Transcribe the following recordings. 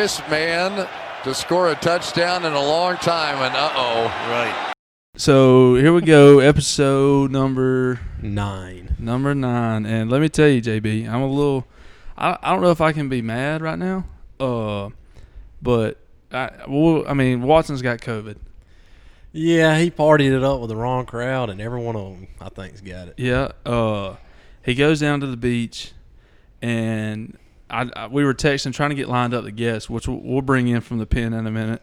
biggest man to score a touchdown in a long time, and uh oh. Right. So here we go, episode number Nine. number nine, and let me tell you, JB, I'm a little. I, I don't know if I can be mad right now, uh, but I well, I mean Watson's got COVID. Yeah, he partied it up with the wrong crowd, and every one of them, I think's got it. Yeah, uh, he goes down to the beach, and I, I we were texting trying to get lined up the guests, which we'll, we'll bring in from the pen in a minute.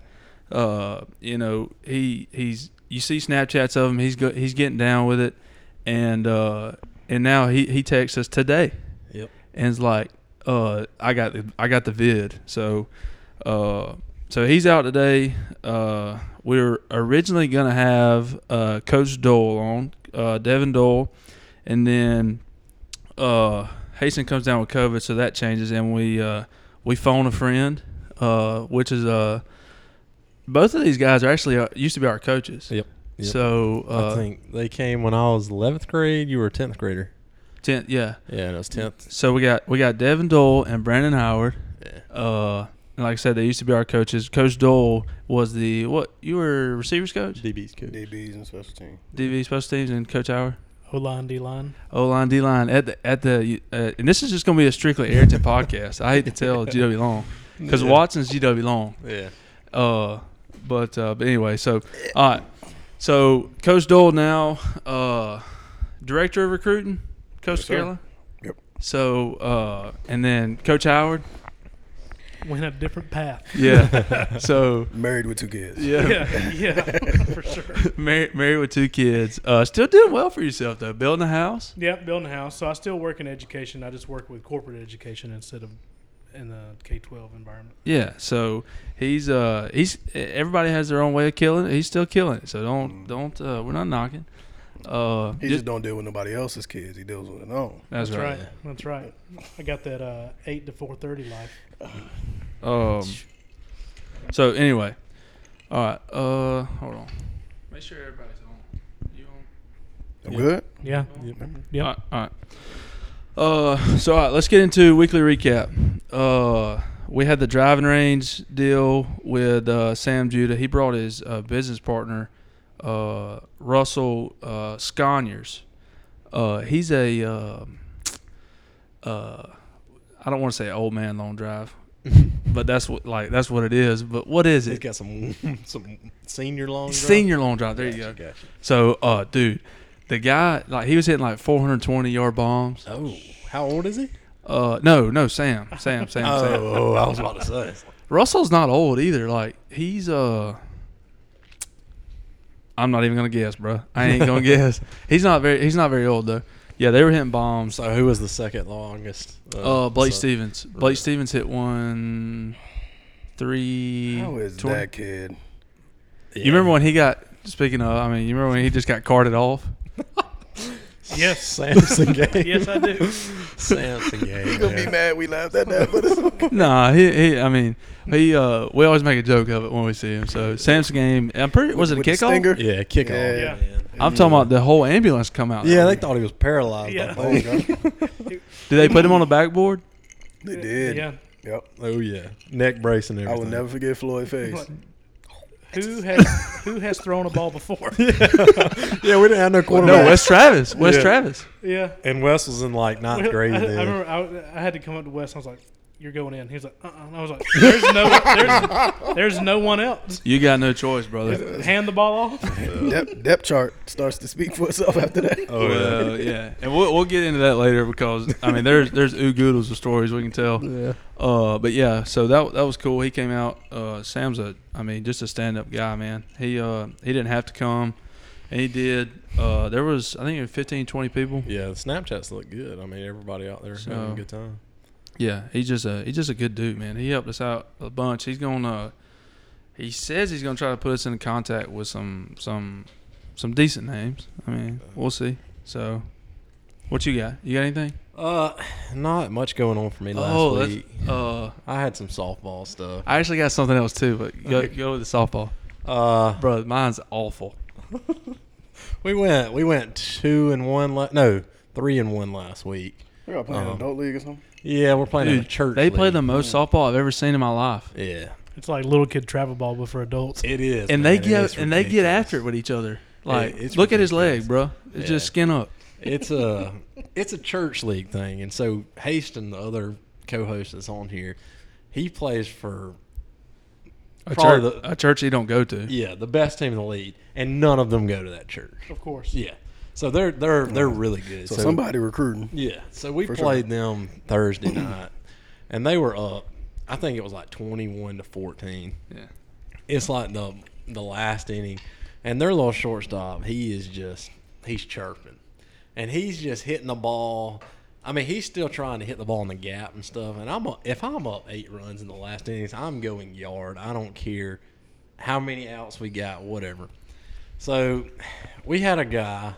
Uh, you know, he he's you see Snapchats of him. He's go, he's getting down with it, and uh, and now he he texts us today, Yep. and it's like, uh, I got the I got the vid. So, uh, so he's out today. Uh, we were originally gonna have uh, Coach Doyle on, uh, Devon Doyle, and then uh, Hasten comes down with COVID, so that changes, and we uh, we phone a friend, uh, which is uh, both of these guys are actually uh, used to be our coaches. Yep. Yep. So uh, I think they came when I was 11th grade. You were a 10th grader. Tenth, yeah. Yeah, it was 10th. So we got we got Devon Doyle and Brandon Howard. Yeah. Uh, and like I said, they used to be our coaches. Coach Doyle was the what? You were receivers coach, DB's coach. DBs and special team. DB special teams, and Coach Howard. O line, D line. O line, D line at the at the uh, and this is just gonna be a strictly Ariton podcast. I hate to tell GW Long because Yeah. Watson's GW Long. Yeah. Uh, but uh, but anyway, so all right, so Coach Doyle now, uh, director of recruiting, Coach Yes. Carolina. Yep. So uh, and then Coach Howard. Went a different path. Yeah. so Married with two kids. yeah, Yeah, yeah, for sure. married, married with two kids. Uh, still doing well for yourself though. Building a house. Yep, building a house. So I still work in education. I just work with corporate education instead of in the K twelve environment. Yeah. So he's uh he's everybody has their own way of killing it. He's still killing it. So don't don't uh, we're not knocking. Uh, He ju- just don't deal with nobody else's kids. He deals with his own. that's, That's right. right. That's right. I got that uh, eight to four thirty life. Um. So anyway, all right. Uh, hold on. Make sure everybody's on. You on? I'm Yeah. good. Yeah. Yep. All right. All right. Uh, so all right, let's get into weekly recap. Uh, we had the driving range deal with uh, Sam Judah. He brought his uh, business partner, uh, Russell uh, Sconyers. Uh, he's a, uh, uh, I don't want to say old man long drive, but that's what like that's what it is. But what is He's it? got some some senior long. drive. Senior long drive. There you go. Gotcha, gotcha. So, uh, dude, the guy like he was hitting like 420 yard bombs. Oh, how old is he? Uh, no, no, Sam, Sam, Sam, Sam. Oh, I was about to say. Russell's not old either. Like he's uh, I'm not even gonna guess, bro. I ain't gonna guess. He's not very. He's not very old though. Yeah, they were hitting bombs. So who was the second longest? Uh, Blake so- Stevens. Blake Stevens hit one, three. How is 20. that kid? You remember when he got? Speaking of, I mean, you remember when he just got carted off? Yes. Samson game? Yes, I do. Samson game. He gonna be mad we laughed at that, but it's okay. Nah, he, he. I mean, he. Uh, we always make a joke of it when we see him. So Sam's game. I'm pretty. Was it a With the kickoff? stinger? Yeah, kick Yeah. off. Yeah. I'm talking about the whole ambulance come out. Yeah, they thought he was paralyzed. Yeah. I Oh. God. Did they put him on the backboard? They did. Yeah. Yep. Oh yeah, neck brace and everything. I everything. will never forget Floyd face. Who has who has thrown a ball before? yeah, we didn't have no quarterback. No. Wes Travis. Wes Yeah. Travis. Yeah. and Wes was in like ninth grade I, I then. remember I, I had to come up to Wes. I was like, "You're going in." He was like, "Uh." uh And I was like, "There's no, there's, there's no one else. You got no choice, brother. Hand the ball off." depth, depth chart starts to speak for itself after that. oh well, yeah, and we'll we'll get into that later because I mean there's there's oodles of stories we can tell. yeah. Uh, but yeah, so that that was cool. He came out. Uh, Sam's a, I mean, just a stand up guy, man. He uh he didn't have to come, and he did. Uh, there was I think 15, 20 people. Yeah, the Snapchats look good. I mean, everybody out there having a good time. Yeah, he's just a he's just a good dude, man. He helped us out a bunch. He's gonna he says he's gonna try to put us in contact with some some some decent names. I mean, we'll see. So, what you got? You got anything? Uh, not much going on for me last oh, week. uh, I had some softball stuff. I actually got something else too, but go go with the softball, Uh, bro. Mine's awful. we went we went two and one. La- no, three and one last week. We're all playing Um, adult league or something. Yeah, we're playing in a church. they play the most softball I've ever seen in my life, Yeah, It's like little kid travel ball, but for adults. it is. and man. they get is and they get after it with each other. Like, it's look at his leg, bro. It's Yeah. just skin up. It's a it's a church league thing, and so Haston, the other co-host that's on here, he plays for A church, the- a church he don't go to. yeah the best team in the league, and none of them go to that church. Of course. Yeah, so they're they're they're really good. So, somebody recruiting. Yeah. So we For sure. played them Thursday night, and they were up. I think it was like twenty-one to fourteen. Yeah. It's like the the last inning, and their little shortstop. He is just he's chirping, and he's just hitting the ball. I mean, he's still trying to hit the ball in the gap and stuff. And I'm a, if I'm up eight runs in the last innings, I'm going yard. I don't care how many outs we got, whatever. So we had a guy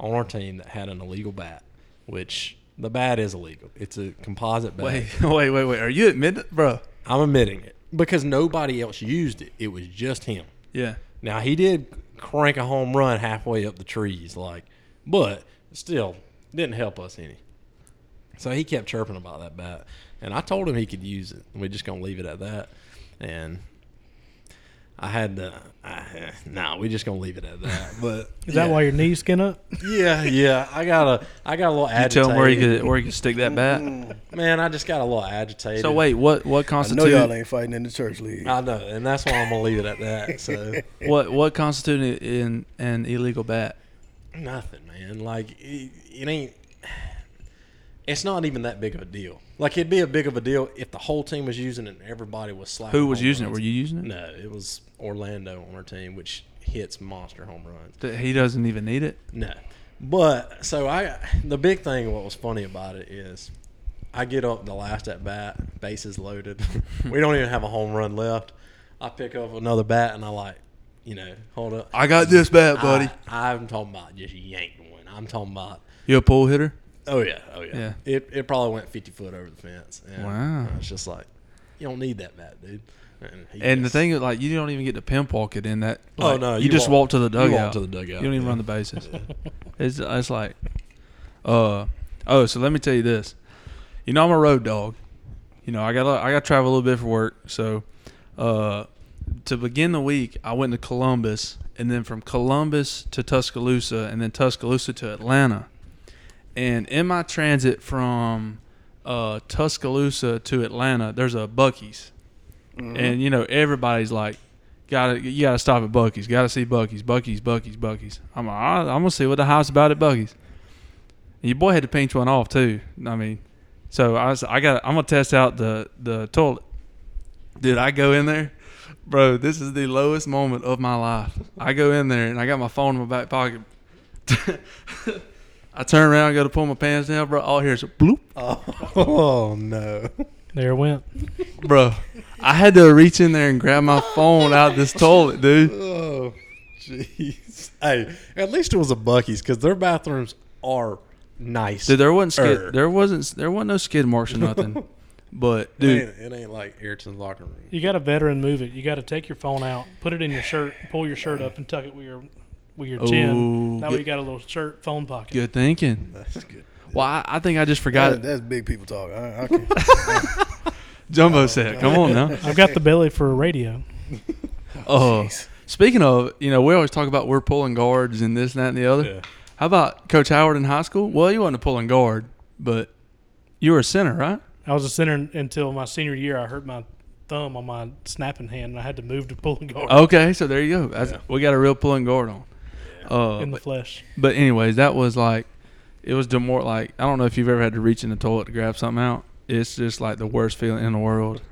on our team that had an illegal bat, which the bat is illegal. It's a composite bat. Wait, wait, wait, wait. Are you admitting, bro? I'm admitting it because nobody else used it. It was just him. Yeah. Now he did crank a home run halfway up the trees, like, but still didn't help us any. So he kept chirping about that bat, and I told him he could use it. We're just gonna leave it at that, and I had to. I, eh, nah, we're just gonna leave it at that. But Is that why your knees skin up? Yeah, yeah. I got a, I got a little You agitated. tell him where you could where you could stick that bat. Mm-hmm. Man, I just got a little agitated. So wait, what what I know y'all ain't fighting in the church league. I know, and that's why I'm gonna leave it at that. So what what constitutes in an illegal bat? nothing, man. Like it, it ain't. It's not even that big of a deal. Like it'd be a big of a deal if the whole team was using it and everybody was slapping. Who was using it? Were you using it? No, it was Orlando on our team, which hits monster home runs. He doesn't even need it. No, but so I the big thing what was funny about it is I get up the last at bat, bases loaded. we don't even have a home run left. I pick up another bat and I like, you know, hold up. I got this bat, buddy. I, I'm talking about just yanked one. I'm talking about. You a pull hitter? Oh yeah, oh yeah. Yeah. It it probably went 50 foot over the fence. And Wow. It's just like you don't need that bat, dude. And, And the thing is, like, you don't even get to pimp walk it in that. Oh, no, you, you just walk- walk, to the you dugout. walk to the dugout, You don't even yeah. run the bases. it's it's like, uh, oh, so let me tell you this. You know, I'm a road dog. You know, I got I got to travel a little bit for work. So, uh, to begin the week, I went to Columbus, and then from Columbus to Tuscaloosa, and then Tuscaloosa to Atlanta. And in my transit from uh, Tuscaloosa to Atlanta, there's a Buc-ee's, and you know everybody's like, "Gotta, you gotta stop at Buc-ee's. Gotta see Buc-ee's, Buc-ee's, Buc-ee's, Buc-ee's." I'm like, "All right, I'm gonna see what the house about at Buc-ee's. And your boy had to pinch one off too. I mean, so I was, I got, I'm gonna test out the the toilet. Did I go in there? Bro, this is the lowest moment of my life. I go in there and I got my phone in my back pocket. I turn around, go to pull my pants down, bro. All here's a bloop, Oh no. There it went. bro. I had to reach in there and grab my phone out this toilet, dude. Oh, jeez. Hey, at least it was a Buc-ee's because their bathrooms are nice. Dude, there wasn't skid, Er. there wasn't there wasn't no skid marks or nothing. But it, dude, ain't, it ain't like Ariton's locker room. You got a veteran move it. You got to take your phone out, put it in your shirt, pull your shirt up, and tuck it with your with your chin. Ooh, That way good- you got a little shirt phone pocket. good thinking. That's good. Well, I, I think I just That- forgot. that's big people talk. I, I can, Jumbo said, "Come on now." I've got the belly for a radio. Oh, speaking of, you know, we always talk about we're pulling guards and this, and that, and the other. Yeah. How about Coach Howard in high school? Well, you wasn't a pulling guard, but you were a center, right? I was a center until my senior year. I hurt my thumb on my snapping hand, and I had to move to pulling guard Okay, so there you go. That's, Yeah. We got a real pulling guard on. Uh, in the but, flesh. but anyways, that was like, it was more like I don't know if you've ever had to reach in the toilet to grab something out. It's just like the worst feeling in the world.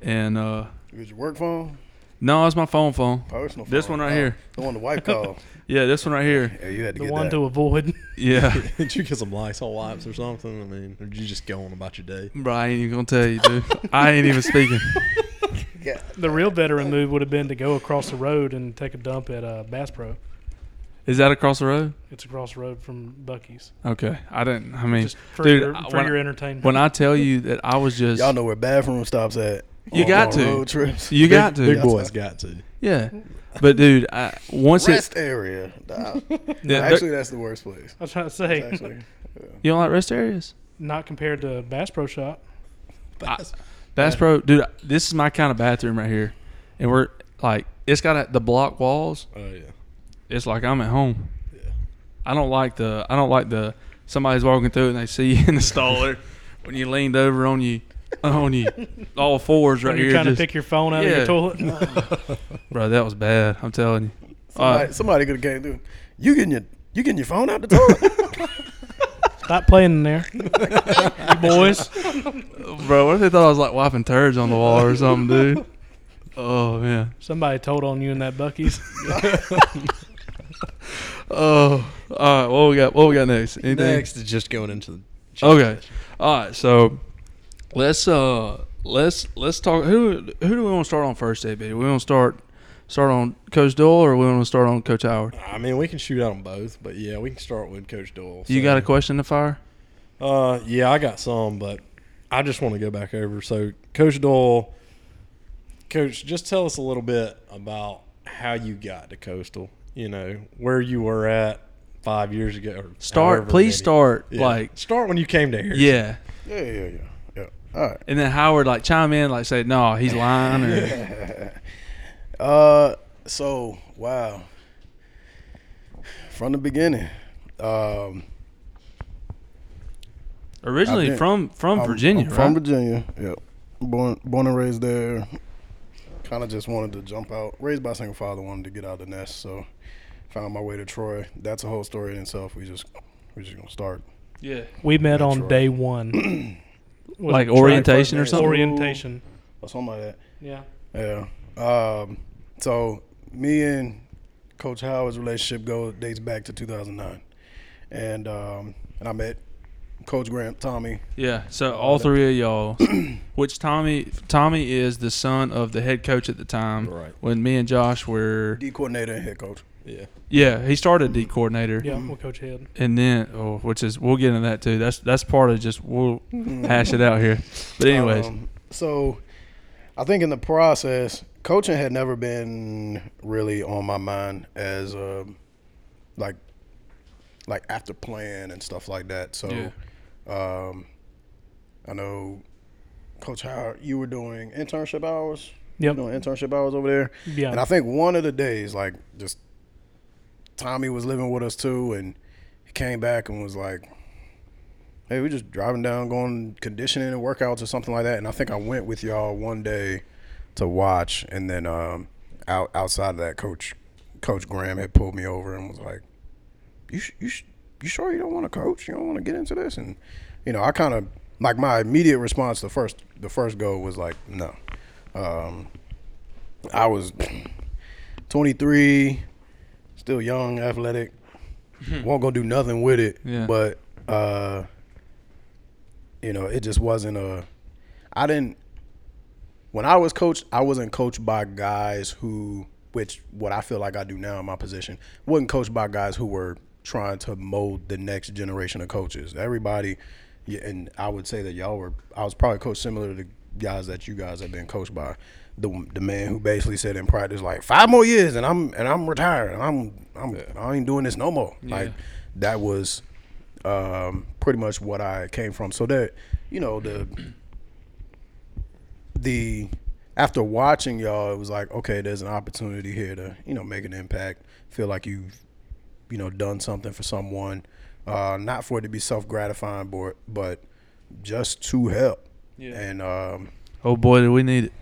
And uh, was your work phone? no, it's my phone phone. Personal phone? This one right Oh, here. The one the wife called. Yeah, this one right here. Yeah, you had to The get one that. to avoid. Yeah. Did you get some Lysol wipes or something? I mean, or did you just go on about your day? Bro, I ain't even gonna tell you, dude. I ain't even speaking. The real veteran move would have been to go across the road and take a dump at uh, Bass Pro. Is that across the road? It's across the road from Buc-ee's. Okay, I didn't. I mean, Just for dude, your, for when, your I, entertainment. when I tell you that I was just, Y'all know where bathroom stops at. You on- got on to. road trips. you got to, Big boys got to. yeah. But dude, I, once it, Rest area. Nah. Yeah, actually, that's the worst place. I was trying to say. Actually, you don't like rest areas. Not compared to Bass Pro Shop. Bass Pro, dude. This is my kind of bathroom right here, and we're like, it's got a, the block walls. Oh yeah. It's like I'm at home. Yeah. I don't like the. I don't like the. Somebody's walking through and they see you in the staller when you leaned over on you, on you, all fours right when you're here. trying just- to pick your phone out Yeah. of your toilet. bro, that was bad. I'm telling you. Somebody, Uh, somebody could have came through. You getting your you getting your phone out the toilet? Stop playing in there, you boys. bro, what if they thought I was like wiping turds on the wall or something, dude? Oh man. Somebody told on you in that Buc-ee's. Oh, all right. What we got? What we got next? Anything? Next is just going into the. Okay. All right. So let's uh let's let's talk. Who who do we want to start on first, AB? We want to start start on Coach Doyle or we want to start on Coach Howard? I mean, we can shoot out on both, but yeah, we can start with Coach Doyle. You got a question to fire? Uh, yeah, I got some, but I just want to go back over. So, Coach Doyle, Coach, just tell us a little bit about how you got to Coastal. You know, where you were at five years ago. Or Start. Please many. start. Yeah. Like start when you came to here. yeah. yeah, yeah, yeah, yeah. All right. And then Howard like chime in like say no he's lying or Uh, so wow. From the beginning, um, originally been- from from I'm- Virginia, I'm right? From Virginia, yep. Born, born and raised there. Kind of just wanted to jump out. Raised by a single father, wanted to get out of the nest, so found my way to Troy. That's a whole story in itself. We just, we just gonna start. yeah. We met on right. day one. Like orientation or something? Orientation. Or something like that. Yeah. Yeah. Um, so me and Coach Howard's relationship goes dates back to 2009, and um, and I met Coach Grant, Tommy. Yeah, so all three of y'all, which Tommy Tommy is the son of the head coach at the time. Right. When me and Josh were, D coordinator and head coach. Yeah. yeah, he started D coordinator, Yeah, with Coach Head. and then oh, which is we'll get into that too. That's that's part of just we'll hash it out here. But anyways, Um, so I think in the process, coaching had never been really on my mind as um, like like after playing and stuff like that. So um, I know Coach Howard, you were doing internship hours. Yep. doing internship hours over there. Yeah. And I think one of the days, like, just Tommy was living with us too, and he came back and was like, "Hey, we're just driving down, going conditioning and workouts or something like that." And I think I went with y'all one day to watch, and then um, out outside of that, Coach Coach Graham had pulled me over and was like, "You sh- you sh- you sure you don't want to coach? You don't want to get into this?" And you know, I kind of like my immediate response the first the first go was like, "No." Um, I was 23, still young, athletic. Won't go do nothing with it. Yeah. But uh, you know, it just wasn't a. I didn't. When I was coached, I wasn't coached by guys who, which what I feel like I do now in my position, wasn't coached by guys who were trying to mold the next generation of coaches. Everybody, and I would say that y'all were. I was probably coached similar to the guys that you guys have been coached by. The the man who basically said in practice like five more years and I'm and I'm retired and I'm I'm I ain't doing this no more. Like that was um, pretty much what I came from. So that you know the the after watching y'all, it was like okay, there's an opportunity here to you know make an impact. Feel like you've you know done something for someone, uh, not for it to be self gratifying, but but just to help. Yeah. And um, oh boy, did we need it.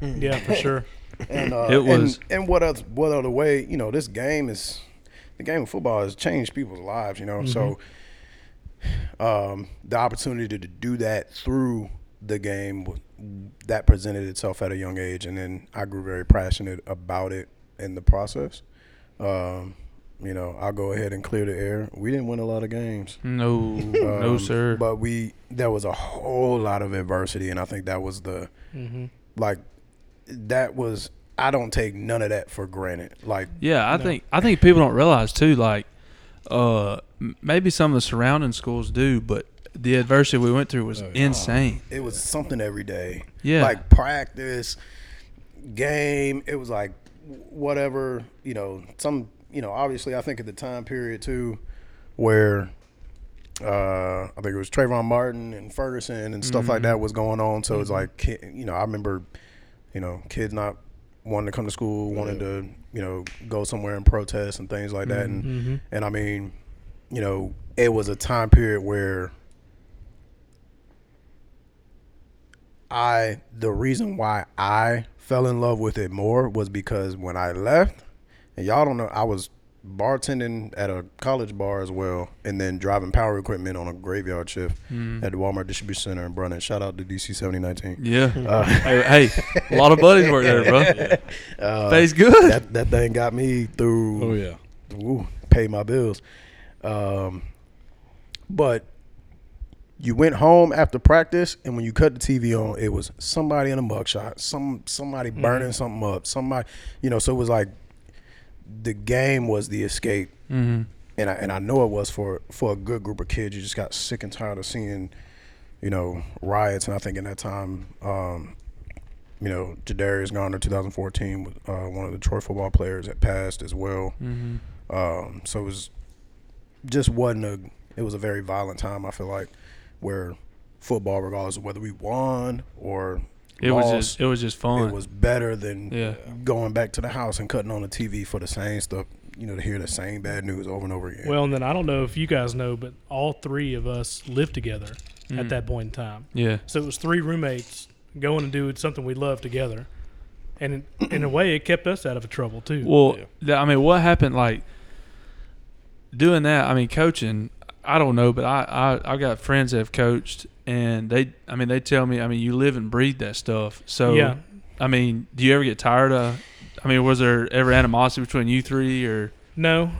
Yeah, for sure. and uh, It was- and, and what other what other way you know this game is the game of football has changed people's lives you know so um, the opportunity to do that through the game that presented itself at a young age and then I grew very passionate about it in the process um, you know I'll go ahead and clear the air we didn't win a lot of games No, no um, sir. But we there was a whole lot of adversity, and I think that was the Mm-hmm. like that was. I don't take none of that for granted. Like Yeah, I think I think people don't realize too. Like, uh, maybe some of the surrounding schools do, but the adversity we went through was insane. it was something every day. Yeah. like practice, game. It was like whatever you know. Some you know. Obviously, I think at the time period too, where uh, I think it was Trayvon Martin and Ferguson and stuff like mm-hmm. that was going on. So it's mm-hmm. like, you know, I remember, you know, kids not wanting to come to school, wanting to, you know, go somewhere and protest and things like that. And mm-hmm. and I mean, you know, it was a time period where I the reason why I fell in love with it more was because when I left, and y'all don't know, I was bartending at a college bar as well, and then driving power equipment on a graveyard shift at the Walmart Distribution Center in Brundidge. Shout out to DC seventy nineteen. Yeah. Uh, hey, hey, a lot of buddies work there, bro. Uh, Pays good. that that thing got me through. Oh yeah. Ooh, pay my bills. Um, but you went home after practice, and when you cut the TV on, it was somebody in a mugshot, some somebody burning something up, somebody, you know. So it was like the game was the escape, hmm and I and I know it was for for a good group of kids. You just got sick and tired of seeing, you know, riots, and I think in that time. Um, you know, Jadarius Garner, 2014, uh, one of the Troy football players, had passed as well. hmm Um, so it was just wasn't a. It was a very violent time. I feel like where football, regardless of whether we won or It was just it was just fun. it was better than Yeah. going back to the house and cutting on the TV for the same stuff. You know, to hear the same bad news over and over again. Well, and then I don't know if you guys know, but all three of us lived together Mm. at that point in time. yeah. So it was three roommates going to do something we loved together, and in, in a way, it kept us out of trouble too. Well, Yeah. th- I mean, what happened? Like doing that. I mean, coaching. I don't know, but I I I got friends that have coached, and they. I mean, they tell me. I mean, you live and breathe that stuff. So yeah, I mean, do you ever get tired of? I mean, was there ever animosity between you three, or? no,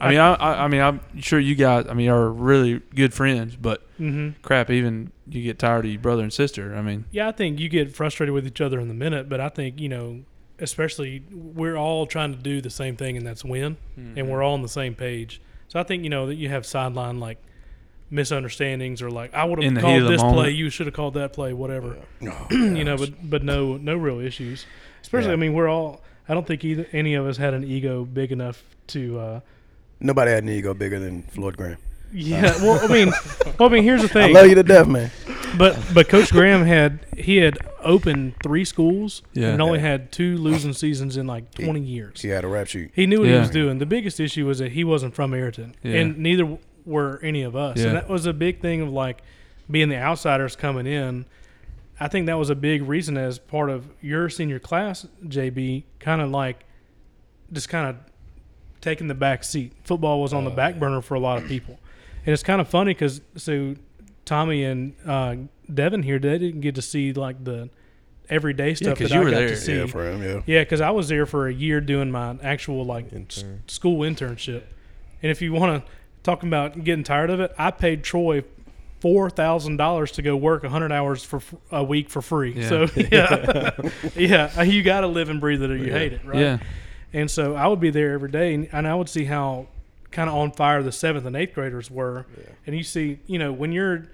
I mean, I, I, I mean, I'm sure you guys. I mean, are really good friends, but hmm crap, even you get tired of your brother and sister. I mean, yeah, I think you get frustrated with each other in the minute, but I think you know, especially we're all trying to do the same thing, and that's win, and we're all on the same page. So I think you know that you have sideline like misunderstandings or like I would In have the heat called of the this play, moment. you should have called that play, whatever. Oh, you know, but but no no real issues. Especially, Yeah. I mean, we're all. I don't think either any of us had an ego big enough to. uh nobody had an ego bigger than Floyd Graham. Yeah, well, I mean, well, I mean, here's the thing I thing. love you to death, man. But but Coach Graham had he had opened three schools Yeah. and only had two losing seasons in like 20 years. He had a rap sheet. He knew what he Yeah. was doing. The biggest issue was that he wasn't from Ariton, Yeah. and neither were any of us. Yeah. And that was a big thing of like being the outsiders coming in. I think that was a big reason as part of your senior class, JB, kind of like just kind of taking the back seat. Football was on the Oh, back yeah. burner for a lot of people, and it's kind of funny because so Tommy and uh, Devon here they didn't get to see like the everyday stuff 'cause that you I were got there. to see. Yeah, for him. Yeah. Yeah, because I was there for a year doing my actual like s- school internship, and if you want to talk about getting tired of it, I paid Troy four thousand dollars to go work hundred hours for a week for free. Yeah. So yeah, yeah, you got to live and breathe it or you Yeah. hate it, right? yeah, And so I would be there every day, and, and I would see how kind of on fire the seventh and eighth graders were. Yeah. And you see, you know, when your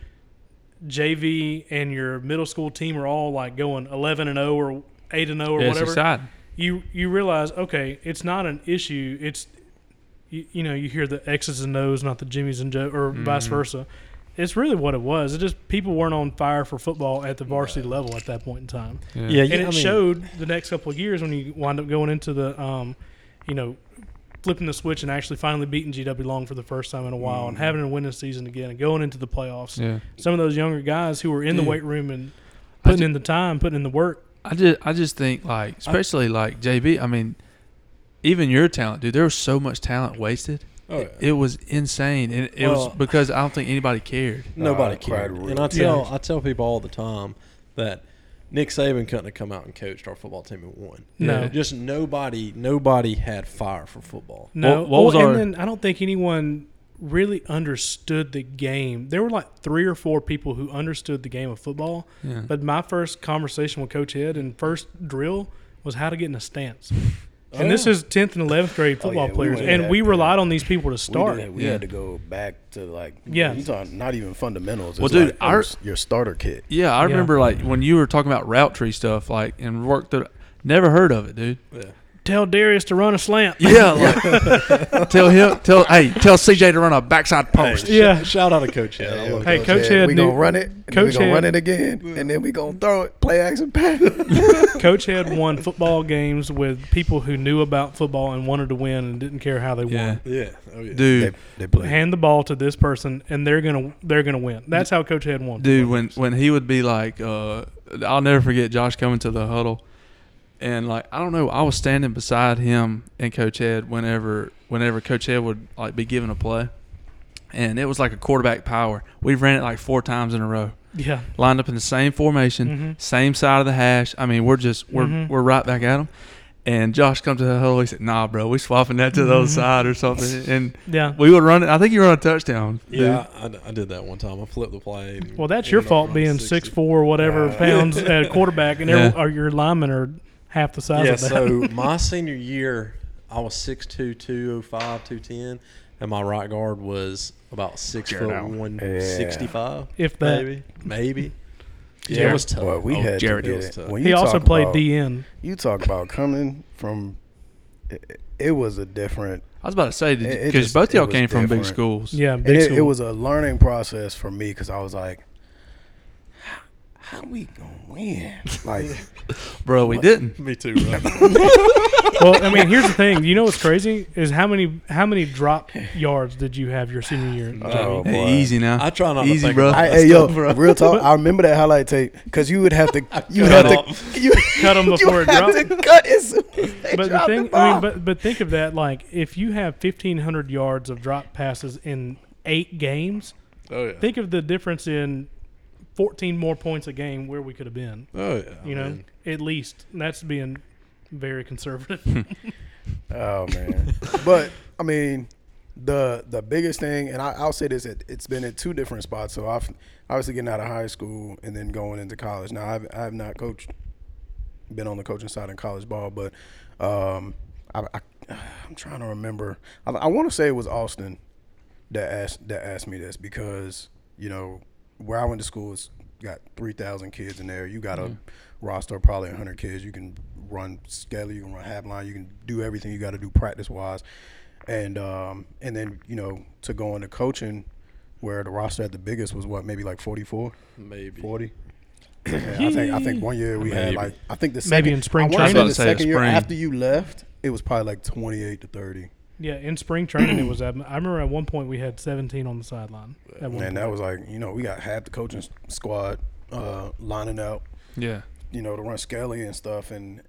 JV and your middle school team are all like going eleven and zero or eight and zero or yeah it's whatever you you realize okay it's not an issue it's you, you know you hear the x's and o's not the jimmies and joe or vice Mhm. versa. It's really what it was. It just people weren't on fire for football at the varsity level at that point in time. Yeah, and I it mean, showed the next couple of years when you wind up going into the um you know flipping the switch and actually finally beating gw long for the first time in a while and Mhm. having a winning season again and going into the playoffs. Yeah, some of those younger guys who were in the weight room and putting ju- in the time putting in the work. I just I just think like especially like JB. I mean, even your talent, dude. There was so much talent wasted. oh, yeah. It was insane, and it Well- was because I don't think anybody cared. nobody I cried cared. real And I tell tears. I tell people all the time that Nick Saban couldn't have come out and coached our football team and won. No. just nobody nobody had fire for football. No, What- what was well, our- and then I don't think anyone really understood the game. There were like three or four people who understood the game of football. Yeah. But my first conversation with Coach Ed and first drill was how to get in a stance. Oh, and this yeah. is tenth and eleventh grade Oh, football yeah, players, went and we there. relied on these people to start. We, did, we Yeah. had to go back to like Yeah. You talking not even fundamentals. Well, It's dude, like oh, our- your, your starter kit. Yeah, I Yeah. remember like when you were talking about route tree stuff, like and worked through. Never heard of it, dude. Yeah. Tell Darius to run a slant. Yeah, like, tell him, tell hey, tell CJ to run a backside post. Yeah. Shout out to Coach Head. I love Hey, Coach Coach Head. Head we knew- gonna run it. And then we gonna Head- run it again, and then we gonna throw it. Play action pass. Coach Head won football games with people who knew about football and wanted to win and didn't care how they Yeah, won. Yeah. Oh, yeah. dude, they play. Hand the ball to this person and they're gonna they're gonna win. That's how Coach Head won. dude, when games. when he would be like, uh, I'll never forget Josh coming to the huddle, and like I don't know, I was standing beside him and Coach Ed whenever whenever Coach Ed would like be giving a play, and it was like a quarterback power. We ran it like four times in a row. yeah, lined up in the same formation, Mhm. same side of the hash. I mean, we're just we're Mhm. we're right back at them. And Josh comes to the huddle. He said, "Nah, bro, we swapping that to the other Mhm. side or something." And yeah. we would run it. I think you run a touchdown. Yeah, I, I did that one time. I flipped the play. Well, that's your fault being six four whatever Uh, pounds at quarterback, and every, Yeah. or your linemen are half the size Yeah, of that. so my senior year, I was 6'2", 205, 210, and my right guard was about six Jared foot Allen. one Yeah. sixty five. If that. maybe, maybe. Yeah, Jared- it was tough. Boy, we Oh, had Jared to get was it. tough. When he also talk played about, DN. You talk about coming from. It, it was a different. I was about to say "How we gonna win?" Like, bro, we didn't. Me too. Bro. well, I mean, here's the thing. You know what's crazy is how many how many drop yards did you have your senior year? Oh, Jamie? Hey, boy. easy now. I try not to Easy, think bro. about I, that hey yo, stuff, bro. real talk. I remember that highlight tape because you would have to, you cut have it to, off. you Cut 'em before you it have dropped. to cut as soon as they but the drop thing, the I mean, but but think of that. Like, if you have fifteen hundred yards of drop passes in eight games, Oh yeah. think of the difference in fourteen more points a game where we could have been. oh yeah. You know, mean, at least And that's being very conservative. Oh man, but I mean, the the biggest thing, and I, I'll say this: it, it's been at two different spots. So I've obviously getting out of high school and then going into college. Now I've I have not coached, been on the coaching side in college ball, but um, I, I I'm trying to remember. I, I want to say it was Austin that asked that asked me this because you know where I went to school is got three thousand kids in there. You got a roster of probably hundred kids. You can run skelly, you can run half line, you can do everything you got to do practice wise, and um and then you know to go into coaching where the roster at the biggest was what maybe like 44 maybe. 40 And I think I think one year we had like I think the second, Maybe in spring I training. I the was about say second year after you left it was probably like 28 to 30 yeah, in spring training, it was. I remember at one point we had seventeen on the sideline. At one and that was like you know we got half the coaching squad uh lining out Yeah. you know to run Skelly and stuff and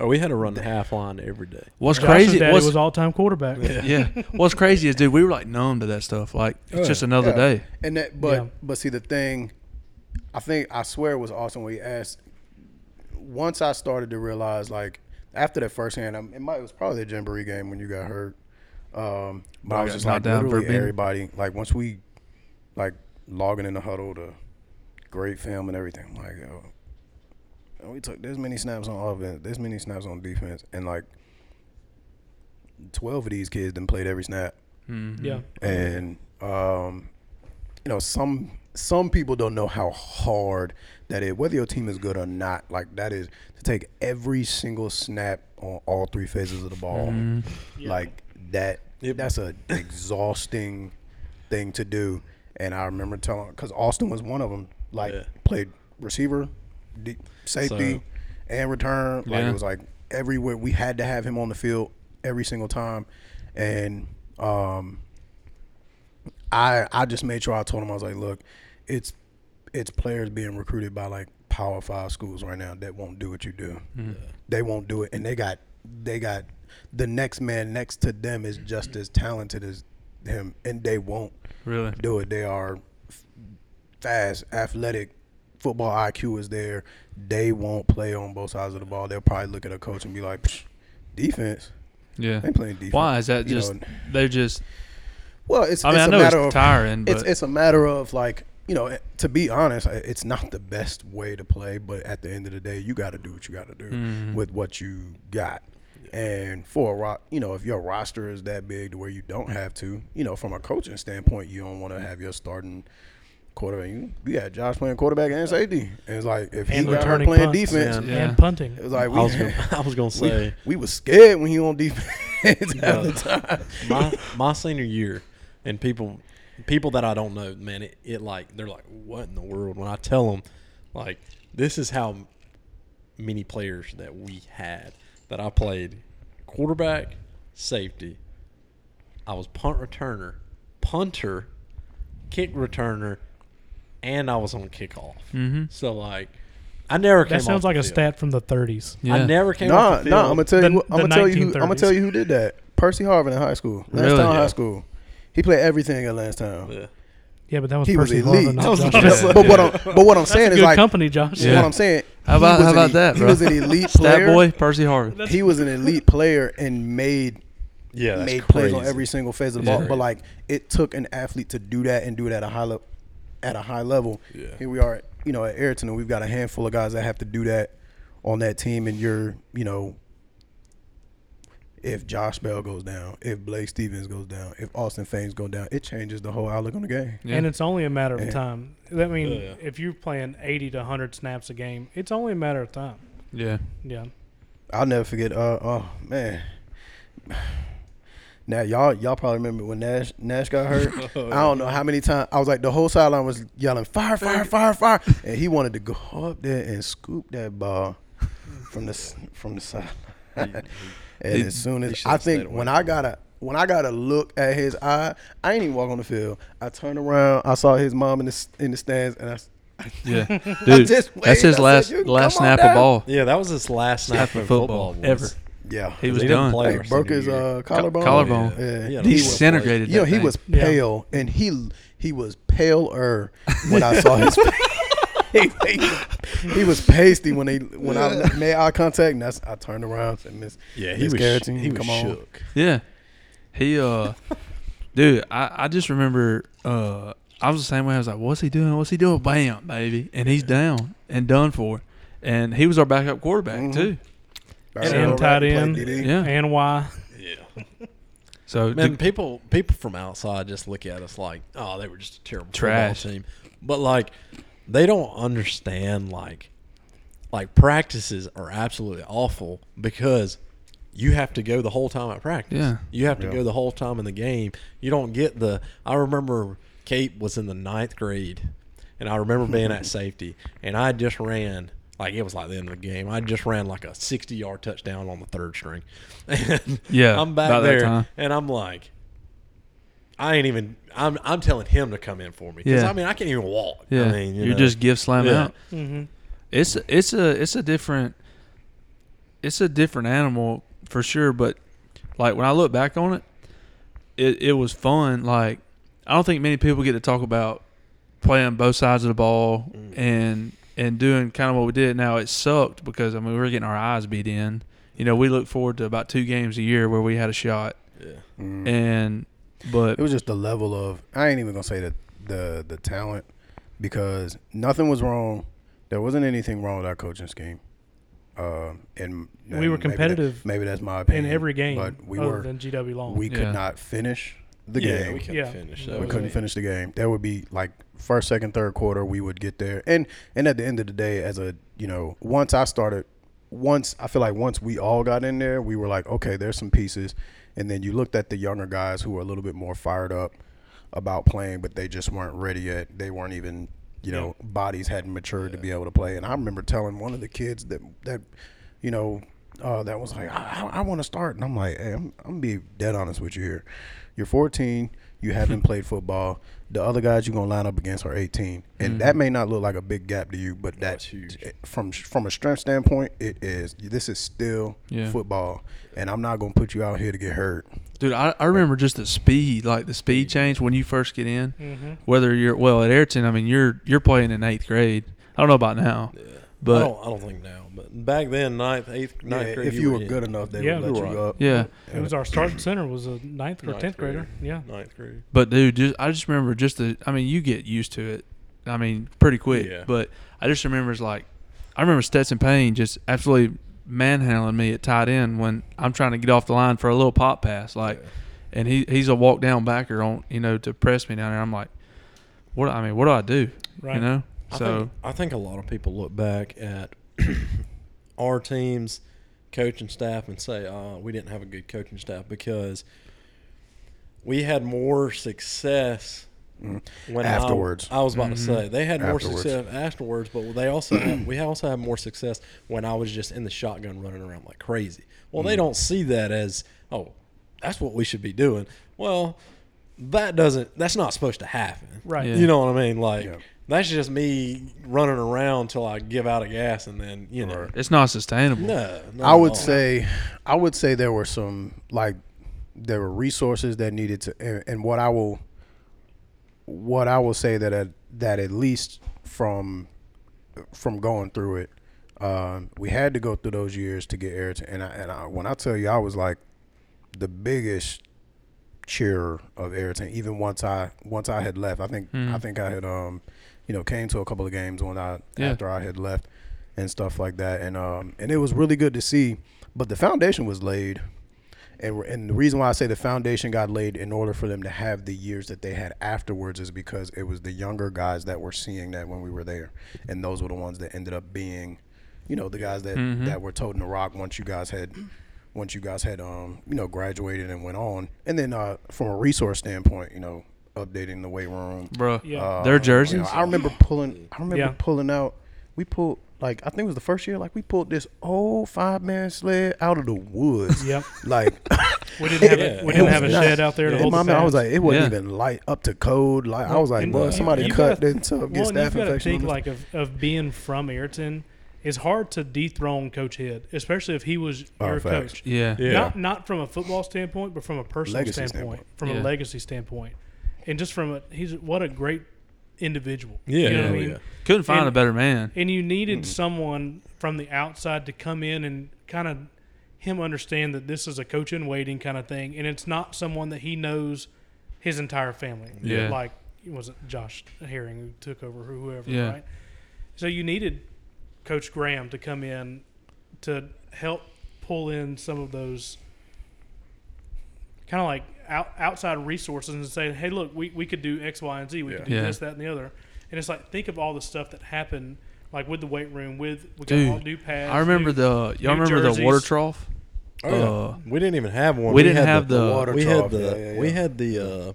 Oh, we had to run the half line every day. What's Josh's crazy? Daddy What's, was all time quarterback. yeah. What's crazy is, dude, we were like numb to that stuff. Like it's Oh, just another Yeah. day. And that, but Yeah. but see the thing, I think I swear it was awesome when he asked. Once I started to realize, like after that first hand, um, it might it was probably the Jamboree game when you got hurt. Um, but I was just knocked like down literally everybody. Like once we, like logging in the huddle, the great film and everything. Like, yo, and we took this many snaps on offense, this many snaps on defense, and like twelve of these kids didn't played every snap Mhm. Yeah, and um, you know some some people don't know how hard that is whether your team is good or not like that is to take every single snap on all three phases of the ball Yeah. like that Yep. that's a exhausting thing to do and i remember telling because austin was one of them like Yeah. played receiver de- safety So- and return like Yeah. it was like everywhere we had to have him on the field every single time and um I I just made sure I told him I was like, look, it's it's players being recruited by like Power Five schools right now that won't do what you do. Mm-hmm. They won't do it, and they got they got the next man next to them is just as talented as him, and they won't Really? do it. They are fast, athletic. Football IQ is there. They won't play on both sides of the ball. They'll probably look at a coach and be like, Psh, "Defense? Yeah. They playing defense." Why is that You just? know, They're just. Well, it's, I mean, it's I a know matter it's of tiring, but it's it's a matter of like you know to be honest it's not the best way to play but at the end of the day you got to do what you got to do Mhm. with what you got and for a rock, you know if your roster is that big to where you don't have to you know from a coaching standpoint you don't want to have your starting quarterback. You, we had Josh playing quarterback and safety. And it's like if he And got hurt returning playing punts. defense, Yeah. Yeah. and punting. it was like I we was gonna, I was gonna say we was scared when he on defense half the time. my my senior year, and people people that I don't know, man, it, it like they're like, what in the world? When I tell them, like, this is how many players that we had that I played quarterback, safety. I was punt returner, punter, kick returner, and I was on kickoff. Mm-hmm. So like, I never came. That sounds off like the a field. stat from the 30s. Yeah. I never came. Nah, off the nah. I'm gonna tell The- you. I'm gonna tell you. Who, I'm gonna tell you who did that. Percy Harvin in high school. Really? Landstown Yeah. High School. He played everything at Landstown. Yeah. Yeah, but that was He was Percy elite. Harvin, not Josh the. Allen. But what I'm but what I'm That's saying a is good like company, Josh. Yeah. what I'm saying. How about- how about e- that, He was an elite Stat player. boy, Percy Harvin. He was an elite player and made Yeah, that's made crazy. plays on every single phase of the Yeah. ball. But like it took an athlete to do that and do it at a high level. At a high level, Yeah. here we are. You know, at Ariton, and we've got a handful of guys that have to do that on that team. And you're, you know, if Josh Bell goes down, if Blake Stevens goes down, if Austin Fames go down, it changes the whole outlook on the game. Yeah. And it's only a matter of Yeah. time. I mean, Yeah, yeah. if you're playing 80 to 100 snaps a game, it's only a matter of time. yeah. Yeah. I'll never forget. Uh, oh man. Now y'all y'all probably remember when Nash Nash got hurt. I don't know how many times I was like the whole sideline was yelling fire fire fire fire, and he wanted to go up there and scoop that ball from the from the sideline. And He- as soon as I think when I got a when I got a look at his eye, I ain't even walk on the field. I turned around, I saw his mom in the in the stands, and I. s- Yeah, I dude, just that's his I last "You last come on snap of ball. Yeah, that was his last snap Snap of football, football ever. Yeah, He was didn't done. play Hey, broke his uh, collarbone. collarbone. Yeah. He had He disintegrated. You know, he thing. was Yeah. pale, and he he was paler when I saw his. he, he, he was pasty when they when I made eye contact, and that's I turned around and Miss Yeah, he Miss was. Garrison, he was come on. shook. Yeah. He uh dude, I, I just remember uh I was the same way. I was like, What's he doing? What's he doing? Bam, baby. And he's down and done for. And he was our backup quarterback Mhm. too. And tight end. Yeah. And why? Yeah, So man. the- people people from outside just look at us like, oh, they were just a terrible Trash. team. But like, they don't understand like, like practices are absolutely awful because you have to go the whole time at practice. Yeah. you have to Yeah. go the whole time in the game. You don't get the. I remember Kate was in the ninth grade, and I remember being at safety, and I just ran. Like it was like the end of the game. I just ran like a sixty-yard touchdown on the third string, and Yeah, I'm back there, and I'm like, I ain't even. I'm I'm telling him to come in for me because Yeah. I mean I can't even walk. yeah, I mean, you you are know. just give slam Yeah. out. Mm-hmm. It's it's a it's a different it's a different animal for sure. But like when I look back on it, it it was fun. Like I don't think many people get to talk about playing both sides of the ball Mm. and and doing kind of what we did. Now it sucked because I mean we were getting our eyes beat in. You know, we look forward to about two games a year where we had a shot, yeah. Mm. and but It was just the level of I ain't even gonna say the the the talent because nothing was wrong. There wasn't anything wrong with our coaching scheme. Um, and We and were maybe that- competitive Maybe that's my opinion. In every game, but we other were. than GW Long. we could not finish the yeah, game. we couldn't Yeah. finish. We That we couldn't it. finish the game. That would be like first, second, third quarter. We would get there, and and at the end of the day, as a you know, once I started, once I feel like once we all got in there, we were like, okay, there's some pieces, and then you looked at the younger guys who were a little bit more fired up about playing, but they just weren't ready yet. They weren't even, you know, bodies hadn't matured to be able to play. And I remember telling one of the kids that that, you know, uh, that was like, I, I want to start, and I'm like, hey, I'm, I'm gonna be dead honest with you here. You're 14. You haven't played football. The other guys you're gonna line up against are 18, and that may not look like a big gap to you, but That's that's huge. From from a strength standpoint, it is. This is still Yeah. football, and I'm not gonna put you out here to get hurt. dude, I, I remember just the speed, like the speed change when you first get in. mm-hmm. Whether you're well at Ariton, I mean you're you're playing in eighth grade. I don't know about now, Yeah. I but don't, I don't think now, but back then, ninth, eighth, ninth Yeah, grade, if you were in good enough, they Yeah, would let you you go right. up. yeah. It was our starting center was a ninth or Ninth tenth grader. grader. Yeah. ninth grade. But dude, just I just remember just the. I mean, you get used to it. I mean, pretty quick. Yeah. But I just remember it's like, I remember Stetson Payne just absolutely manhandling me at tight end when I'm trying to get off the line for a little pop pass, like, Yeah. and he he's a walk down backer on you know to press me down there. I'm like, what I mean, what do I do? Right. You know. I So think, I think a lot of people look back at our team's coaching staff and say, uh, we didn't have a good coaching staff because we had more success mm-hmm. when Afterwards. I, was about to mm-hmm. say they had more Afterwards. success afterwards, but they also had, we also had more success when I was just in the shotgun running around like crazy. Well, they mm. don't see that as oh, that's what we should be doing. Well, that doesn't. That's not supposed to happen. Right. Yeah. You know what I mean? Like Yeah. That's just me running around till I give out of gas, and then you know, it's not sustainable. no. not I would all. say, I would say there were some like there were resources that needed to, and, and what I will, what I will say that at, that at least from from going through it, um, we had to go through those years to get Ariton. And I, and I, when I tell you, I was like the biggest cheerer of Ariton. Even once I once I had left, I think I think I had um, you know, came to a couple of games when I Yeah. after I had left and stuff like that. And um, and it was really good to see. But the foundation was laid. And, and the reason why I say the foundation got laid in order for them to have the years that they had afterwards is because it was the younger guys that were seeing that when we were there, and those were the ones that ended up being, you know, the guys that that were toting the rock once you guys had, once you guys had um you know graduated and went on, and then uh from a resource standpoint, you know, updating the weight room, bro. Yeah. uh, Their you jerseys. know, I remember pulling. I remember Yeah. pulling out. We pulled like I think it was the first year. Like we pulled this old five man sled out of the woods. Yep. Like We didn't have Yeah. a, we It didn't have a nuts. shed out there to in hold my the mind, I was like, it wasn't Yeah. even light up to code. Like I was like, And bro, somebody you cut gotta- this to get well, and staph you've infection. think like of, of being from Ariton. It's hard to dethrone Coach Head, especially if he was Oh, your facts. coach. yeah. Yeah. Not not from a football standpoint, but from a personal standpoint, standpoint. from Yeah. a legacy standpoint, and just from a he's what a great individual. Yeah, you know yeah, what I mean. yeah. Couldn't find And- a better man. And you needed mm-hmm. someone from the outside to come in and kind of him understand that this is a coach in waiting kind of thing, and it's not someone that he knows his entire family. Yeah. like it was not Josh Herring who took over or whoever, Yeah. right? So you needed Coach Graham to come in to help pull in some of those kind of like out, outside resources and say, hey, look, we, we could do X, Y, and Z. We could do Yeah. this, that, and the other. And it's like, think of all the stuff that happened, like with the weight room, with we got Dude, all new pads. I remember new- the y'all new remember the water trough. Oh, yeah. Uh, we didn't even have one. we didn't had have the- water we trough, had the yeah, yeah, we had the uh,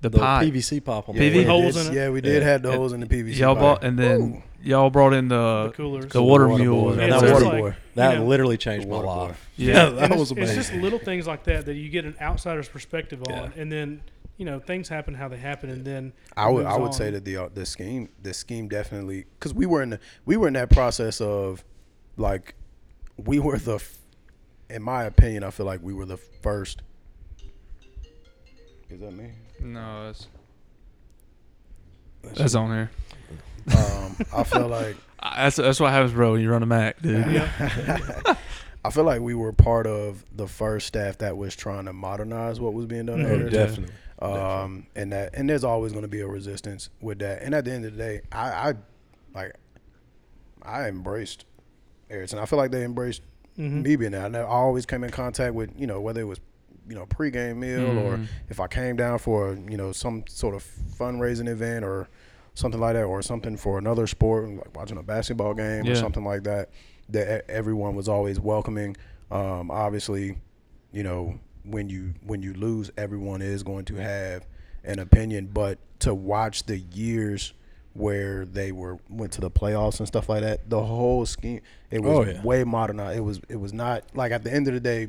the, the pipe. PVC pop on Yeah, the PV we end. holes did, in it. Yeah, we did Yeah. have the holes in the PVC. Y'all pipe. bought and then Ooh. y'all brought in the the coolers. the water water mules. boy. And that just water like, That you know, literally changed my life. Yeah. Yeah, that it's, was it's just little things like that that you get an outsider's perspective on, Yeah. and then you know things happen how they happen, and then I would I would on. say that the uh, the scheme the scheme definitely because we were in the we were in that process of like we were the in my opinion I feel like we were the first. Is that me? No, that's that's on there. Um, I feel like I- That's that's what happens, bro. When you run a Mac, dude. Yeah. I feel like we were part of the first staff that was trying to modernize what was being done. at Mhm. Ariton. Definitely. um, and that and there's always going to be a resistance with that. And at the end of the day, I, I like I embraced Ariton. I feel like they embraced Mhm. me being there. I, never, I always came in contact with you know whether it was you know pregame meal or Mhm. if I came down for you know some sort of fundraising event or something like that or something for another sport like watching a basketball game Yeah. or something like that. That everyone was always welcoming. Um, obviously, you know when you when you lose, everyone is going to have an opinion. But to watch the years where they were went to the playoffs and stuff like that, the whole scheme it was Oh, yeah. way modernized. It was it was not like at the end of the day,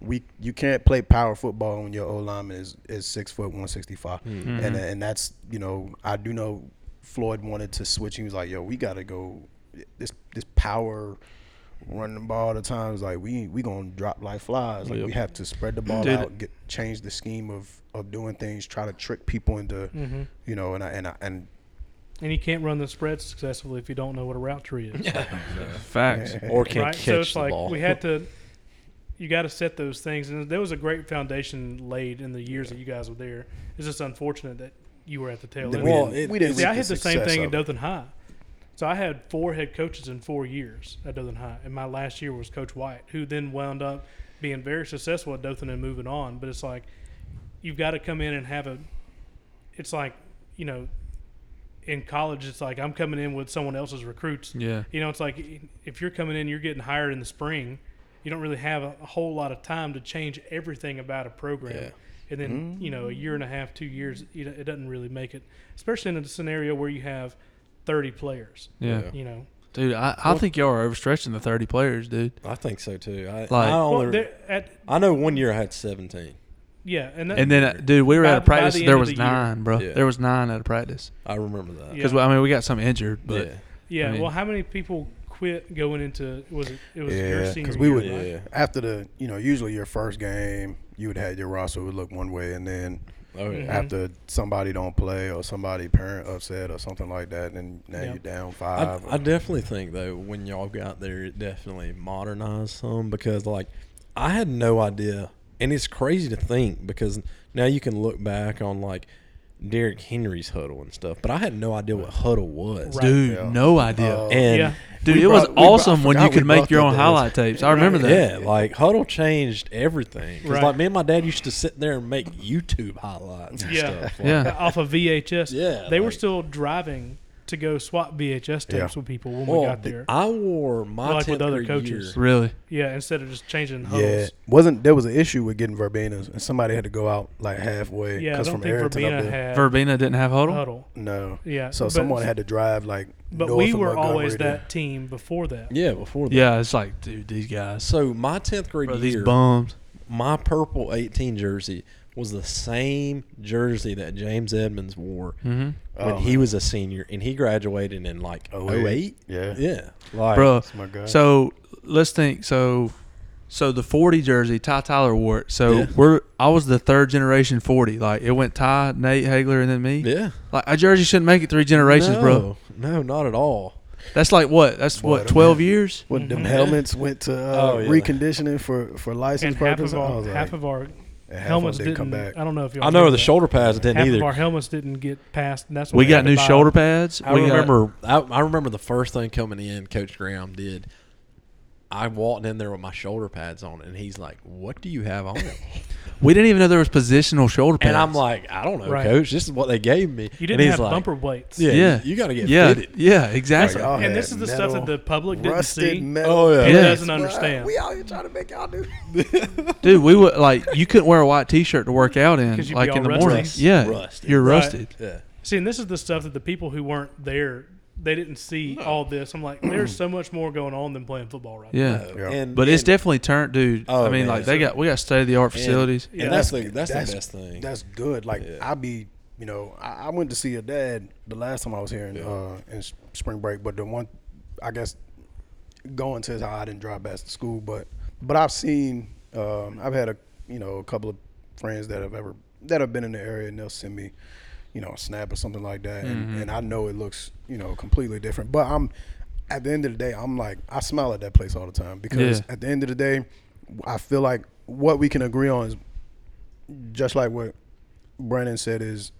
we you can't play power football when your O lineman is is six foot one sixty five, Mm-hmm. and and that's you know I do know Floyd wanted to switch. He was like, yo, we got to go this this power. Running the ball all the time is like we we gonna drop like flies. Like we have to spread the ball Dude. out, get change the scheme of of doing things, try to trick people into Mhm. you know, and I, and I, and And you can't run the spread successfully if you don't know what a route tree is. Facts. Or can't right? catch So it's the like ball. we had to. You got to set those things, and there was a great foundation laid in the years that you guys were there. It's just unfortunate that you were at the tail end. we Well, it- we didn't See, I had the same thing at. Dothan High. So I had four head coaches in four years at Dothan High, and my last year was Coach White, who then wound up being very successful at Dothan and moving on. But it's like you've got to come in and have a. It's like you know, in college, it's like I'm coming in with someone else's recruits. Yeah. You know, it's like if you're coming in, you're getting hired in the spring. You don't really have a, a whole lot of time to change everything about a program. Yeah. And then you know, a year and a half, two years, you know, it doesn't really make it, especially in a scenario where you have 30 players. Yeah. You know, Dude, I, I think y'all are overstretching the 30 players, dude. I think so too. I, Like- I, only, there- at I know one year I had 17. yeah, and that, And then, uh, dude, we were By- at a practice. the There was the year. nine, bro. Yeah. There was nine at a practice. I remember that. Yeah. Because I mean, we got some injured, but yeah. yeah. I mean- well, how many people quit going into was it? It was your Yeah, senior because we year, would right? Yeah. after the you know usually your first game you would have your roster would look one way, and then Oh yeah. Mhm. after somebody don't play or somebody parent upset or something like that, and now Yeah. you're down I, five. I definitely think though when y'all got there, it definitely modernized some because like I had no idea, and it's crazy to think because now you can look back on like Derrick Henry's Hudl and stuff, but I had no idea what Hudl was. Right. dude, Yeah. no idea. Uh, And Yeah. dude, we it was brought- we brought- awesome I when you could make your own days. highlight tapes. I remember that. yeah, like Hudl changed everything. Right. like me and my dad used to sit there and make YouTube highlights and Yeah. stuff. Like, Yeah. off of VHS. Yeah, they were still driving to go swap VHS tapes Yeah. with people when Well, we got there. I wore my Like with other coaches. year. Really? yeah, instead of just changing Hudls. Yeah, wasn't there was an issue with getting Verbenas, and somebody had to go out like halfway. Yeah, I 'cause don't from think Ariton up Verbena there- had Verbena didn't have Hudl? Hudl. no. Yeah, So but- someone had to drive like. But north we were Montgomery always to- that team before that. Yeah, before that. Yeah, it's like, dude, these guys. So my 10th grade Bro, year, these bums. my purple 18 jersey was the same jersey that James Edmonds wore Mm-hmm. when Oh, he man. was a senior, and he graduated in like 08. 08? Yeah. yeah, like Bro, That's my guy. so let's think. So, so the 40 jersey, Ty Tyler wore it. So Yeah. we're, I was the third generation 40. Like, it went Ty, Nate, Hagler, and then me. yeah, Like, a jersey shouldn't make it three generations, no, bro. No, not at all. That's like what? That's Boy, what, 12 man- years? When them Mhm. helmets went to uh, Oh, yeah. reconditioning for for license And half purposes, of I our was half of our and half of helmets them didn't. come back. I don't know if you. I know the shoulder pads didn't Half either. of our helmets didn't get passed. And that's what We got new buy. shoulder pads. I we got- remember. I, I remember the first thing coming in. Coach Graham did. I walked in there with my shoulder pads on, and he's like, "What do you have on?" we didn't even know there was positional shoulder pads. and I'm like, "I don't know, Right. Coach. This is what they gave me." You didn't he's have like, bumper weights. Yeah, Yeah. you, got to get yeah, fitted. yeah, exactly. Y'all oh, And had this is the stuff that metal, the public didn't rusted see. metal. Oh, yeah. And Yeah. doesn't understand. We out here trying to make y'all do. Dude, we would like you couldn't wear a white T-shirt to work out in, 'Cause you'd like be in the all morning. rusty. Yeah, Rusty. you're Right. rusted. Yeah. See, and this is the stuff that the people who weren't there, they didn't see all this. I'm like, there's so much more going on than playing football right Yeah, Yeah. And but it's definitely turned, dude. Oh, I mean, man. like they got we got state of the art facilities. And Yeah. that's That's- the that's, that's- the best thing. That's good. Like Yeah. I be, you know, I, I went to see your dad the last time I was here in uh, in spring break, but the one, I guess, going to his house, I didn't drive back to school, but but I've seen, um, I've had a you know a couple of friends that have ever that have been in the area and they'll send me, you know, a snap or something like that, and, mm-hmm. and I know it looks you know completely different, but I'm. At the end of the day, I'm like I smile at that place all the time because Yeah. at the end of the day, I feel like what we can agree on is just like what Brandon said is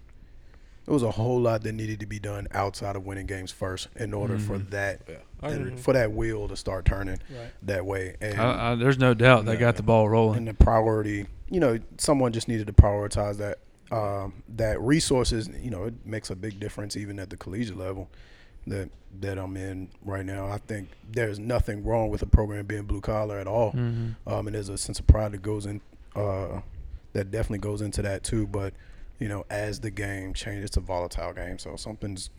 it was a whole lot that needed to be done outside of winning games first in order for mm-hmm. that I and for that wheel to start turning Right. that way and I, I, there's no doubt they got the ball rolling. and the priority you know someone just needed to prioritize that um, that resources you know it makes a big difference even at the collegiate level that that I'm in right now. I think there's nothing wrong with a program being blue collar at all. Mhm. um, and there's a sense of pride that goes in uh, that definitely goes into that too. But you know as the game changes it's a volatile game. So something's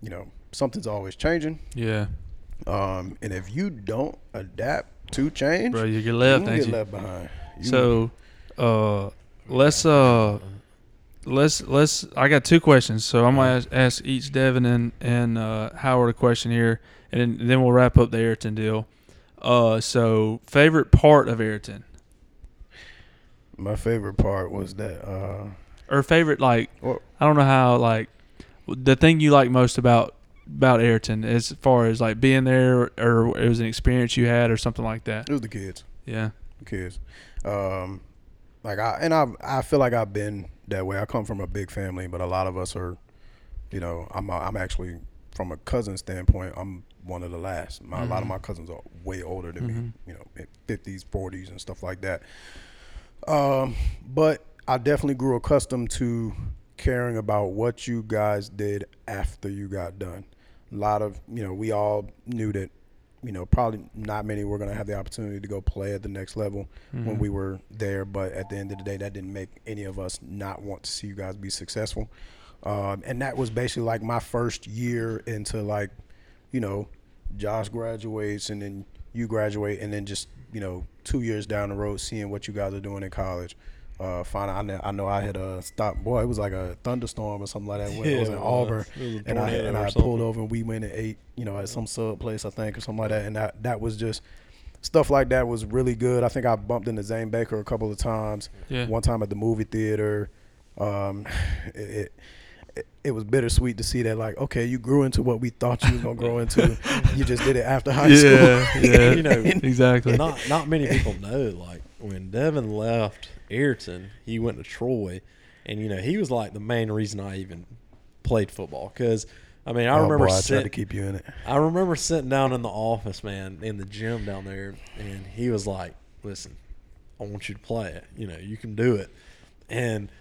you know something's always changing. Yeah, um, and if you don't adapt to change bro, you get left, gonna get you? left behind. You- So, uh, let's uh, let's let's. I got two questions, so I'm gonna ask, ask each Devon and and uh, Howard a question here, and then, we'll wrap up the Ariton deal. Uh, so favorite part of Ariton, my favorite part was that uh, or favorite like Well- I don't know how like the thing you like most about about Ariton as far as like being there, or it was an experience you had, or something like that. it was the kids Yeah, the kids. Um, like I and I I feel like I've been that way. I come from a big family, but a lot of us are, you know, I'm I'm actually from a cousin standpoint, I'm one of the last. My, A lot of my cousins are way older than me, you know, fifties, forties, and stuff like that. Um, but I definitely grew accustomed to caring about what you guys did after you got done. A lot of you know, we all knew that you know probably not many were going to have the opportunity to go play at the next level when we were there. But at the end of the day, that didn't make any of us not want to see you guys be successful. Um, and that was basically like my first year into like, you know, Josh graduates and then you graduate and then just you know two years down the road seeing what you guys are doing in college. Uh, find I know, I know I had a stop. Boy, it was like a thunderstorm or something like that. When it was in it. Auburn, was and I and or I something. pulled over and we went and ate, you know, at some sub place I think or something like that. And that that was just stuff like that was really good. I think I bumped into Zane Baker a couple of times. Yeah. One time at the movie theater. Um, it, it it was bittersweet to see that like okay you grew into what we thought you were gonna grow into you just did it after high school Yeah, yeah, You know, exactly. not not many people know. Like when Devon left Ariton, he went to Troy, and you know he was like the main reason I even played football. Because I mean, I Oh, remember boy, I tried sit- to keep you in it I remember sitting down in the office, man, in the gym down there, and he was like, "Listen, I want you to play it. You know, you can do it." And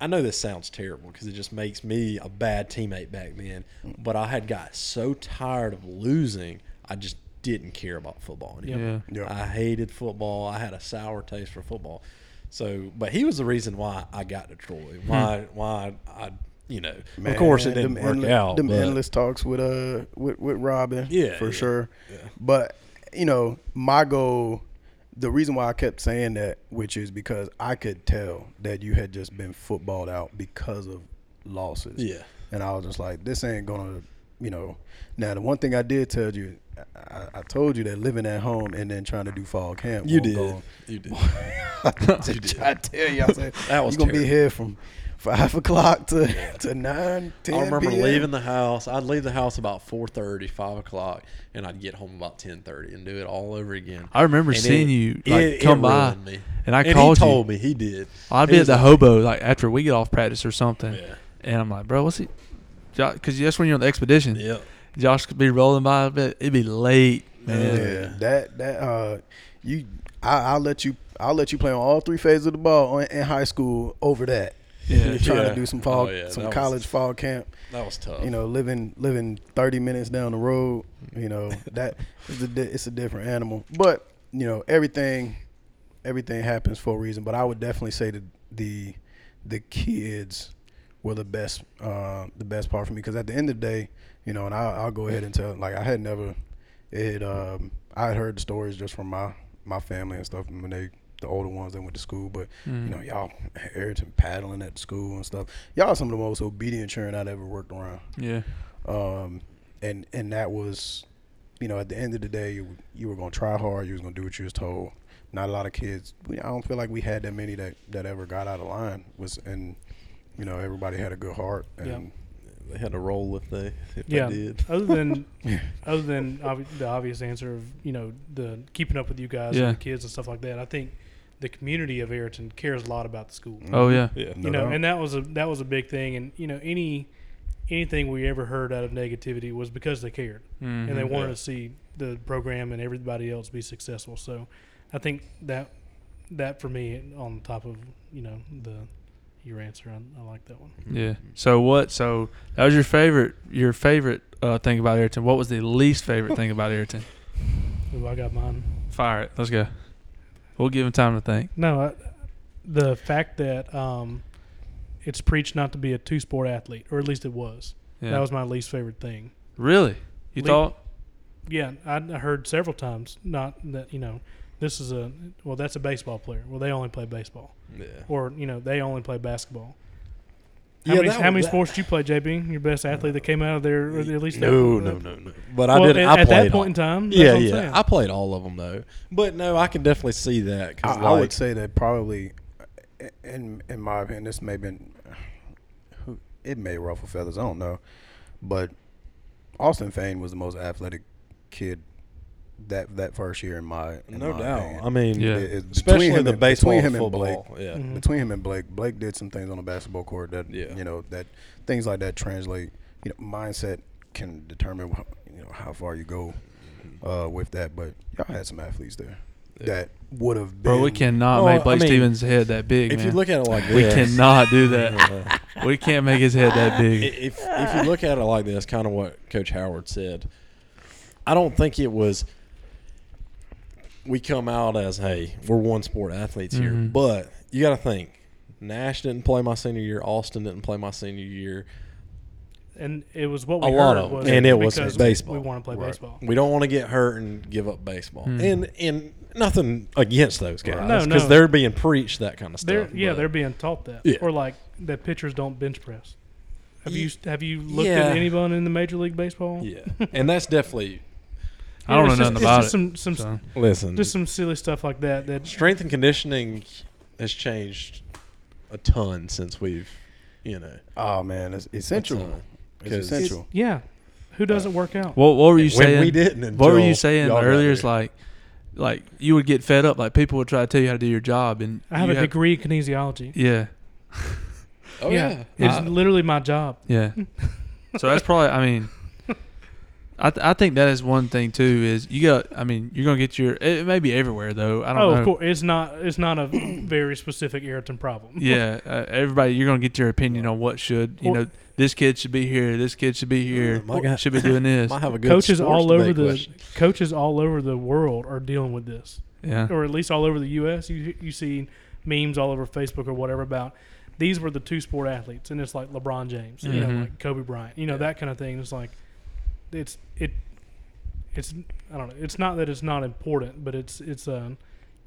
I know this sounds terrible because it just makes me a bad teammate back then. But I had got so tired of losing, I just didn't care about football anymore. Yeah. Yeah. I hated football. I had a sour taste for football. So, but he was the reason why I got to Troy. Why, why I, you know, of course it didn't work endless, out. Them but- endless talks with uh with, with Robin, Yeah, for yeah, sure. yeah. But you know, my goal, the reason why I kept saying that, which is because I could tell that you had just been footballed out because of losses. Yeah. and I was just like, this ain't gonna, you know. Now the one thing I did tell you, I, I told you that living at home and then trying to do fall camp. You won't did. go- You did. I tell you, I said That was you gonna be here from five o'clock to to nine, 10 I remember p.m. leaving the house. I'd leave the house about 4.30, 5 o'clock, and I'd get home about 10.30 and do it all over again. I remember And seeing it- you like it- it come by, me. and I and called he you. told me he did. I'd He be at the like, hobo like after we get off practice or something, Yeah. and I'm like, bro, what's he? Because that's when you're on the expedition. Yeah. Josh could be rolling by, but it'd be late, man. Yeah, that that uh, you, I, I'll let you, I'll let you play on all three phases of the ball on, in high school over that. Yeah. You're trying Yeah. to do some fall, Oh, yeah, some that was- college fall camp. That was tough. You know, living living 30 minutes down the road. You know that is a, it's a different animal. But you know everything, everything happens for a reason. But I would definitely say that the the kids were the best uh, the best part for me because at the end of the day, you know, and I'll, I'll go ahead and tell like I had never it um, I had heard the stories just from my my family and stuff when they the older ones that went to school, but you know y'all Ariton paddling at school and stuff. Y'all are some of the most obedient children I'd ever worked around Yeah. um, and and that was, you know, at the end of the day, you, you were gonna try hard. You was gonna do what you was told. Not a lot of kids. We, I don't feel like we had that many that that ever got out of line. Was and you know everybody had a good heart. And they had to roll if they if Yeah. they did. Other than other than obvi- the obvious answer of you know the keeping up with you guys Yeah. and the kids and stuff like that, I think the community of Ariton cares a lot about the school. Oh yeah. Yeah. you know, doubt. and that was a that was a big thing. And you know, any anything we ever heard out of negativity was because they cared and they Mhm. wanted Yeah. to see the program and everybody else be successful. So, I think that that for me on top of you know the your answer, I, I like that one. Yeah. So what? So that was your favorite. Your favorite uh, thing about Ariton. What was the least favorite thing about Ariton? Ooh, I got mine. Fire it. Let's go. We'll give him time to think. No, I, the fact that um, it's preached not to be a two sport athlete, or at least it was. Yeah. That was my least favorite thing. really. You Le- thought? Yeah, I I heard several times not that you know this is a well that's a baseball player. Well, they only play baseball, Yeah. or you know they only play basketball. How Yeah, many, that how many that- sports did you play, JB? Your best athlete that came out of there, or at least No, no, no, no. But I did. at, I at that point all- in time, that's Yeah, what I'm yeah. saying. I played all of them though. But no, I can definitely see that I, because I would say that probably, in in my opinion, this may have been, it may ruffle feathers. I don't know, but Austin Fain was the most athletic kid that that first year in my in no my doubt. opinion. I mean, Yeah. It- it- especially between him the and- baseball between and him and Blake, football. Yeah. Mhm. between him and Blake, Blake did some things on the basketball court that Yeah. you know that things like that translate. You know, mindset can determine you know how far you go uh, with that. But y'all had some athletes there. that would have been. Bro, we cannot Well, make Blake I mean, Stevens' head that big, If man. you look at it like we cannot do that. we can't make his head that big. If if you look at it like this, kind of what Coach Howard said, I don't think it was. We come out as hey, we're one sport athletes here, Mhm. but you got to think. Nash didn't play my senior year. Austin didn't play my senior year. and it was what A we lot heard was And it was baseball. We, want to play Right. baseball. We don't want to get hurt and give up baseball. Mhm. And and nothing against those guys, No, because no. they're being preached that kind of They're stuff. yeah, but- they're being taught that, Yeah. or like that pitchers don't bench press. Have you have you looked yeah. at anyone in the Major League Baseball? yeah, and that's definitely I don't know it's nothing just, about it's it. Some, some so. listen. just some silly stuff like that. That strength and conditioning has changed a ton since we've, you know, Oh man, it's essential. ton. It's 'Cause essential. yeah, who doesn't work out? What, what were you when saying? we didn't. what were you saying earlier? It's here. like, like you would get fed up. Like people would try to tell you how to do your job, and I have you a degree in kinesiology. Yeah, oh yeah, it's I- literally my job. yeah. so that's probably. I mean, I th- I think that is one thing too. Is you got. I mean, you're gonna get your. It may be everywhere though. I don't Oh, know. of course, it's not it's not a very specific Ariton problem. Yeah, uh, everybody, you're gonna get your opinion on what should. You Or- know, this kid should be here. This kid should be here. my guy- should be doing this. might have a good coaches all over the question. coaches all over the world are dealing with this, Yeah. or at least all over the U.S. You you see memes all over Facebook or whatever about these were the two sport athletes, and it's like LeBron James, you know, Mhm. like Kobe Bryant, you know, that kind of thing. It's like it's it it's I don't know. It's not that it's not important, but it's it's uh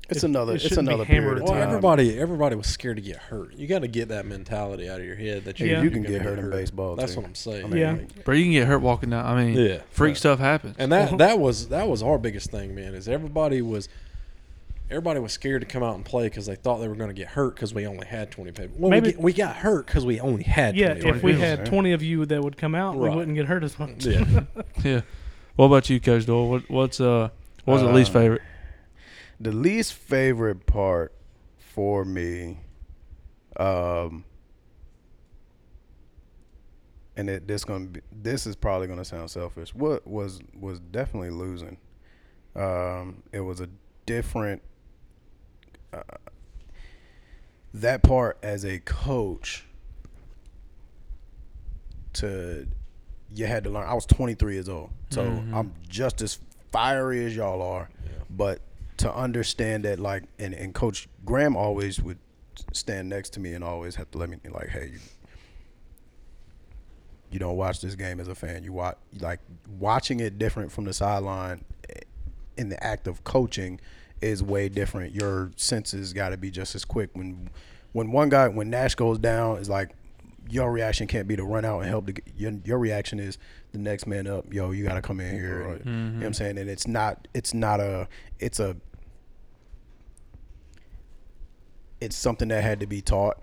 It's It- another. it It's shouldn't be another hammered period of Well, everybody, everybody was scared to get hurt. You got to get that mentality out of your head that you, Yeah. you can get hurt in baseball. That's too. what I'm saying. I mean, Yeah. like, Bro, you can get hurt walking down. I mean, yeah, freak Yeah. stuff happens. And that that was that was our biggest thing, man. Is everybody was everybody was scared to come out and play because they thought they were going to get hurt because we only had 20 people. Well, Maybe- we, get, we got hurt because we only had yeah. 20 If we people. had yeah. twenty of you that would come out, we wouldn't get hurt as much. yeah, yeah. What about you, Coach Doyle? What, what's uh, what was the least Uh, favorite? the least favorite part for me, um, and it, this gonna be this is probably gonna sound selfish. What was was definitely losing. Um, it was a different. Uh, that part as a coach. To, you had to learn. I was 23 years old, so Mhm. I'm just as fiery as y'all are but to understand that like and, and coach graham always would stand next to me and always have to let me like hey you, you don't watch this game as a fan you watch like watching it different from the sideline eh, in the act of coaching is way different. Your senses got to be just as quick. When when one guy when nash goes down is like your reaction can't be to run out and help the, your, your reaction is the next man up yo you got to come in here. And, you know mm-hmm. what i'm saying? And it's not it's not a it's a it's something that had to be taught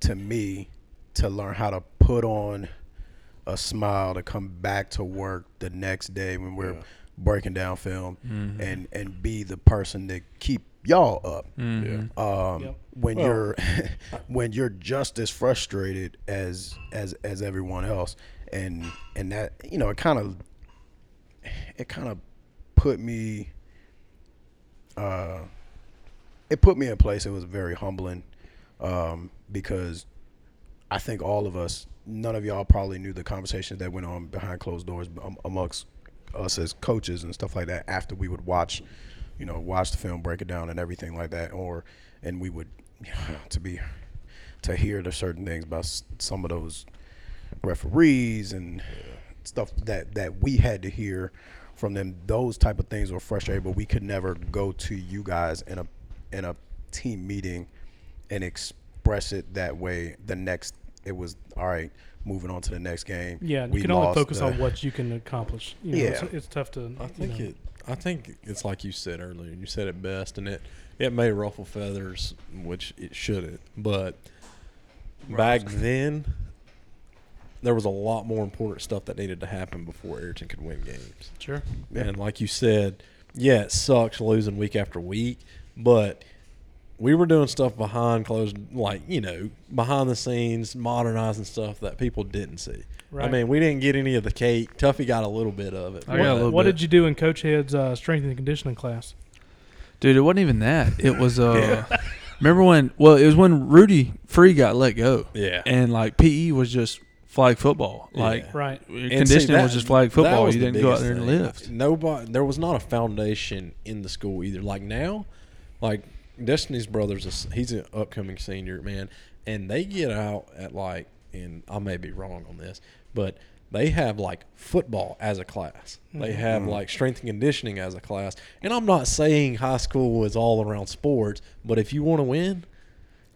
to me to learn how to put on a smile to come back to work the next day when we're breaking down film and and be the person that keep y'all up Mhm. um, Yep. when Well- you're when you're just as frustrated as as as everyone else and and that you know it kind of it kind of put me uh it put me in a place it was very humbling um because I think all of us none of y'all probably knew the conversations that went on behind closed doors um, amongst us as coaches and stuff like that after we would watch you know watch the film break it down and everything like that or and we would to be to hear the certain things about some of those referees and stuff that that we had to hear from them those type of things were frustrating but we could never go to you guys in a in a team meeting and express it that way the next it was all right moving on to the next game Yeah, you We can only focus the- on what you can accomplish. You know, Yeah. it's, it's tough to. I you think know. it. I think it's like you said earlier. You said it best, and it it may ruffle feathers, which it shouldn't. But back then, there was a lot more important stuff that needed to happen before Ariton could win games. Sure. And like you said, yeah, it sucks losing week after week, but we were doing stuff behind closed, like you know, behind the scenes, modernizing stuff that people didn't see. I mean, we didn't get any of the cake. Tuffy got a little bit of it. I got a little what bit. did you do in Coach Head's uh, strength and conditioning class? Dude, it wasn't even that. It was uh remember when well, it was when Rudy Free got let go. Yeah. And like PE was just flag football. Like Yeah. Right. And conditioning see, that- was just flag football. was You didn't go out there and thing. lift. Nobody, there was not a foundation in the school either. Like now, like Destiny's brothers, is- he's an upcoming senior man, and they get out at like, and I may be wrong on this, but they have like football as a class. They have like strength and conditioning as a class. And I'm not saying high school is all around sports, but if you want to win,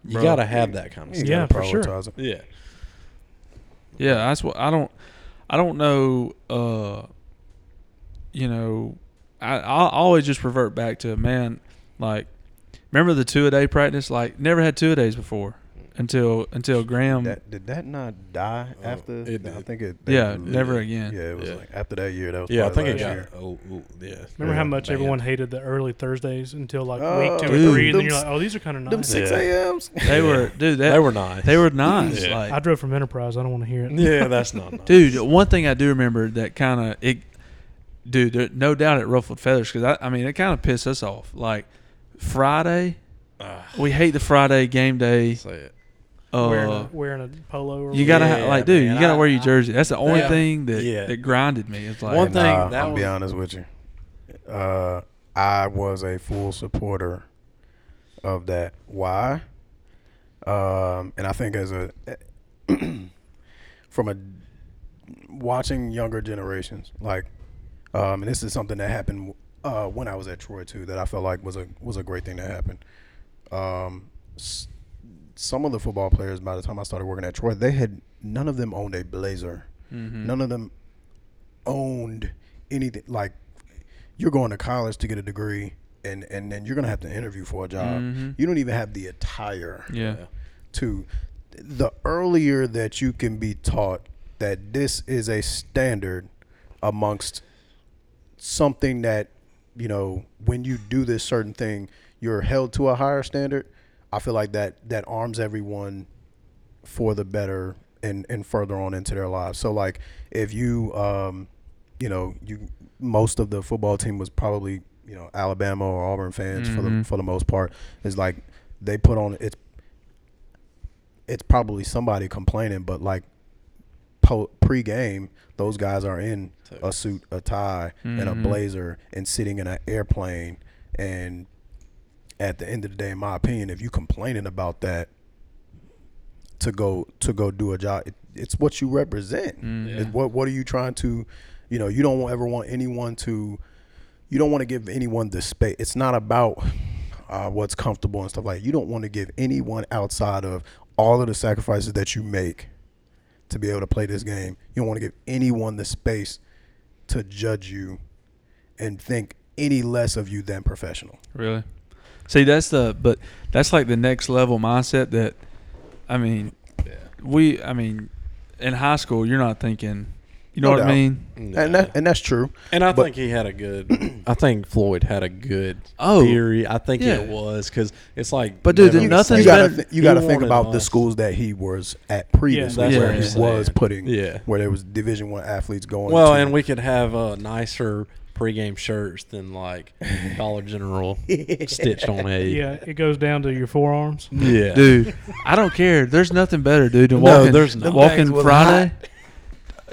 you got to have that kind of stuff. Yeah, for sure. it. Yeah. Yeah, that's what I don't. I don't know. Uh, you know, I I always just revert back to man. Like, remember the two a day practice? Like, never had two a days before until until Graham. That, did that not die after? Um, it I think it. Yeah, it- never again. Yeah, it was Yeah. like after that year. That was Yeah, I think it got. year. Oh, oh, yeah. Remember how much man. everyone hated the early Thursdays until like Oh, week two or three, and then you're like, oh, these are kind of Them nice. six Yeah. a.m.s. They were, dude. That, They were nice. They were nice. Yeah. Like, I drove from Enterprise. I don't want to hear it. Yeah, that's not nice. dude. One thing I do remember that kind of it, dude. There, no doubt it ruffled feathers because I, I mean it kind of pissed us off. Like Friday, Ah, we hate the Friday game day. say it. Uh, wearing, a, wearing a polo. Or You gotta Yeah, like, dude. man, you gotta I- wear your jersey. That's the only Yeah. thing that Yeah. that grinded me. It's like One And, thing uh, that I'll be honest with you. Uh, I was a full supporter of that. Why? Um, and I think as a from a watching younger generations, like, um, and this is something that happened uh, when I was at Troy too. That I felt like was a was a great thing to happen. Um, s- some of the football players, by the time I started working at Troy, they had none of them owned a blazer. Mhm. None of them owned anything. Like you're going to college to get a degree, and and then you're gonna have to interview for a job. Mhm. You don't even have the attire yeah. to. The earlier that you can be taught that this is a standard amongst something that you know when you do this certain thing you're held to a higher standard. I feel like that that arms everyone for the better and and further on into their lives. So like if you um you know you most of the football team was probably you know alabama or auburn fans for the Mhm. for the most part. Is like they put on it's it's probably somebody complaining but like po- pre-game those guys are in a suit a tie and a Mhm. blazer and sitting in an airplane and at the end of the day in my opinion if you complaining about that to go to go do a job it, it's what you represent Mhm. It- what what are you trying to you know you don't ever want anyone to you don't want to give anyone the space it's not about uh, what's comfortable and stuff like you don't want to give anyone outside of all of the sacrifices that you make to be able to play this game. You don't want to give anyone the space to judge you and think any less of you than professional. Really? See, that's the but that's like the next level mindset that I mean, we I mean, in high school you're not thinking, you know No what I doubt. mean? and that and that's true And I But- think he had a good. I think Floyd had a good Oh, theory. I think yeah. it was because it's like. But, dude, never nothing you gotta th- you gotta think wanted about the schools that he was at previously, that's where what he I'm was putting, Yeah. where there was Division One athletes going. Well, to, and we could have uh, nicer pregame shirts than like Dollar General stitched on a. Yeah, it goes down to your forearms. yeah, Dude, I don't care. There's nothing better, dude, than No, walking there's not. walking Them things Friday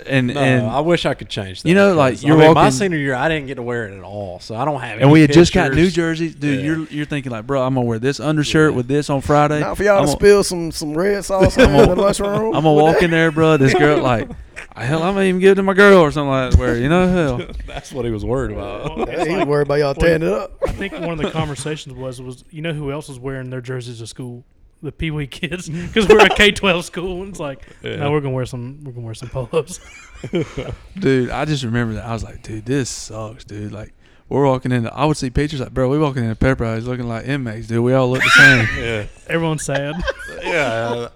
and No, and I wish I could change that. You know, like, you're I mean, my senior year, I didn't get to wear it at all, so I don't have. It. And any we had just got new pictures. jerseys, dude. Yeah. You're you're thinking like, bro, I'm gonna wear this undershirt Yeah. with this on Friday. not for y'all I'm to gonna- spill some some red sauce in the lunchroom. I'm gonna walk in there, bro. This girl, like, ah, hell, I'm gonna even give it to my girl or something like that. Where you know, hell, That's what he was worried about. Well, he like- worried about y'all tearing it up. I think one of the conversations was was you know who else was wearing their jerseys to school? The Pee Wee kids, because we're a K twelve school, and it's like, no, we're gonna wear some, we're gonna wear some polos. dude. I just remember that. I was like, dude, this sucks, dude. Like, we're walking in. I would see pictures like, bro, we walking in a Pepper's looking like inmates, dude. We all look the same. yeah, Everyone's sad. yeah.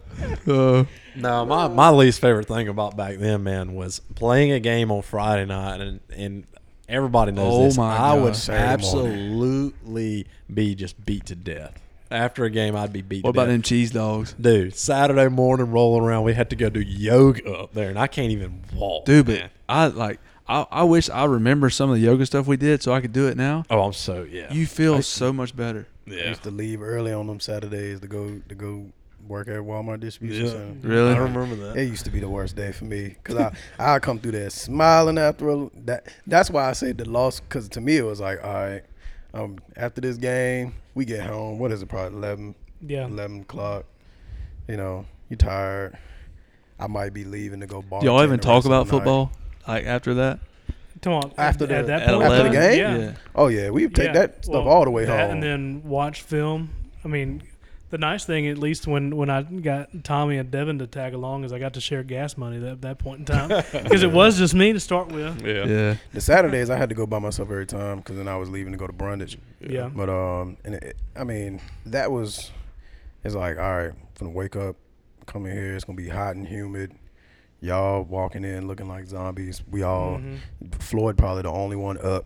uh, No, my, my least favorite thing about back then, man, was playing a game on Friday night, and and everybody knows Oh this. my I would God. Saturday morning. absolutely be just beat to death after a game. I'd be beat. what about death. them cheese dogs, Dude, Saturday morning rolling around, we had to go do yoga up there, and I can't even walk. dude? But man. I like, I, I wish I remember some of the yoga stuff we did so I could do it now. Oh, I'm so yeah. You feel so much better. I yeah. used to leave early on them Saturdays to go to go work at Walmart distribution Yeah. center. Really? I remember that. It used to be the worst day for me because I I come through there smiling after a, that. That's why I say the loss because to me it was like all right, um, after this game we get home. What is it? Probably 11, Yeah. 11 o'clock. You know, you tired. I might be leaving to go bar. Y'all even talk about football like after that? Come on. After the- at that at point, After the 11? game? Yeah. Oh yeah, we take Yeah. that stuff Well, all the way that home. and then watch film. I mean, the nice thing, at least when, when I got Tommy and Devon to tag along, is I got to share gas money at that point in time because it was just me to start with. Yeah. Yeah. the Saturdays I had to go by myself every time because then I was leaving to go to Brundidge. Yeah. But um, and it, I mean that was, it's like all right, I'm gonna wake up, come in here. It's gonna be hot and humid. Y'all walking in looking like zombies. We all Mhm. Floyd probably the only one up,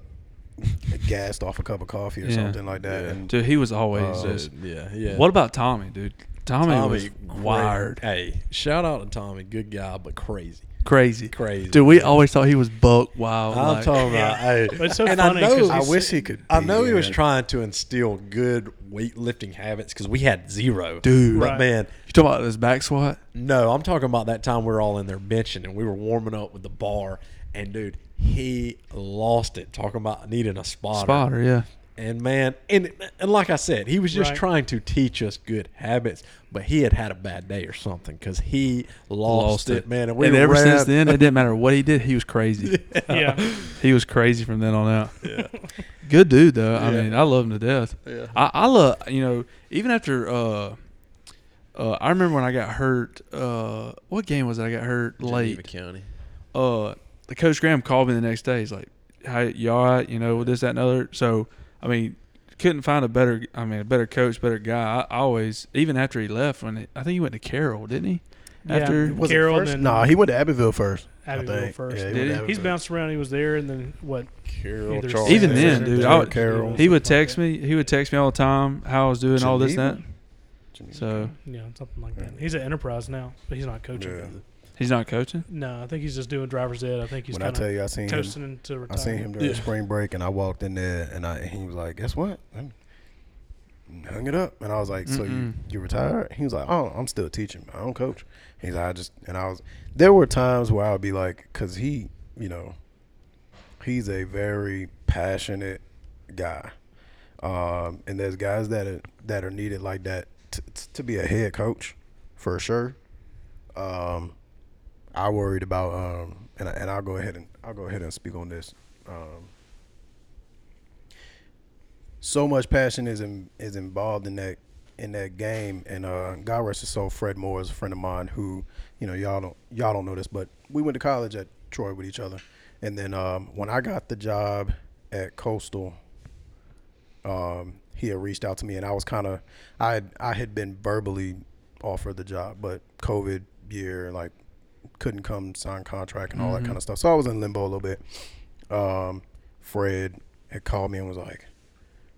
gassed off a cup of coffee or Yeah. something like that. Yeah. And Dude, he was always Uh, just. Yeah. Yeah. What about Tommy, dude? Tommy, was wired, Hey, shout out to Tommy. Good guy, but crazy. crazy. Crazy. Dude, we always thought he was buck wild. I'm like- talking about. Hey, But it's so and funny I know, 'cause I wish he could. I be know he was trying to instill good weightlifting habits because we had zero. Dude. but Right. man, You talking about this back squat? no, I'm talking about that time we were all in there benching and we were warming up with the bar, and dude, he lost it talking about needing a spotter. Spotter, yeah. And man, and and like I said, he was just Right. trying to teach us good habits, but he had had a bad day or something because he lost, it, man. And we and ever ran- since then, it didn't matter what he did. He was crazy. Yeah. he was crazy from then on out. Yeah. Good dude though. I mean, I love him to death. Yeah. I, I love you know even after uh, uh, I remember when I got hurt. Uh, what game was it? I got hurt Geneva late. County. Uh, the coach Graham called me the next day. He's like, "How you all right? You know, with this, that, and other." So, I mean, couldn't find a better. I mean, a better coach, better guy. I, I always, even after he left, when it, I think he went to Carroll, didn't he? After yeah. Was it Carroll first? and Nah, he went to Abbeville first. Abbeville first. Yeah, Did he? Abbeville. He's bounced around. He was there, and then what? Carroll, Charles. Even then, dude, Third I would- Carroll. he would something like text me. He would text me all the time how I was doing all this and that. Geneva. So that. Yeah, something like that. He's at Enterprise now, but he's not coaching. Yeah. He's not coaching. No, I think he's just doing driver's ed. I think he's When I kind tell you, I seen him. toasting into I retirement. seen him during Yeah. spring break, and I walked in there, and I and he was like, "Guess what?" I hung it up, and I was like, "So you you retired?" He was like, "Oh, I'm still teaching. I don't coach." He's like, "I just," and I was. There were times where I would be like, because he, you know, he's a very passionate guy, um, and there's guys that are that are needed like that t- t- to be a head coach, for sure. Um, I worried about, um, and and I'll go ahead and I'll go ahead and speak on this. Um, so much passion is in, is involved in that in that game, and uh, God rest his soul. Fred Moore is a friend of mine who, you know, y'all don't y'all don't know this, but we went to college at Troy with each other, and then um, when I got the job at Coastal, um, he had reached out to me, and I was kind of I I had been verbally offered the job, but COVID year like couldn't come sign contract and all that Mhm. kind of stuff. So I was in limbo a little bit. Um, Fred had called me and was like,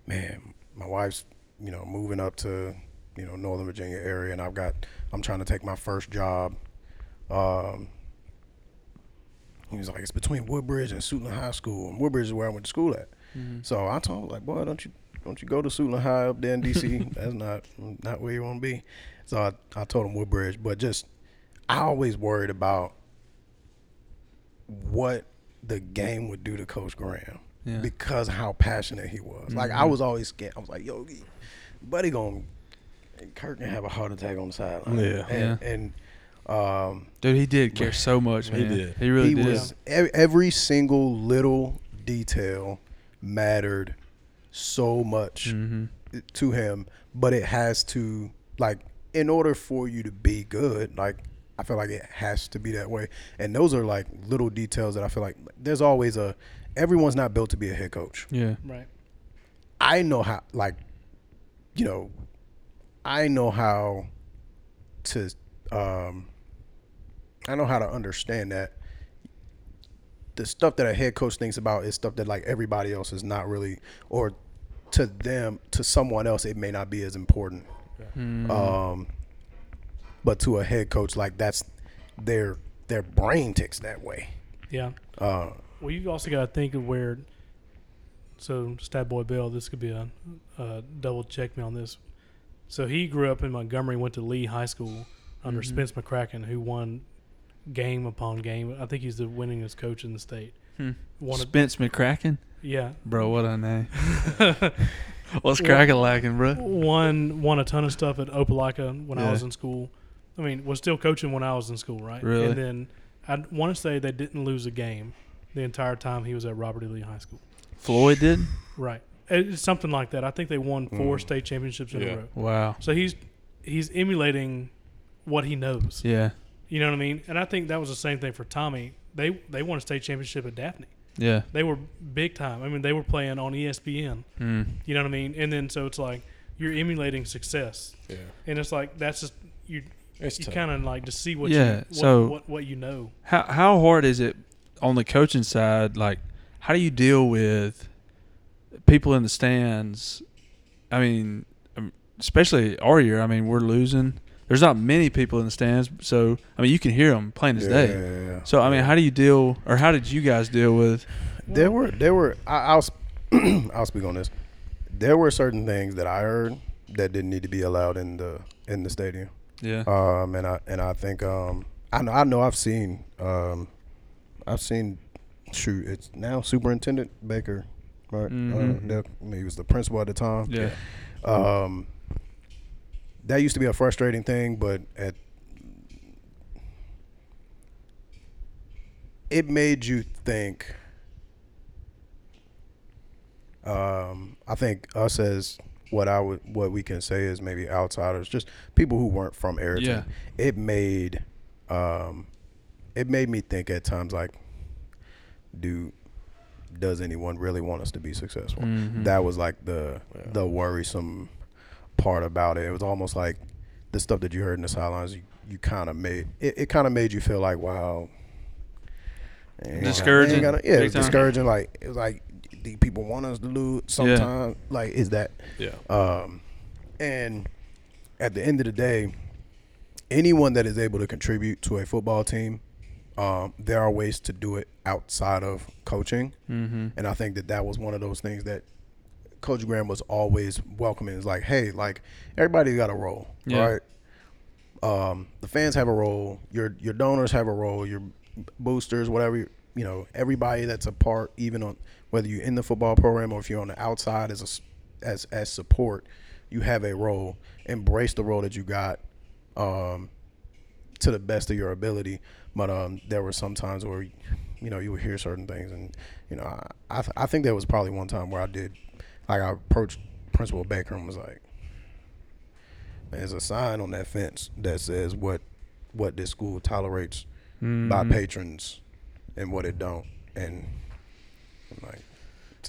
"Man, my wife's you know moving up to you know Northern Virginia area, and I've got I'm trying to take my first job." Um, he was like, "It's between Woodbridge and Suitland High School, and Woodbridge is where I went to school at." So I told him like, "Boy, don't you don't you go to Suitland High up there in DC? That's not not where you want to be." So I I told him Woodbridge, but just I always worried about what the game would do to Coach Graham Yeah. because how passionate he was. Like I Mhm. was always scared. I was like, "Yo, buddy, gonna Kirk can have a heart attack on the sideline." Yeah. and, and um, Dude, he did care so much, He did. He really he did. was ev- every single little detail mattered so much hmm to him, but it has to like in order for you to be good, like I feel like it has to be that way. And those are like little details that I feel like there's always a everyone's not built to be a head coach. Yeah. Right. I know how like you know I know how to um I know how to understand that the stuff that a head coach thinks about is stuff that like everybody else is not really or to them to someone else it may not be as important. Mhm. Um but to a head coach like that's their their brain ticks that way. Yeah. Uh well, you also got to think of where. So, Stat Boy Bill, this could be a, a double check me on this. So he grew up in Montgomery, went to Lee High School under Mhm. Spence McCracken, who won game upon game. I think he's the winningest coach in the state. Hmm. Won it, Spence McCracken, yeah, bro. What a name. What's cracking lacking, bro? won won a ton of stuff at Opelika when I was in school. I mean, was still coaching when I was in school, right? Really? And then I want to say they didn't lose a game the entire time he was at Robert E. Lee High School. Floyd did. Right. It's something like that. I think they won four Mm. state championships in Yeah. a row. Wow. So he's he's emulating what he knows. Yeah. You know what I mean? And I think that was the same thing for Tommy. They they won a state championship at Daphne. Yeah. They were big time. I mean, they were playing on ESPN. Mm. You know what I mean? And then so it's like you're emulating success, Yeah. and it's like that's just you. It's You kind of like to see what Yeah, you what, so- what what you know. How how hard is it on the coaching side? Like, how do you deal with people in the stands? I mean, um, especially our year. I mean, we're losing. There's not many people in the stands, so I mean, you can hear them plain as Yeah, day. yeah, yeah. So I mean, how do you deal, or how did you guys deal with? There were there were I, I'll I'll speak on this. There were certain things that I heard that didn't need to be allowed in the in the stadium. Yeah. Um, and I and I think um, I know I know I've seen um, I've seen shoot it's now Superintendent Baker, right? Mhm. Uh, that- he was the principal at the time. yeah. Um, that used to be a frustrating thing, but at it made you think. Um, I think us as what I would what we can say is maybe outsiders, just people who weren't from Ariton. Yeah. It made um, it made me think at times like, do does anyone really want us to be successful? Mhm. That was like the Yeah. the worrisome part about it. It was almost like the stuff that you heard in the sidelines. You, you kind of made it. It kind of made you feel like, wow. Discouraging, ain't gotta- yeah, it was discouraging. Like it was like the people want us to lose. Sometimes, like is that Yeah. um, and at the end of the day, anyone that is able to contribute to a football team, um, there are ways to do it outside of coaching. Mm-hmm. And I think that that was one of those things that Coach Graham was always welcoming. Is like, hey, like everybody got a role, Yeah. right? Um, the fans have a role. Your your donors have a role. Your boosters, whatever you know, everybody that's a part, even on whether you're in the football program or if you're on the outside as a as as support, you have a role. Embrace the role that you got. Um, to the best of your ability. But um, there were some times where, you know, you would hear certain things, and you know, I I, th- I think there was probably one time where I did, like I approached Principal Baker and was like, "There's a sign on that fence that says what what this school tolerates by Mm-hmm. patrons and what it don't." And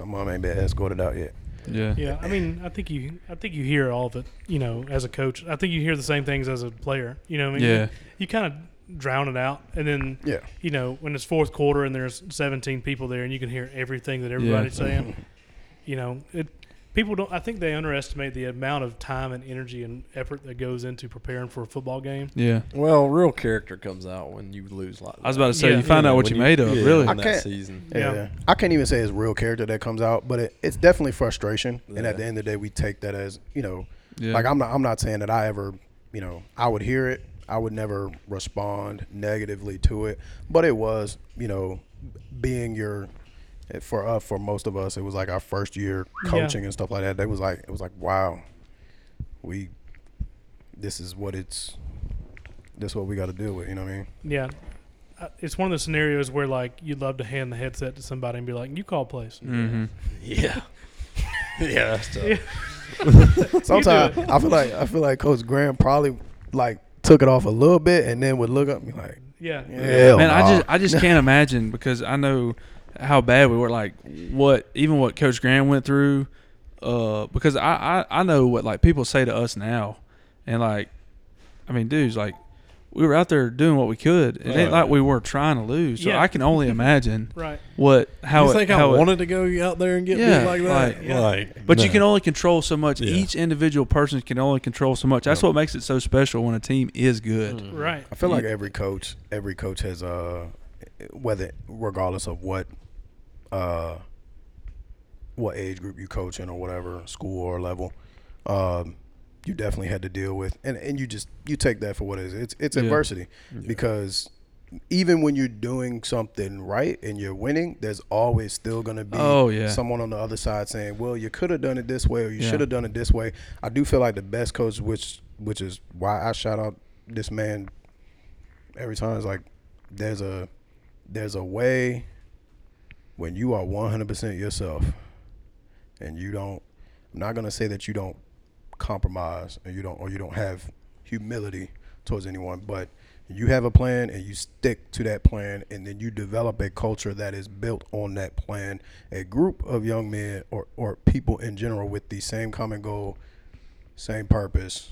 some of them ain't been escorted out yet. Yeah. Yeah, I mean, I think you, I think you hear all of it. You know, as a coach, I think you hear the same things as a player. You know, what I mean, Yeah. you, you kind of drown it out, and then Yeah. you know, when it's fourth quarter and there's 17 people there, and you can hear everything that everybody's saying. You know, it. People don't. I think they underestimate the amount of time and energy and effort that goes into preparing for a football game. Yeah. Well, real character comes out when you lose like that. I was about to say Yeah. you find know, out what when you made of. yeah, Really. in I that can't- season. Yeah. Yeah. I can't even say it's real character that comes out, but it, it's definitely frustration. And at the end of the day, we take that as you know, Yeah. like I'm not I'm not saying that I ever you know I would hear it. I would never respond negatively to it, but it was you know being your for us for most of us it was like our first year Yeah. coaching and stuff like that. They was like it was like wow, we this is what it's this is what we got to deal with. You know what I mean? Yeah, Uh, it's one of the scenarios where like you'd love to hand the headset to somebody and be like, "You call plays." Mm-hmm. Yeah. yeah, that's tough. Yeah. Sometimes I feel like I feel like Coach Graham probably like took it off a little bit and then would look up and be like, Yeah, yeah." Man, I just I just can't imagine because I know how bad we were. Like what even what Coach Graham went through. Uh, because I, I I know what like people say to us now, and like, I mean, dudes, like we were out there doing what we could. It ain't like we were trying to lose. So Yeah. I can only imagine right. what how you it, think I how it- wanted to go out there and get Yeah, beat like that? like- Yeah. Like, But you no. can only control so much. Yeah. Each individual person can only control so much. That's Yeah. what makes it so special when a team is good. Mm. Right. I feel like every coach, every coach has uh, whether regardless of what uh, what age group you coach in or whatever school or level, um, you definitely had to deal with, and and you just you take that for what it is. It's it's Yeah. adversity because even when you're doing something right and you're winning, there's always still going to be Oh, yeah. someone on the other side saying, "Well, you could have done it this way, or you Yeah. should have done it this way." I do feel like the best coach, which which is why I shout out this man every time, is like there's a there's a way when you are 100% yourself and you don't. I'm not gonna say that you don't compromise and you don't or you don't have humility towards anyone, but you have a plan and you stick to that plan and then you develop a culture that is built on that plan. A group of young men or, or people in general with the same common goal, same purpose,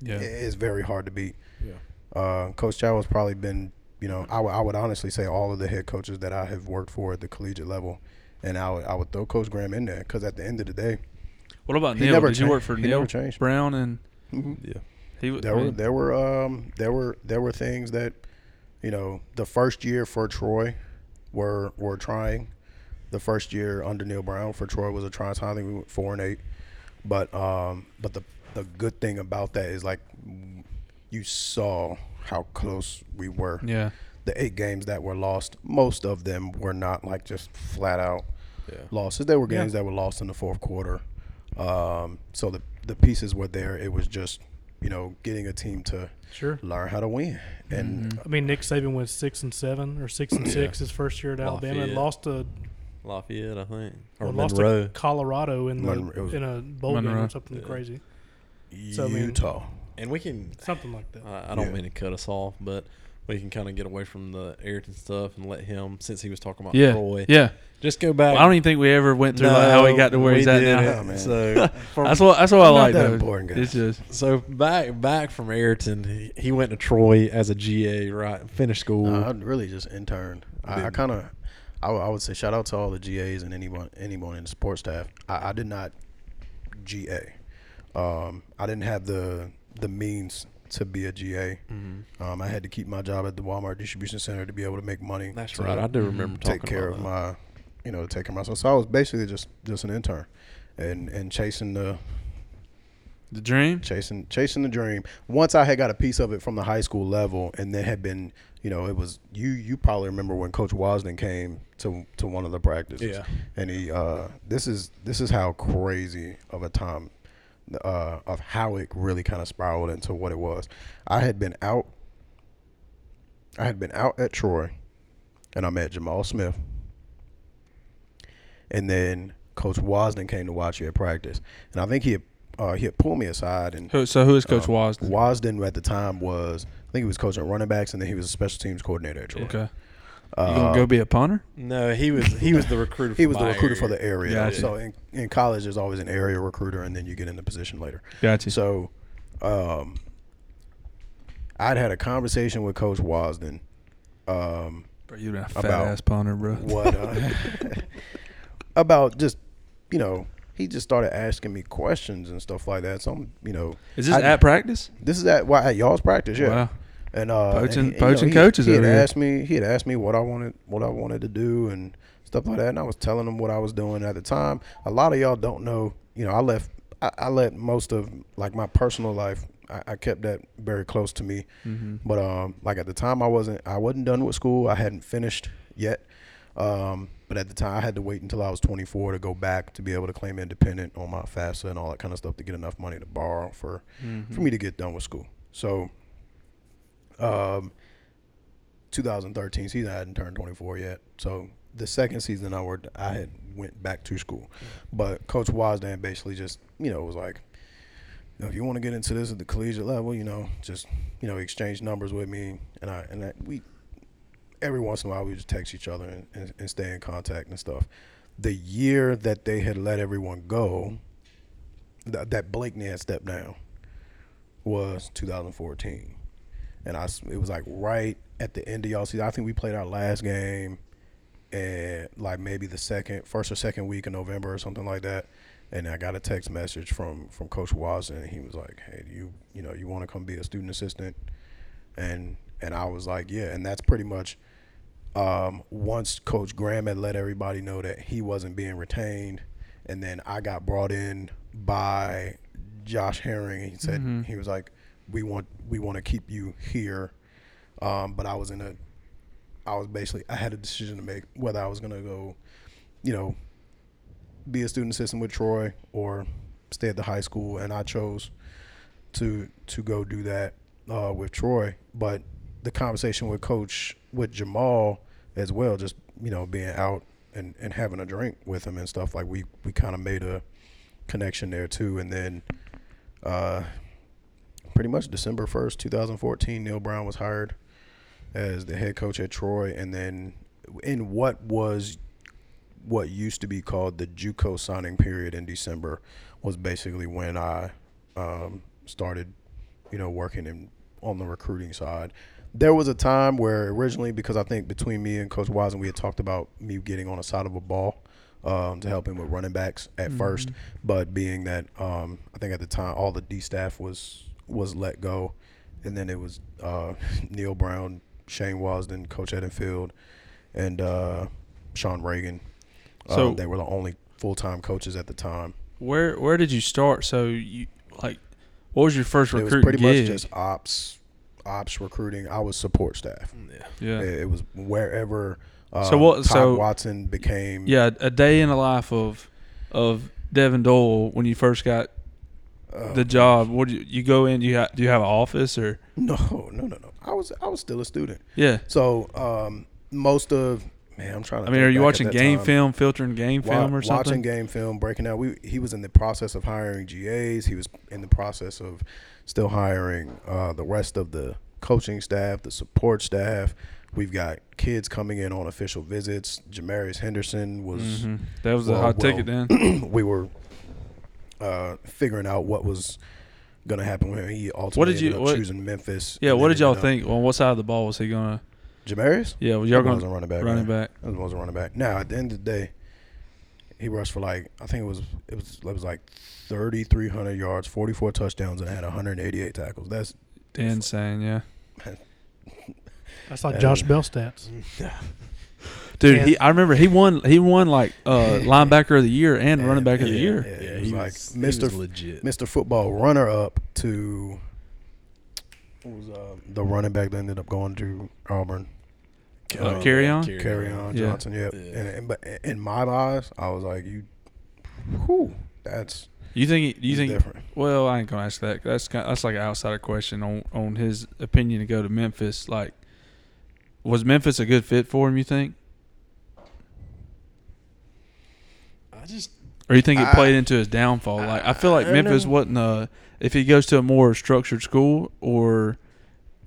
Yeah. i- is very hard to beat. Yeah. Uh, Coach Chow has probably been, you know, I would- I would honestly say all of the head coaches that I have worked for at the collegiate level, and I would I would throw Coach Graham in there because at the end of the day, What about Neal? never Did you changed. work for He Neal never changed. Brown and Yeah. he was there were there were um there were there were things that, you know, the first year for Troy, were were trying. The first year under Neal Brown for Troy was a trying time. I think we went four and eight, but um but the the good thing about that is like you saw how close we were. yeah. the eight games that were lost, most of them were not like just flat out Yeah. losses. There were Yeah. games that were lost in the fourth quarter. Um, so the the pieces were there. It was just you know getting a team to Sure. learn how to win. And Mm-hmm. I mean, Nick Saban went six and seven or six and six his first year at Alabama and lost to Lafayette, I think, or well, lost to Colorado in the Monroe- in a bowl game or something Yeah. crazy, So, I mean- Utah. And we can. something like that. I, I don't Yeah. mean to cut us off, but we can kind of get away from the Ariton stuff and let him, since he was talking about Yeah. Troy, Yeah. just go back. I don't even think we ever went through like how he got to where he's at now. Oh, man. So from, That's what that's what I like. that important, guys. It's just so back back from Ariton, he, he went to Troy as a GA, right? Finished school. Uh, I really just interned. I, I kind of, I, would- I would say shout out to all the GAs and anyone anyone in the sports staff. I, I did not GA. Um, I didn't have the the means to be a GA. Mm-hmm. Um, I had to keep my job at the Walmart distribution center to be able to make money. That's to right. I do remember talking take care about of that. my, you know, to take care of myself. So I was basically just just an intern, and and chasing the the dream. chasing chasing the dream. Once I had got a piece of it from the high school level, and then had been, you know, it was you. You probably remember when Coach Wasden came to to one of the practices. Yeah. And he, uh, this is this is how crazy of a time, uh, of how it really kind of spiraled into what it was. I had been out. I had been out at Troy, and I met Jamal Smith. And then Coach Wasden came to watch you at practice, and I think he had, uh, he had pulled me aside and Who, so who is Coach um, Wasden? Wasden at the time was I think he was coaching running backs and then he was a special teams coordinator at Troy. Okay. You Uh, gonna go be a punter? No, he was he was the recruiter. he for was the recruiter area. for the area. Gotcha. So in, in college, there's always an area recruiter, and then you get in the position later. Gotcha. So, um, I'd had a conversation with Coach Wasden. Um, Bro, you been a fat about ass punter, bro. what uh, about just you know he just started asking me questions and stuff like that. So I'm you know Is this I- at practice? this is at why at y'all's practice, yeah. Wow. And uh, Poaching- and he- you know, poaching he- coaches He had asked me. He had asked me what I wanted, what I wanted to do, and stuff like that. And I was telling him what I was doing at the time. A lot of y'all don't know. You know, I left. I, I let most of like my personal life. I, I kept that very close to me. Mm-hmm. But um, like at the time, I wasn't. I wasn't done with school. I hadn't finished yet. Um, but at the time, I had to wait until I was 24 to go back to be able to claim independent on my FAFSA and all that kind of stuff to get enough money to borrow for Mm-hmm. for me to get done with school. So, um, 2013 season, I hadn't turned 24 yet. So the second season, I worked, I had went back to school, but Coach Wasden basically just, you know, was like, you know, if you want to get into this at the collegiate level, you know, just you know, exchange numbers with me, and I and I, we every once in a while we just text each other and, and, and stay in contact and stuff. The year that they had let everyone go, th- that Blakeney had stepped down, was 2014, and I it was like right at the end of y'all season. I think we played our last game, and like maybe the second, first or second week in November or something like that. And I got a text message from from Coach Watson, and he was like, "Hey, do you you know you want to come be a student assistant?" And and I was like, "Yeah." And that's pretty much um, once Coach Graham had let everybody know that he wasn't being retained, and then I got brought in by Josh Herring, and he said Mhm. he was like, "We want we want to keep you here," um, but I was in a, I was basically I had a decision to make whether I was gonna go, you know, be a student assistant with Troy or stay at the high school, and I chose to to go do that uh, with Troy. But the conversation with Coach with Jamal as well, just you know being out and, and having a drink with him and stuff like we we kind of made a connection there too. And then uh, pretty much December first, two thousand fourteen, Neal Brown was hired as the head coach at Troy, and then in what was what used to be called the JUCO signing period in December was basically when I um, started, you know, working in on the recruiting side. There was a time where originally, because I think between me and Coach Wiseman, we had talked about me getting on the side of a ball um, to help him with running backs at first, but being that um, I think at the time all the D staff was was let go, and then it was uh, Neal Brown, Shane Wasden, Coach Edenfield, and uh, Sean Reagan. So- um, they were the only full time coaches at the time. Where where did you start? So you like, what was your first It was pretty gig? much just ops, ops recruiting. I was support staff. Yeah. yeah, It, it was wherever. Uh, So what- Todd so- Watson became. yeah. A day in the life of of Devon Doyle when you first got uh, the job. What do you, you go in? Do you ha- do you have an office or No, no, no, no. I was I was still a student. yeah? So um, most of man, I'm trying to. I mean, are you watching game time. film, filtering game Wa- film or something? Watching game film, breaking out. We he was in the process of hiring GAs. He was in the process of still hiring uh, the rest of the coaching staff, the support staff. We've got kids coming in on official visits. Jamarius Henderson was. Mhm. That was well, hot well, ticket then. we were uh, figuring out what was going to happen with him. He ultimately what did you- ended up what- choosing Memphis. Yeah, what did y'all ended up- think? Well, what side of the ball was he gonna? Jamarius? Yeah, well, y'all That was a gonna running back. running man. back. That was a running back. Now at the end of the day, he rushed for like I think it was it was it was like thirty three hundred yards, forty four touchdowns, and had one hundred eighty eight tackles. That's Insane, yeah. That's like Yeah. Josh Bell stats. Dude, And- he I remember he won he won like uh linebacker of the year and, running back of the yeah, year. Yeah, Yeah, he was he like was, he Mr. was legit. Mr. Football runner up to what was uh, the running back that ended up going to Auburn. Uh, Kerryon? Carry on Yeah. Johnson. Yep. Yeah. And, and but in my eyes, I was like, you, whew, that's You think he, you think different. well, I ain't gonna ask that. That's kind that's like an outsider question on on his opinion to go to Memphis. Like, was Memphis a good fit for him? You think, just or you think it I- played into his downfall? Like, I feel like I Memphis know. wasn't a if he goes to a more structured school or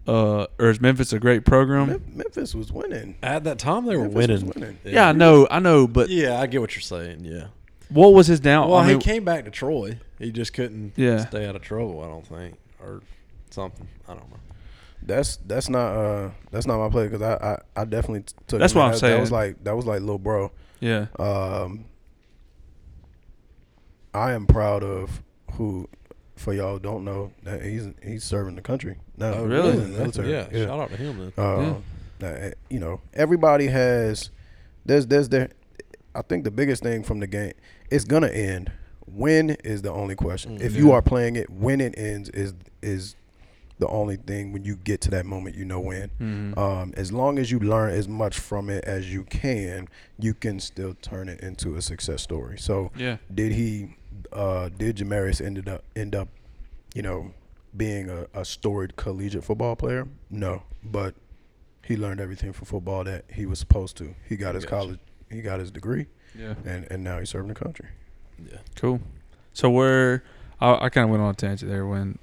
uh or is Memphis a great program? Mem- Memphis was winning. at that time they were Memphis winning. winning. yeah, I know, I know, but Yeah, I get what you're saying. Yeah. what was his down? Well, I mean, he came back to Troy. He just couldn't Yeah. stay out of trouble. I don't think, or something. I don't know. That's that's not uh that's not my play because I, I I definitely took. That's him. what I'm that, That was like that was like little bro. yeah, Um, I am proud of who, for y'all don't know that he's he's serving the country now. Oh, really? In the military. Yeah, Shout out to him then. Uh, uh, you know, everybody has. There's there's there. I think the biggest thing from the game, it's gonna end. When is the only question. Mm, if you are playing it, when it ends is is the only thing. When you get to that moment, you know when. Mhm. Um, as long as you learn as much from it as you can, you can still turn it into a success story. So, yeah. did he? Uh, did Jamarius ended up end up, you know, being a, a storied collegiate football player? No, but he learned everything from football that he was supposed to. He got his Gotcha. college, he got his degree, Yeah. and and now he's serving the country. Yeah. Cool. So where I, I kind of went on a tangent there when,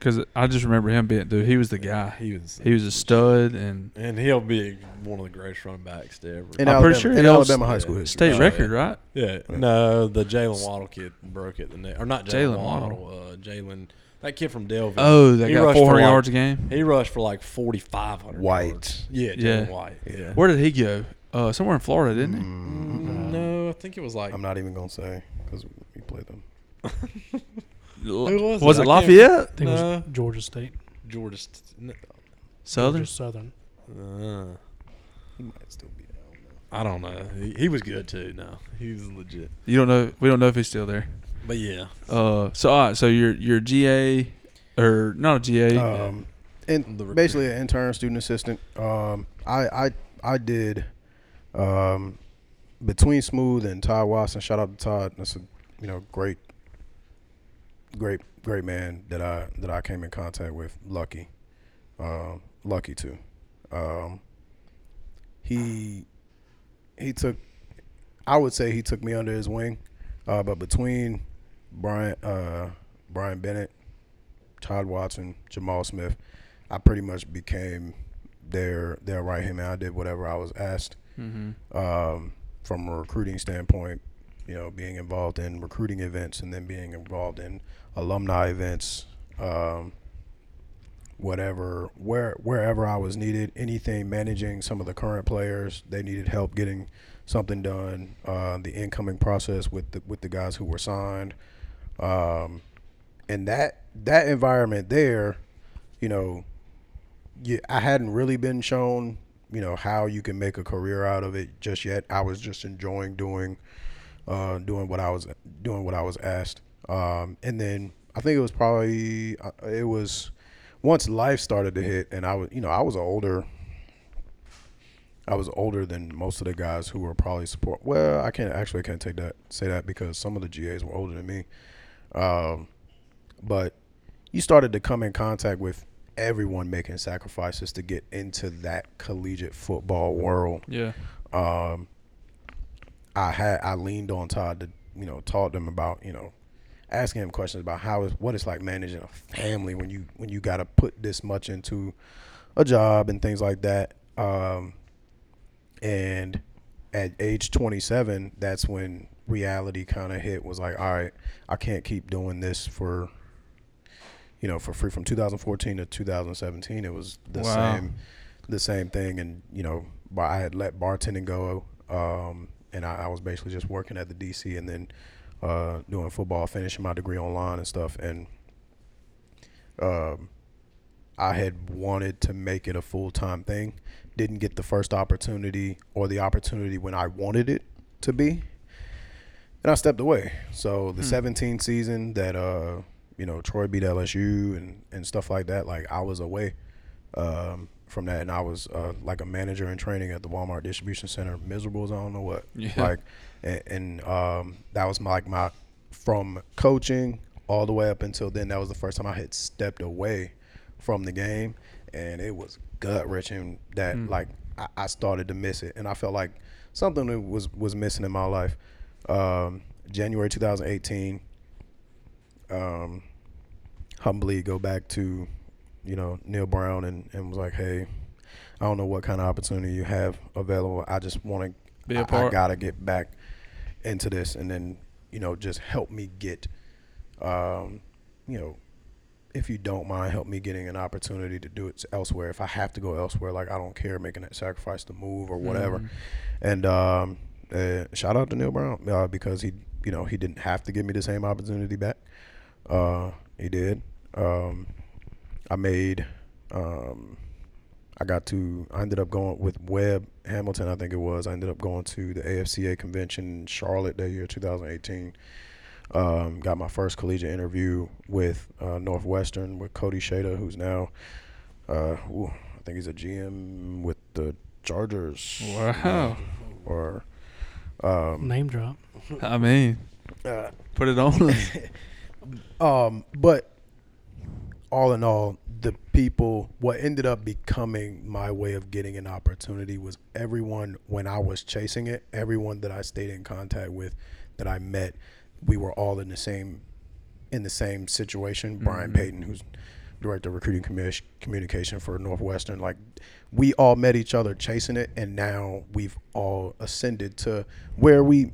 because I just remember him being dude. He was the guy. He was. He was a stud and and he'll be one of the greatest running backs to ever. In I'm Alabama, pretty sure in Alabama high school history. state record, yeah. right? yeah. No, the Jaylen Waddle kid broke it. The next, or not Jalen Jaylen Waddle. Waddle. Uh, Jalen, that kid from Daleville. Oh, they He got rushed for 400 like- yards a game. He rushed for like forty five hundred. White. Yeah, Yeah. Jalen White. Yeah. Where did he go? Uh, somewhere in Florida, didn't he? Mm, No, I think it was like I'm not even gonna say because we played them. Who was, Was it? it Lafayette? I think it No. was Georgia State. Georgia. St- n- Southern. Georgia Southern. Uh, He might still be there. I don't know. I don't know. He, he was good too. No, he was legit. You don't know. We don't know if he's still there. But yeah, Uh, so all right, so you're you're GA or not a GA? Um, and recruit. basically an intern student assistant. Um, I I I did um, between Smooth and Todd Watson. Shout out to Todd. That's a you know great, great great man that I that I came in contact with. Lucky, um, lucky too. Um, he he took. I would say he took me under his wing, uh, but between Brian uh, Brian Bennett Todd Watson, Jamal Smith, I pretty much became their their right hand man. I did whatever I was asked mm-hmm. um, from a recruiting standpoint. You know, being involved in recruiting events and then being involved in alumni events, um, whatever, where wherever I was needed, anything managing some of the current players, they needed help getting something done. Uh, the incoming process with the with the guys who were signed, um, and that that environment there, you know, you, I hadn't really been shown, you know, how you can make a career out of it just yet. I was just enjoying doing, uh, doing what I was doing what I was asked. Um, and then I think it was probably uh, it was once life started to hit, and I was, you know, I was older. I was older than most of the guys who were probably support. Well, I can't actually I can't take that say that because some of the GAs were older than me. Um, but you started to come in contact with everyone making sacrifices to get into that collegiate football world. Yeah. Um, I had I leaned on Todd to you know talk to him about you know asking him questions about how is what it's like managing a family when you when you got to put this much into a job and things like that. Um, and at age 27, that's when reality kind of hit. Was like, all right, I can't keep doing this for you know for free from 2014 to 2017. It was the Wow. same the same thing, and you know, I had let bartending go, um, and I, I was basically just working at the DC and then uh, doing football, finishing my degree online and stuff, and um, I had wanted to make it a full time thing. Didn't get the first opportunity or the opportunity when I wanted it to be, and I stepped away. So the 17 season that uh, you know Troy beat LSU and and stuff like that, like I was away um, from that, and I was uh, like a manager in training at the Walmart distribution center, miserable as I don't know what. Yeah. Like, and, and um, that was my, like my from coaching all the way up until then. That was the first time I had stepped away from the game, and it was gut wrenching that like I, I started to miss it, and I felt like something that was was missing in my life. Um, January 2018. Um, humbly go back to, you know, Neal Brown and, and was like, hey, I don't know what kind of opportunity you have available. I just want to, Be a part. I gotta get back into this, and then you know, just help me get, um, you know, if you don't mind, help me getting an opportunity to do it elsewhere. If I have to go elsewhere, like I don't care making that sacrifice to move or whatever. And um, uh, shout out to Neal Brown uh, because he, you know, he didn't have to give me the same opportunity back. Uh, he did. Um, I made. Um, I got to. I ended up going with Webb Hamilton. I think it was. I ended up going to the AFCA convention in Charlotte that year, 2018. Um, got my first collegiate interview with uh, Northwestern with Cody Shada, who's now, uh, ooh, I think he's a GM with the Chargers. Wow. Or um, Name drop. I mean, uh, put it on. Um, but all in all, the people, what ended up becoming my way of getting an opportunity was everyone when I was chasing it, everyone that I stayed in contact with, that I met, we were all in the same, in the same situation. Brian mm-hmm. Payton, who's director of recruiting commu- communication for Northwestern, like we all met each other chasing it, and now we've all ascended to where we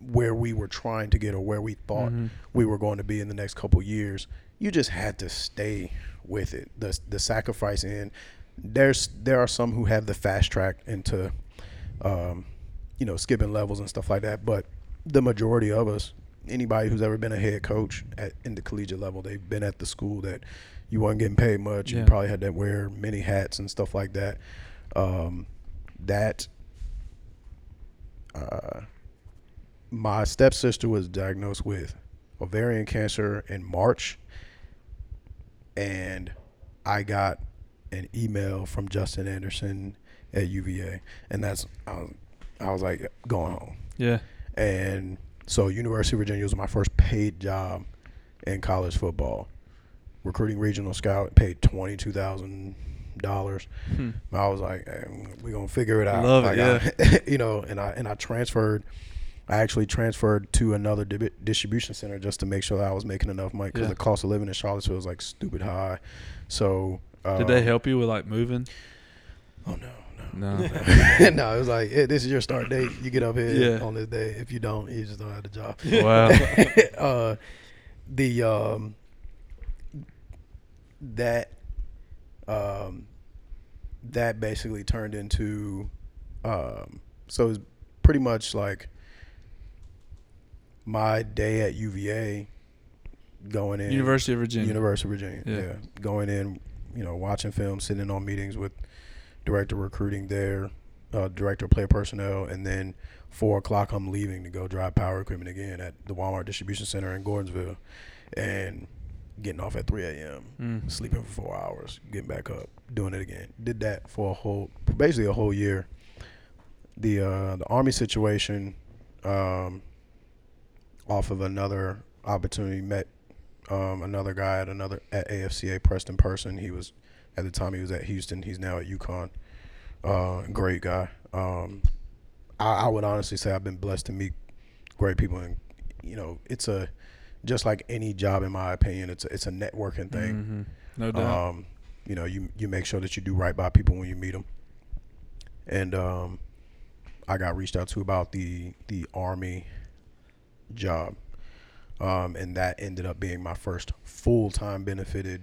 where we were trying to get or where we thought mm-hmm. we were going to be in the next couple years. You just had to stay with it. The the sacrifice in there's there are some who have the fast track into um, you know, skipping levels and stuff like that, but the majority of us, anybody who's ever been a head coach at in the collegiate level, they've been at the school that you weren't getting paid much. Yeah. You probably had to wear many hats and stuff like that. Um, that uh, my stepsister was diagnosed with ovarian cancer in March, and I got an email from Justin Anderson at UVA, and that's I was, I was like going home, Yeah. and so University of Virginia was my first paid job in college football, recruiting regional scout, paid twenty two thousand dollars. Hmm. I was like, hey, we're gonna figure it out. Love it, I- you know, and I and I transferred. I actually transferred to another dibi- distribution center just to make sure that I was making enough money because Yeah. the cost of living in Charlottesville is like stupid high. So uh, Did they help you with like moving? Oh no, No. no, no. It was like hey, this is your start date. You get up here Yeah. on this day. If you don't, you just don't have the job. wow. uh, the um, that um, that basically turned into um, so it's pretty much like my day at UVA going in University of Virginia. University of Virginia. Yeah. Yeah. Going in, you know, watching film, sitting in on meetings with director recruiting there, uh, director of player personnel, and then four o'clock I'm leaving to go drive power equipment again at the Walmart distribution center in Gordonsville, and getting off at 3 a.m. Mm. Sleeping for four hours, getting back up, doing it again. Did that for a whole, basically a whole year. The uh, the army situation, um, off of another opportunity, met um, another guy at another at AFCA Preston Person. He was at the time he was at Houston. He's now at UConn. Uh, great guy. Um, I, I would honestly say I've been blessed to meet great people, and you know, it's a just like any job, in my opinion, it's a, it's a networking thing. Mhm. No doubt. Um, you know, you you make sure that you do right by people when you meet them. And um, I got reached out to about the the army job, um, and that ended up being my first full time benefited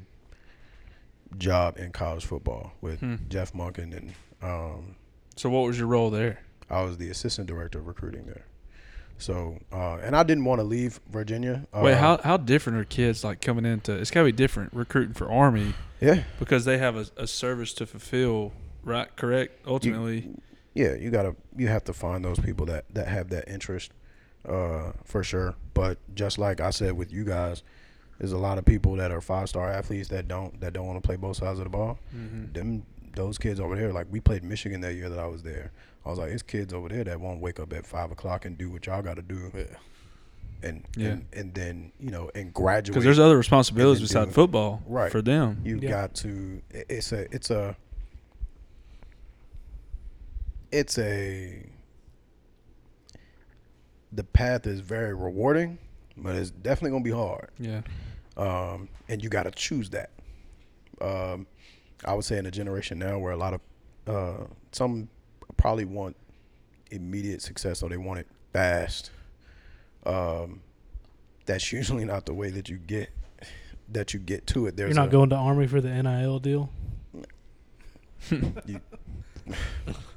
job in college football with Hmm. Jeff Monken, and um, so what was your role there? I was the assistant director of recruiting there. So, uh, and I didn't want to leave Virginia. Wait, Uh, how how different are kids like coming into? It's got to be different recruiting for Army Yeah, because they have a, a service to fulfill, right? Correct. Ultimately, yeah, you gotta you have to find those people that that have that interest, uh, for sure. But just like I said with you guys, there's a lot of people that are five star athletes that don't that don't want to play both sides of the ball. Mhm. Them those kids over there, like we played Michigan that year that I was there. I was like, it's kids over there that won't wake up at five o'clock and do what y'all got to do, and Yeah. and and then you know and graduate. because there's other responsibilities and then beside do- football, Right. For them, You've Yeah. got to. It's a. It's a. It's a. The path is very rewarding, but it's definitely gonna be hard. yeah. Um, and you got to choose that. Um, I would say in a generation now where a lot of uh, some probably want immediate success or they want it fast. Um, that's usually not the way that you get that you get to it. There's You're not a- going to Army for the NIL deal.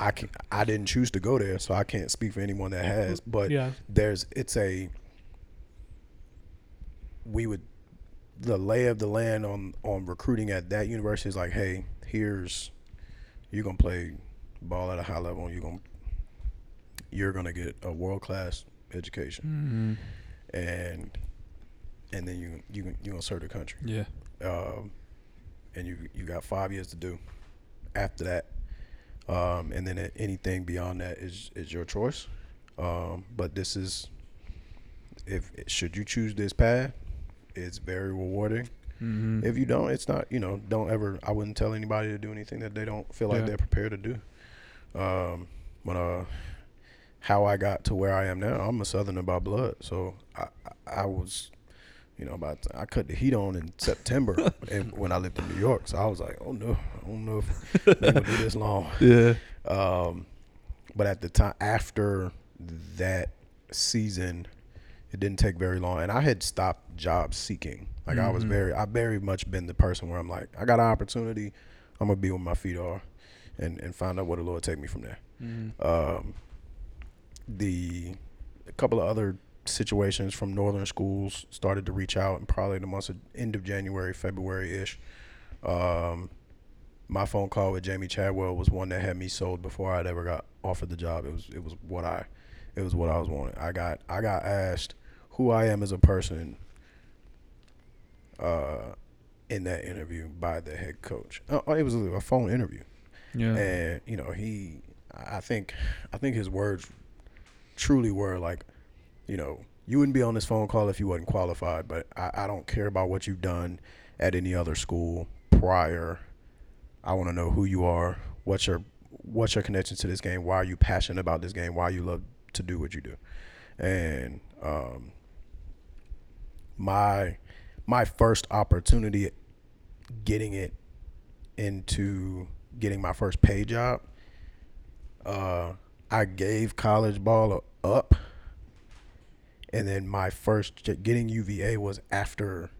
I can I didn't choose to go there, so I can't speak for anyone that has. But Yeah. there's it's a we would the lay of the land on on recruiting at that university is like, hey, here's you're gonna play ball at a high level, and you're gonna you're gonna get a world class education, Mhm. and and then you you you gonna serve the country Yeah. um, and you you got five years to do. After that, um, and then anything beyond that is is your choice. Um, but this is if should you choose this path, it's very rewarding. Mhm. If you don't, it's not. You know, don't ever. I wouldn't tell anybody to do anything that they don't feel like Yeah. they're prepared to do. Um, but uh, how I got to where I am now, I'm a Southerner by blood. So I, I was, you know, about I cut the heat on in September, and when I lived in New York. So I was like, oh no, I don't know if they're gonna do this long. Yeah. Um, but at the time after that season, it didn't take very long, and I had stopped job seeking. Like I was Mhm. very, I very much been the person where I'm like, I got an opportunity, I'm gonna be where my feet are, and and find out what the Lord take me from there. Mhm. Um, the a couple of other situations from northern schools started to reach out, and probably the months of end of January, February ish. Um, my phone call with Jamey Chadwell was one that had me sold before I'd ever got offered the job. It was it was what I it was what I was wanting. I got I got asked who I am as a person uh, in that interview by the head coach. Uh, it was a phone interview, Yeah. and you know he I think I think his words truly were like, you know, you wouldn't be on this phone call if you wasn't qualified, but I, I don't care about what you've done at any other school prior. I want to know who you are, what's your what's your connection to this game, why are you passionate about this game, why you love to do what you do. And um my my first opportunity getting it into getting my first pay job uh I gave college ball up and then my first getting UVA was after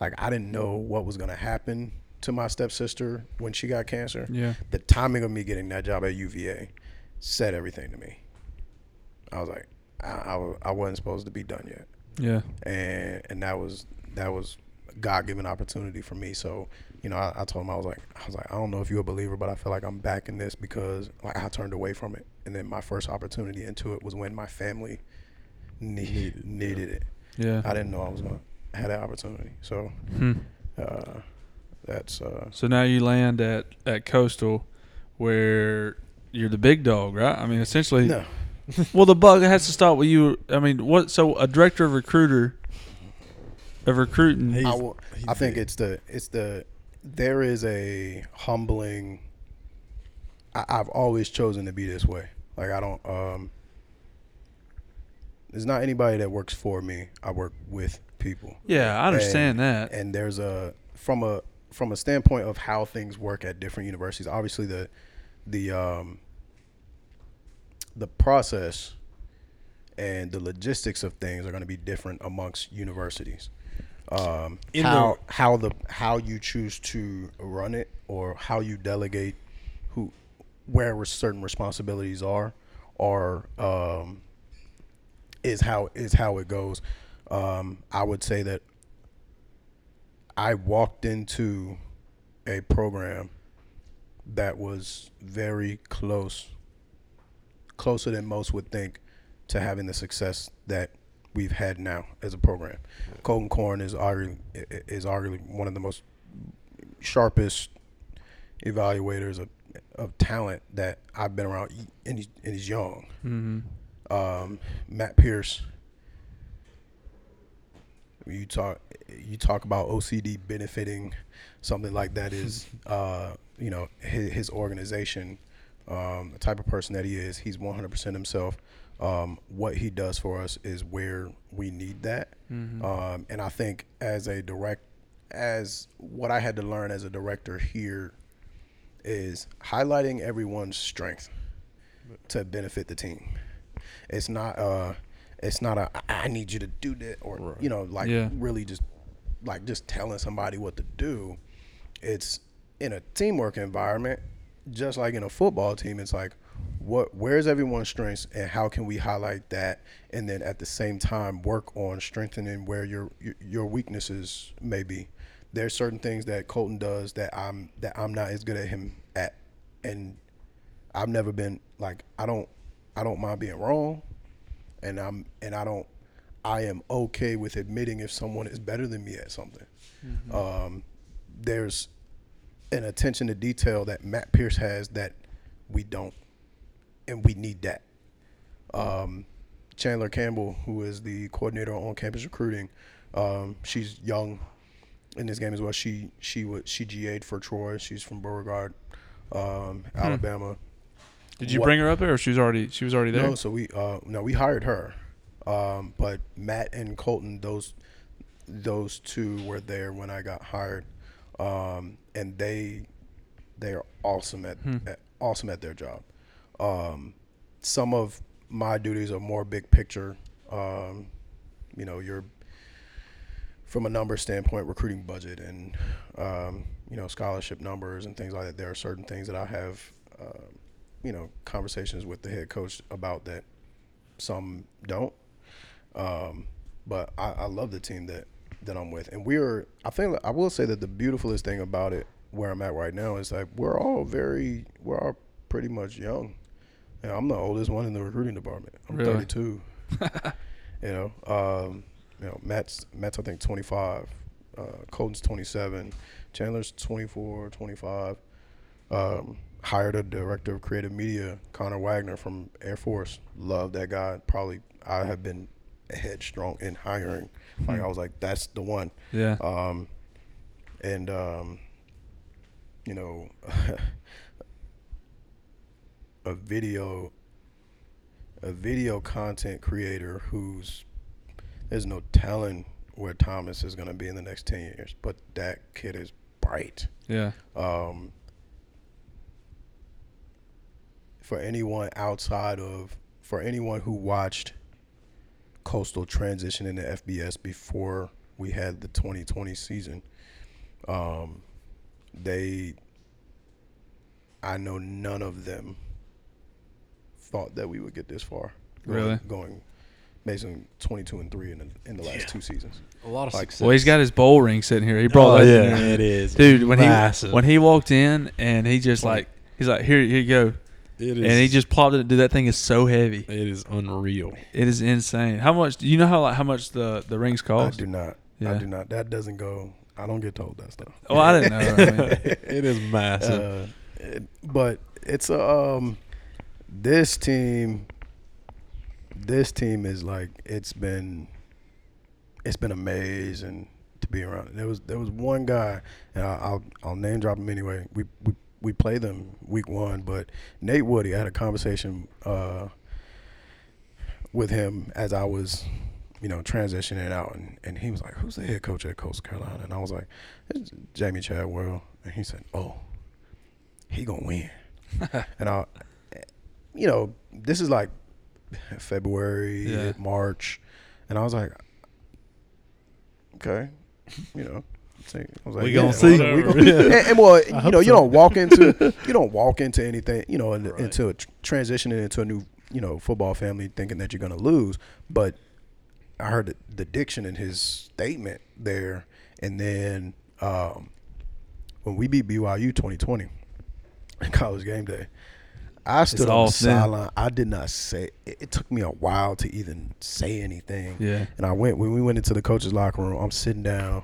like I didn't know what was going to happen to my stepsister when she got cancer. Yeah. The timing of me getting that job at UVA said everything to me. I was like I, I, I wasn't supposed to be done yet Yeah. and and that was that was God given opportunity for me. So you know, I, I told him I was like I was like I don't know if you're a believer, but I feel like I'm back in this because like I turned away from it, and then my first opportunity into it was when my family need, needed it. Yeah. I didn't know I was gonna have that opportunity. So Hmm. uh, that's uh, So now you land at at Coastal, where you're the big dog, right? I mean, essentially. no. Well, the bug has to start with you. I mean, what? So a director of recruiter, of recruiting. I, will, I think it's the it's the there is a humbling. I, I've always chosen to be this way. Like I don't. um There's not anybody that works for me. I work with people, yeah, I understand and, that. and there's a from a from a standpoint of how things work at different universities. Obviously, the the um the process and the logistics of things are going to be different amongst universities. Um, In how how the how you choose to run it or how you delegate who where certain responsibilities are are um, is how is how it goes. Um, I would say that I walked into a program that was very close, closer than most would think, to having the success that we've had now as a program. Colton Corn is arguably is arguably one of the most sharpest evaluators of of talent that I've been around, and he's, and he's young. Mm-hmm. Um, Matt Pierce. You talk, you talk about OCD benefiting something like that is, uh, you know, his, his organization, um, the type of person that he is. He's 100% himself. Um, what he does for us is where we need that. Um, and I think as a direct, as what I had to learn as a director here is highlighting everyone's strength to benefit the team. It's not uh it's not a I need you to do that or you know like Yeah. really just like just telling somebody what to do. It's in a teamwork environment, just like in a football team, it's like what where's everyone's strengths and how can we highlight that and then at the same time work on strengthening where your your, your weaknesses may be. There's certain things that Colton does that I'm that I'm not as good at him at and I've never been like I don't I don't mind being wrong and I'm and I don't I am okay with admitting if someone is better than me at something. Um, there's an attention to detail that Matt Pierce has that we don't, and we need that. Um, Chandler Campbell, who is the coordinator on campus recruiting, um, she's young in this game as well. She she was she GA'd for Troy. She's from Beauregard, um, Alabama. Did you What- bring her up there, or she was already she was already there? No, so we uh no, we hired her. Um, but Matt and Colton, those those two were there when I got hired. Um, and they they are awesome at, at awesome at their job. Um, some of my duties are more big picture. Um, you know, you're from a number standpoint, recruiting budget and um, you know scholarship numbers and things like that. There are certain things that I have, uh, you know, conversations with the head coach about that. Some don't, um, but I, I love the team that that I'm with, and we are. I think I will say that the beautifulest thing about it where I'm at right now is like we're all very we're all pretty much young. Yeah, I'm the oldest one in the recruiting department. I'm Really? 32. you know, um, you know, Matt's Matt's I think 25, uh, Colton's 27, Chandler's 24, 25. Um, hired a director of creative media, Connor Wagner from Air Force. Love that guy. Probably I have been headstrong in hiring. Like I was like, that's the one. Yeah. Um, and um, you know, a video, a video content creator who's there's no telling where Thomas is going to be in the next ten years, but that kid is bright. Yeah. Um, for anyone outside of, for anyone who watched Coastal transition into FBS before we had the 2020 season, um, they, I know none of them thought that we would get this far. Going, Really? Going, basically 22 and three in the, in the last two seasons. A lot of Like, success. Well, he's got his bowl ring sitting here. He brought Oh, that yeah, in it is. Dude, when Massive. he when he walked in and he just like he's like here here you go, It is, and he just plopped it. Dude, that thing is so heavy. it is unreal. It is insane. How much? Do you know how like how much the the rings cost? I do not. Yeah. I do not. That doesn't go. I don't get told that stuff. Oh, I didn't know. I mean, it is massive. Uh, it- but it's a um, this team. This team is like it's been. It's been amazing to be around. There was there was one guy, and I, I'll I'll name drop him anyway. We we we played them week one, but Nate Woody. I had a conversation uh, with him as I was, you know, transitioning out, and, and he was like, "Who's the head coach at Coastal Carolina?" And I was like, "It's Jamey Chadwell," and he said, "Oh, he gonna win." and I, you know, this is like February, Yeah. March, and I was like, okay, you know. I was like, We gonna yeah, see. well, we gonna- and, and well, you hope know, you so. don't walk into you don't walk into anything, you know, in, Right. into a tr- transitioning into a new, you know, football family thinking that you're gonna lose. But I heard the, the diction in his statement there, and then um, when we beat BYU 2020 in college game day, I stood on the sideline. I did not say. It, it took me a while to even say anything. yeah. And I went when we went into the coach's locker room. I'm sitting down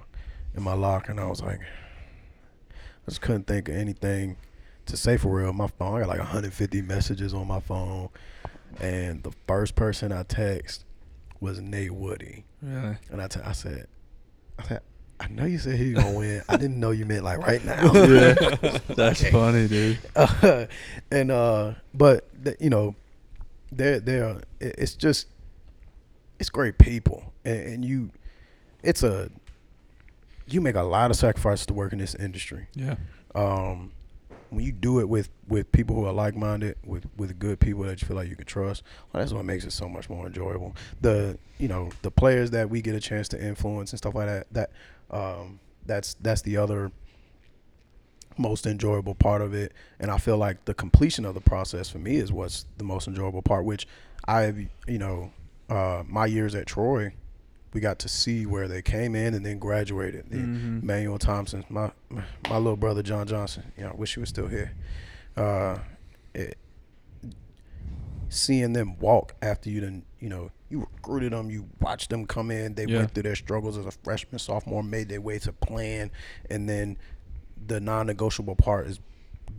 in my locker, and I was like, I just couldn't think of anything to say for real. My phone, I got like 150 messages on my phone, and the first person I text was Nate Woody, Really. and I, t- I said, I said, I know you said he's gonna win. I didn't know you meant like right now. Yeah. That's funny, dude. uh, and uh, but th- you know, they're they're it's just it's great people, and, and you, it's a you make a lot of sacrifices to work in this industry. Yeah. Um, when you do it with with people who are like minded, with with good people that you feel like you can trust, well, that's what makes it so much more enjoyable. The you know the players that we get a chance to influence and stuff like that. That um, that's that's the other most enjoyable part of it and i feel like the completion of the process for me is what's the most enjoyable part which i you know uh, my years at troy we got to see where they came in and then graduated Mhm. Manuel Thompson, my my little brother John Johnson. You know, I wish he was still here. Uh, it, seeing them walk after you done, you know, you recruited them, you watched them come in, they Yeah. went through their struggles as a freshman, sophomore, made their way to plan, and then the non-negotiable part is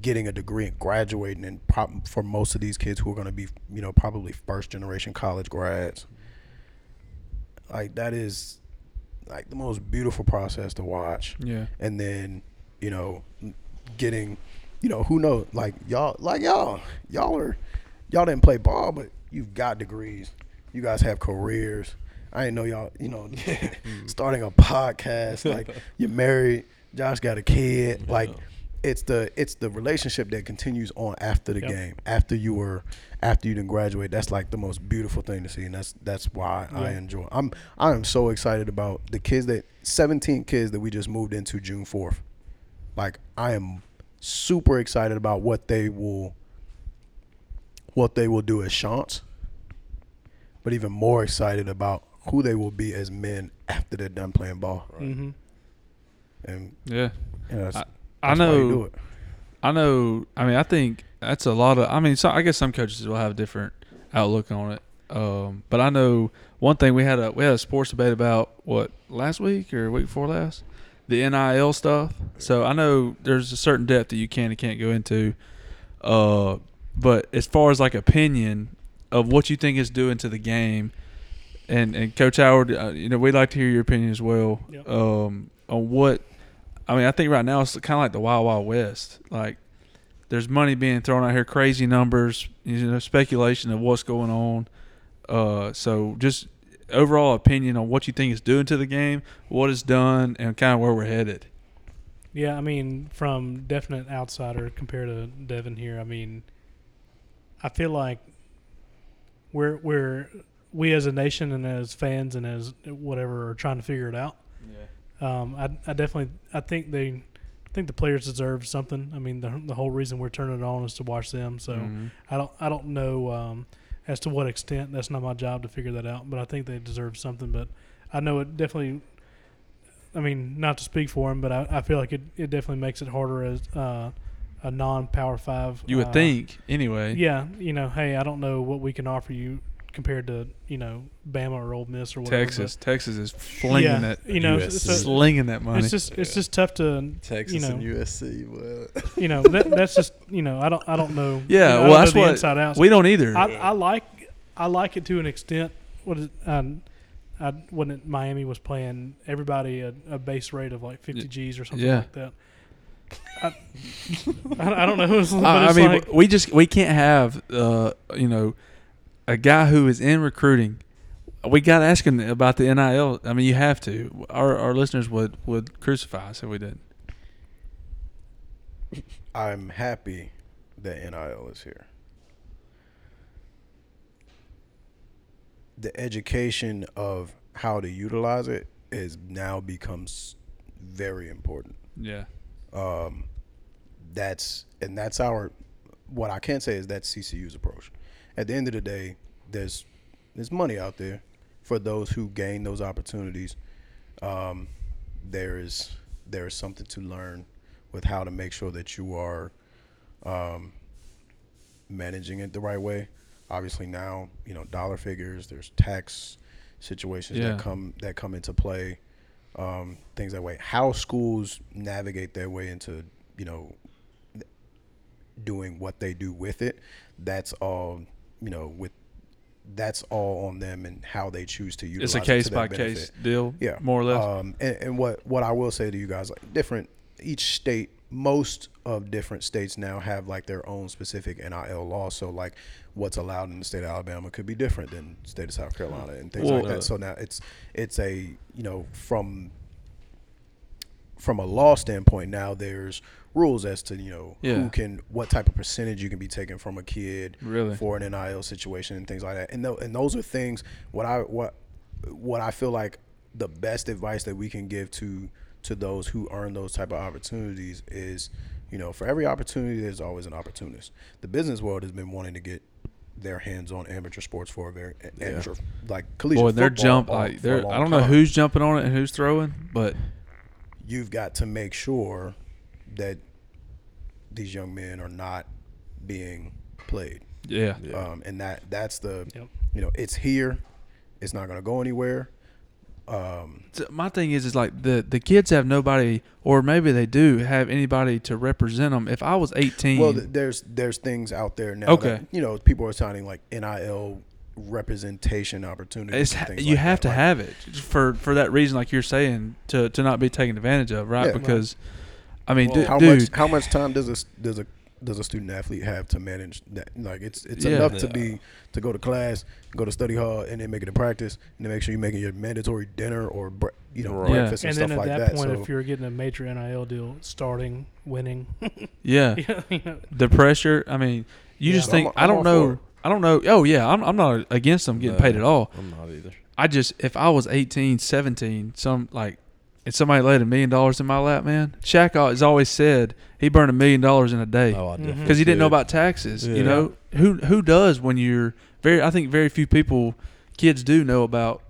getting a degree and graduating. And prob- for most of these kids who are going to be, you know, probably first-generation college grads, like that is like the most beautiful process to watch. Yeah. and then you know getting you know who knows like y'all like y'all y'all are y'all didn't play ball but you've got degrees. You guys have careers. I didn't know y'all you know starting a podcast like you're married josh got a kid like it's the it's the relationship that continues on after the Yep. game after you were after you didn't graduate. That's like the most beautiful thing to see and that's that's why i enjoy i'm i am so excited about the kids that 17 kids that we just moved into june 4th like i am super excited about what they will what they will do as shants but even more excited about who they will be as men after they're done playing ball. Hmm and Yeah. you know, that's, I- I That's why you know. do it. I know. I mean, I think that's a lot of. I mean, so I guess some coaches will have a different outlook on it. Um, but I know one thing we had a we had a sports debate about what last week or week before last, the NIL stuff. So I know there's a certain depth that you can and can't go into. Uh, but as far as like opinion of what you think is doing to the game, and and Coach Howard, uh, you know, we'd like to hear your opinion as well. Yep. Um, on what I mean, I think right now it's kind of like the Wild Wild West. Like, there's money being thrown out here, crazy numbers, you know, speculation of what's going on. Uh, so just overall opinion on what you think it's doing to the game, what it's done, and kind of where we're headed. Yeah, I mean, from definite outsider compared to Devon here, I mean, I feel like we're we're we as a nation and as fans and as whatever are trying to figure it out. Um, I, I definitely I think they I think the players deserve something. I mean, the the whole reason we're turning it on is to watch them. So Mhm. I don't I don't know um, as to what extent. That's not my job to figure that out. But I think they deserve something. But I know it definitely. I mean, not to speak for them, but I, I feel like it, it definitely makes it harder as uh, a non Power Five. You would uh, think, anyway. Yeah, you know, hey, I don't know what we can offer you compared to you know Bama or Ole Miss or whatever. Texas, but- Texas is flinging yeah, that, you know, so slinging that money. it's just it's just tough to Texas you know and USC. Well, you know that, that's just you know I don't I don't know. Yeah, you know, I well, don't know that's the what- inside outs. we don't either. I, I like I like it to an extent. What is um, I when it, Miami was playing everybody a, a base rate of like 50 G's or something Yeah. like that. I, I, I don't know. It's, but I, I mean, like, we just we can't have uh, you know a guy who is in recruiting. We got to ask him about the NIL. I mean, you have to. Our our listeners would would crucify us if we didn't. I'm happy that NIL is here. The education of how to utilize it is now becomes very important. Yeah. Um, that's and that's our what I can say is that's CCU's approach. At the end of the day, there's there's money out there for those who gain those opportunities. Um, there is there is something to learn with how to make sure that you are um, managing it the right way. Obviously now, you know, dollar figures, there's tax situations Yeah. that come that come into play um, things that way. How schools navigate their way into, you know, doing what they do with it, that's all, you know, with that's all on them and how they choose to utilize It's a case their by benefit. case deal. Yeah, More or less. Um, and, and what what I will say to you guys, like different each state, most of different states now have like their own specific NIL law. So like, what's allowed in the state of Alabama could be different than the state of South Carolina and things Well, like uh, that. So now it's it's a you know from from a law standpoint now there's rules as to you know Yeah. who can what type of percentage you can be taking from a kid Really? for an NIL situation and things like that. And tho- and those are things what I what what I feel like the best advice that we can give to to those who earn those type of opportunities is, you know, for every opportunity there's always an opportunist. The business world has been wanting to get their hands on amateur sports for a very amateur like collegiate Boy, they're jump like they're. I don't know who's jumping on it and who's throwing, but you've got to make sure that these young men are not being played. yeah, Um, and that that's the Yep. you know it's here, it's not going to go anywhere. Um, So my thing is, is like the the kids have nobody, or maybe they do have anybody to represent them. If I was eighteen, well, there's there's things out there now. Okay. that, you know, people are signing like NIL representation opportunities. it's ha- things you like have that. to Like, have it for for that reason, like you're saying, to to not be taken advantage of, right? Yeah. Right. Because, I mean, du- how dude, much how much time does a s- does a does a student athlete have to manage that? Like it's it's Yeah. enough to be to go to class, go to study hall, and then make it a practice, and then make sure you're making your mandatory dinner or bre- you know Right. breakfast and, and stuff then at like that that. point, so if you're getting a major NIL deal, starting, winning, yeah, yeah, you know, the pressure. I mean, you Yeah. just I'm- think I'm I don't know. for. I don't know. Oh yeah, I'm I'm not against them getting No. paid at all. I'm not either. I just if I was 18, 17, some like and somebody laid a million dollars in my lap, man. Shaq has always said he burned a million dollars in a day Oh, I Mhm. because he didn't know about taxes. You know who who does when you're very. I think very few people, kids do know about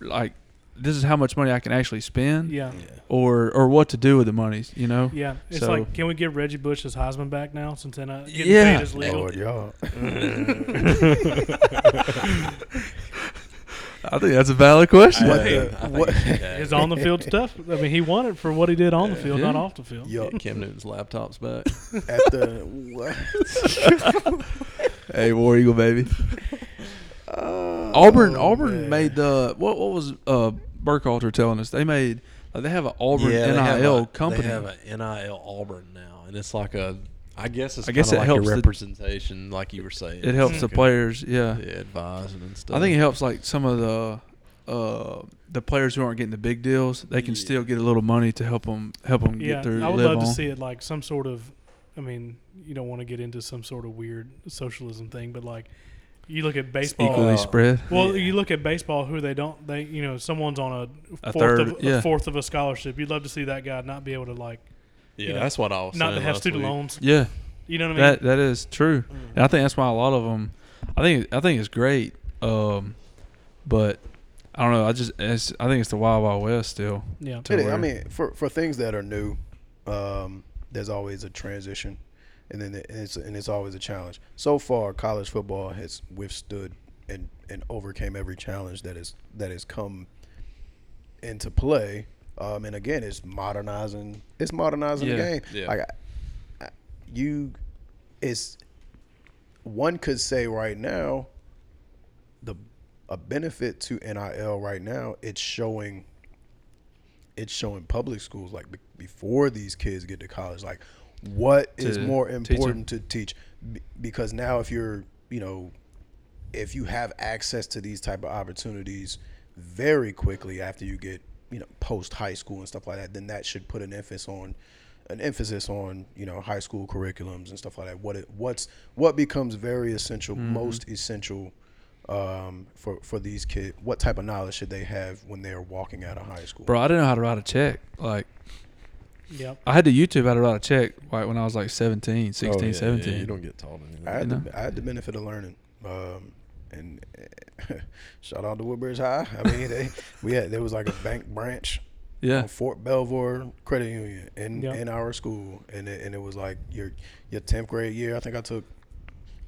like this is how much money I can actually spend, Yeah. or or what to do with the money. You know. Yeah. It's So- like, can we give Reggie Bush his Heisman back now since then Yeah. paid is legal? Lord, y'all. I think that's a valid question. What the- I what- he should have. His on the field stuff. I mean, he won it for what he did on the field, Yeah. not off the field. Yo, Get Cam Newton's laptops back. at the what? Hey, War Eagle baby. Oh, Auburn Auburn man. made the what what was uh Burkhalter telling us? They made like they have an Auburn Yeah, they have NIL a- company. They have an NIL Auburn now, and it's like a. I guess it's I guess it like helps a the- representation, like you were saying. it helps the players, yeah. Yeah, advising and stuff. I think it helps like some of the uh the players who aren't getting the big deals. They can Yeah. still get a little money to help them help them Yeah, get their I would live love to see it like some sort of. I mean, you don't want to get into some sort of weird socialism thing, but like, you look at baseball. Equally Uh, spread. Well, Yeah. you look at baseball, who they don't, they you know, someone's on a A fourth third, of yeah. a fourth of a scholarship. You'd love to see that guy not be able to like, Yeah, you know, that's what I was saying. not saying to have student week. loans. Yeah, You know what I mean? that that is true. And I think that's why a lot of them. I think I think it's great. Um, but I don't know. I just it's, I think it's the wild wild west still. yeah. to It is. I mean, for for things that are new, um, there's always a transition, and then it's and it's always a challenge. So far, college football has withstood and and overcame every challenge that is that has come into play. Um, and again, it's modernizing. It's modernizing the game. Yeah. Like I, I, you, it's one could say right now, the a benefit to NIL right now, it's showing it's showing public schools like be- before these kids get to college like what is To more teach 'em. important to teach B- because now if you're you know if you have access to these type of opportunities very quickly after you get you know post high school and stuff like that then that should put an emphasis on an emphasis on you know high school curriculums and stuff like that what it what's what becomes very essential Mm-hmm. most essential um, for for these kids what type of knowledge should they have when they're walking out of high school Bro, I didn't know how to write a check. Like Yep. I had to YouTube how to write a check like when I was like 17, 16, Oh, yeah, yeah, 17. you don't get taught anything. I had, You the, I had the benefit of learning, um, and shout out to Woodbridge High. I mean, they, we had there was like a bank branch yeah. Fort Belvoir Credit Union in Yeah. in our school, and it, and it was like your your tenth grade year. I think I took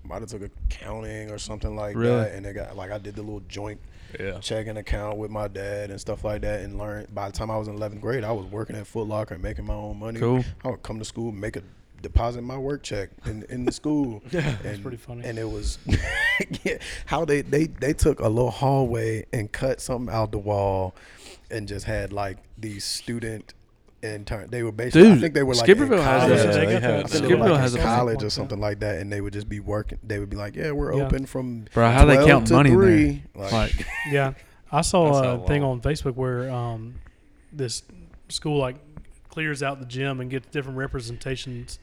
might have took accounting or something like Really? that, and they got like I did the little joint Yeah. checking account with my dad and stuff like that, and learned. By the time I was in eleventh grade, I was working at Foot Locker and making my own money. Cool. I would come to school, make a deposit my work check in, in the school. yeah, That's pretty funny. And it was yeah, how they, they they took a little hallway and cut something out the wall, and just had like these student intern. They were basically I think they were like in Skipperville has college. that. they they got have that. I think they Skipperville were like has in a- college or something like that, and they would just be working. They would be like, "Yeah, we're Yeah. open from Bro, how they 12 count to money in there? Like, Like Yeah, I saw That's a thing on Facebook where um, this school like clears out the gym and gets different representations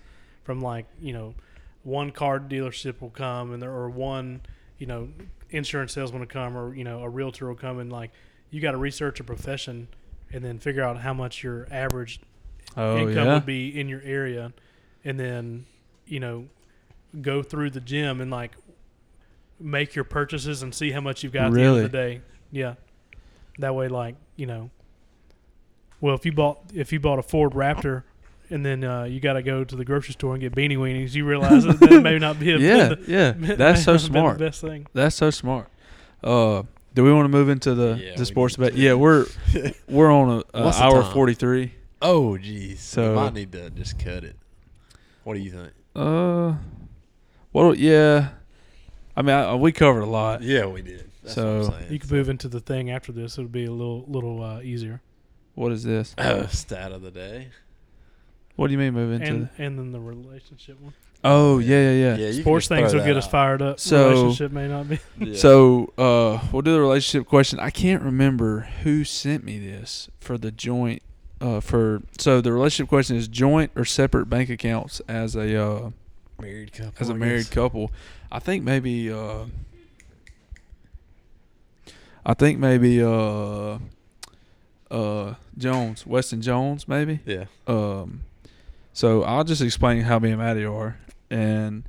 from like you know one car dealership will come and there or one you know insurance salesman will come or you know a realtor will come and like you got to research a profession and then figure out how much your average oh income yeah. would be in your area, and then you know go through the gym and like make your purchases and see how much you've got at the end Really? of the day. Yeah, that way, like you know, well, if you bought if you bought a Ford Raptor. And then uh, you got to go to the grocery store and get beanie weenies. You realize that, that may not be a yeah, the, yeah. That's so not have been smart. The best thing. That's so smart. Uh, do we want to move into the Yeah, the sports need debate? to. Yeah, we're we're on a, a hour forty three. Oh, geez. So So- we might need to just cut it. What do you think? Uh, well, yeah. I mean, I, we covered a lot. Yeah, we did. That's So- what I'm saying. You could move into the thing after this. It would be a little little uh, easier. What is this? Uh, stat of the day. What do you mean move into? And the, and then the relationship one. oh yeah, yeah, yeah. you can Sports things will that get us out. fired up. So- relationship may not be. Yeah. So uh, we'll do the relationship question. I can't remember who sent me this for the joint. Uh, for so the relationship question is joint or separate bank accounts as a uh, married couple. as a I married guess. couple. I think maybe uh I think maybe uh uh Jones, Weston Jones maybe. Yeah. Um so I'll just explain how me and Maddie are. And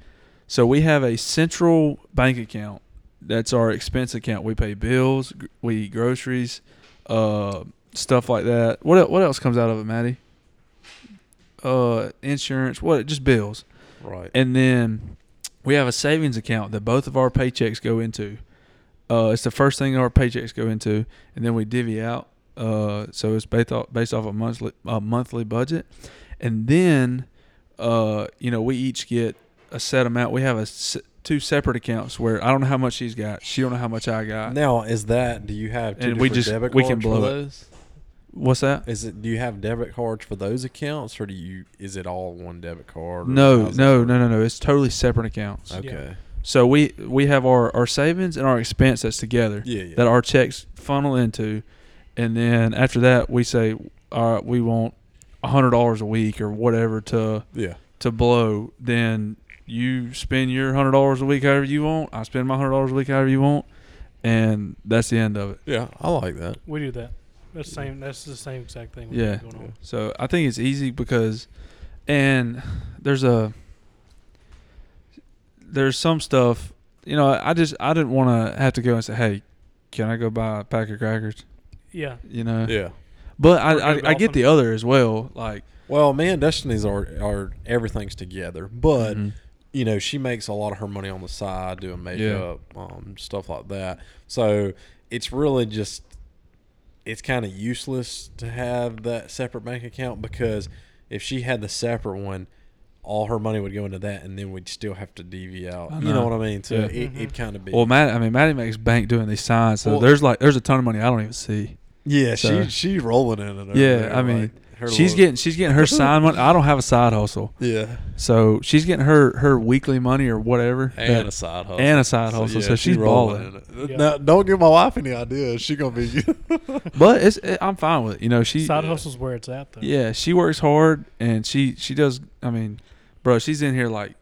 so we have a central bank account. That's our expense account. We pay bills, we eat groceries, uh, stuff like that. What what else comes out of it, Maddie? Uh, insurance. What? Just bills. Right. And then we have a savings account that both of our paychecks go into. Uh, it's the first thing our paychecks go into, and then we divvy out. Uh, so it's based off based off a monthly a monthly budget, and then, uh, you know, we each get a set amount. We have a s- two separate accounts where I don't know how much she's got. She don't know how much I got. Now, is that? Do you have two And we just- debit we can blow for it. those? What's that? Is it? Do you have debit cards for those accounts, or do you? Is it all one debit card? No, no, no, no, no. It's totally separate accounts. Okay. So we we have our our savings and our expense that's together. Yeah. yeah. that our checks funnel into, and then after that we say, all right, we want a hundred dollars a week or whatever to yeah. to blow. Then you spend your hundred dollars a week however you want. I spend my hundred dollars a week however you want, and that's the end of it. Yeah, I like that. We do that. That's the same. That's the same exact thing. Yeah. Going on. So I think it's easy because, and there's a there's some stuff. You know, I just I didn't want to have to go and say, hey, can I go buy a pack of crackers? Yeah. You know. Yeah. But I, I, I get the other as well. Like, Well, me and Destiny's are are everything's together, but mhm. you know she makes a lot of her money on the side doing makeup, um, stuff like that. So it's really just it's kind of useless to have that separate bank account because if she had the separate one, all her money would go into that, and then we'd still have to DV out. I You know know. what I mean? So Yeah. it, Mhm. it'd kind of be well, Matt. I mean, Maddie makes bank doing these signs. So Well- there's like there's a ton of money I don't even see. Yeah. so- she she's rolling in it. Yeah, there, I mean, like, She's little- getting she's getting her sign money. I don't have a side hustle, yeah, so she's getting her her weekly money or whatever. and that- a side hustle, and a side hustle, so she's balling. in it. Yeah. Now, don't give my wife any ideas. She gonna be. but it's it, I'm fine with it. You know, she Side hustle's where it's at though. yeah she works hard and she she does. I mean, bro, she's in here like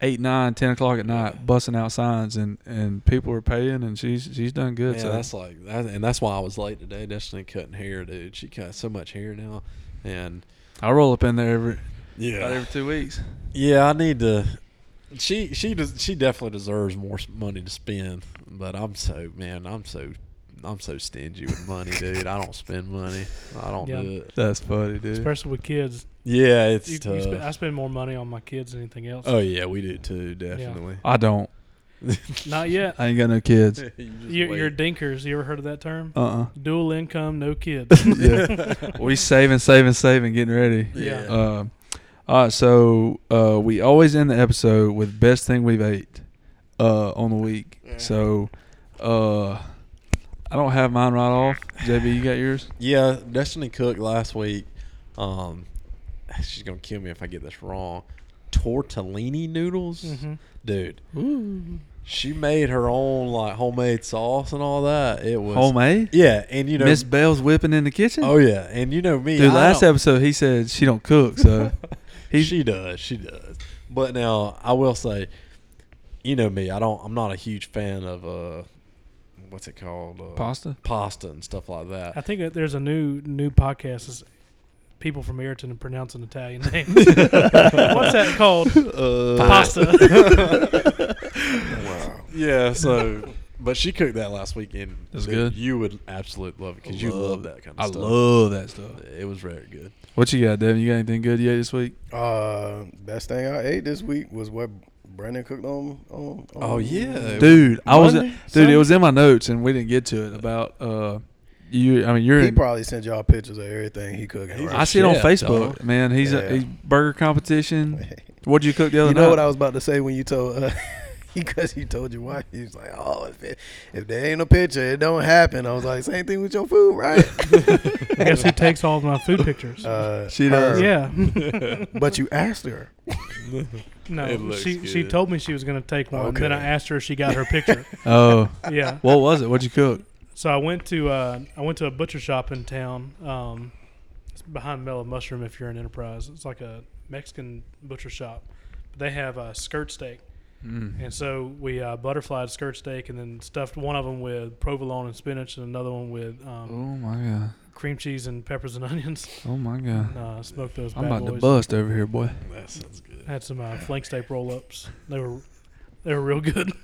eight, nine, ten o'clock at night, busting out signs, and and people are paying, and she's she's done good. Yeah, so that's like that, and that's why I was late today. Destiny cutting hair, dude. She cut so much hair now, and I roll up in there every about yeah, every two weeks. yeah. I need to. She she does she definitely deserves more money to spend, but I'm so man, I'm so I'm so stingy with money, dude. I don't spend money. I don't Yeah. do it. That's funny, dude. Especially with kids. Yeah, it's You, tough. you spend, I spend more money on my kids than anything else. oh yeah, we do too, definitely. I don't. Not yet. I ain't got no kids. You just You're, you're dinkers. You ever heard of that term? Uh uh Dual income, no kids. yeah. we saving, saving, saving, getting ready. Yeah. Um, all right, so uh, we always end the episode with best thing we've ate uh, on the week. So uh, I don't have mine right off. JB, you got yours? Yeah, Destiny cooked last week. Um, she's gonna kill me if I get this wrong. Tortellini noodles, hmm dude. She made her own like homemade sauce and all that. It was Homemade. Yeah, and you know, Miss Bell's whipping in the kitchen. oh yeah, and you know me. Dude, I last don't- episode he said she don't cook, so he's she does, she does. But now I will say, you know me. I don't. I'm not a huge fan of uh, what's it called? Uh, pasta. pasta and stuff like that. I think that there's a new new podcast. Is people from Ariton and pronounce an Italian name. What's that called? Uh, Pasta. Wow. Yeah, so but she cooked that last weekend. That's Dude, good. You would absolutely love it because you Love love that kind of I stuff. I love that stuff. It was very good. What you got, Devon? You got anything good you ate this week? Uh, best thing I ate this week was what Brandon cooked on. on, on Oh, yeah. Dude, I was Monday? dude. It was in my notes, and we didn't get to it about uh you. I mean, you're He in. probably sent y'all pictures of everything he cooking. Right? I see it on Facebook, dog. man. He's Yeah. a he's burger competition. What'd you cook the other day? you know night? what I was about to say when you told uh, because you told your wife he was like, "Oh, if, it, if there ain't a picture, it don't happen." I was like, "Same thing with your food, right?" I guess who takes all of my food pictures? Uh, She does. her. yeah. but you asked her. No, looks she she told me she was going to take one. Okay. Then I asked her if she got her picture. Oh, yeah. what was it? What'd you cook? So I went to uh, I went to a butcher shop in town. Um, it's behind Mellow Mushroom. If you're in Enterprise, it's like a Mexican butcher shop. But they have a skirt steak, Mm. and so we uh, butterflied skirt steak, and then stuffed one of them with provolone and spinach, and another one with Oh um, my god. cream cheese and peppers and onions. Oh my god. And, uh, smoked those I'm bad about to bust over here, boy. That sounds good. Had some uh, flank steak roll ups. They were they were real good.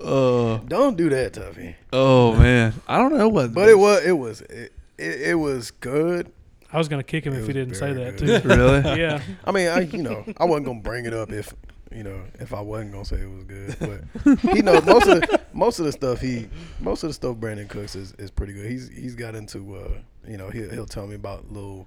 Uh, Don't do that, Tuffy. oh man, I don't know what. But it was it was it, it, it was good. I was gonna kick him It if he didn't say that good. too. really. yeah, I mean, I you know I wasn't gonna bring it up if you know if I wasn't gonna say it was good, but he knows most of most of the stuff he most of the stuff Brandon cooks is, is pretty good. He's he's got into uh you know he'll he'll tell me about little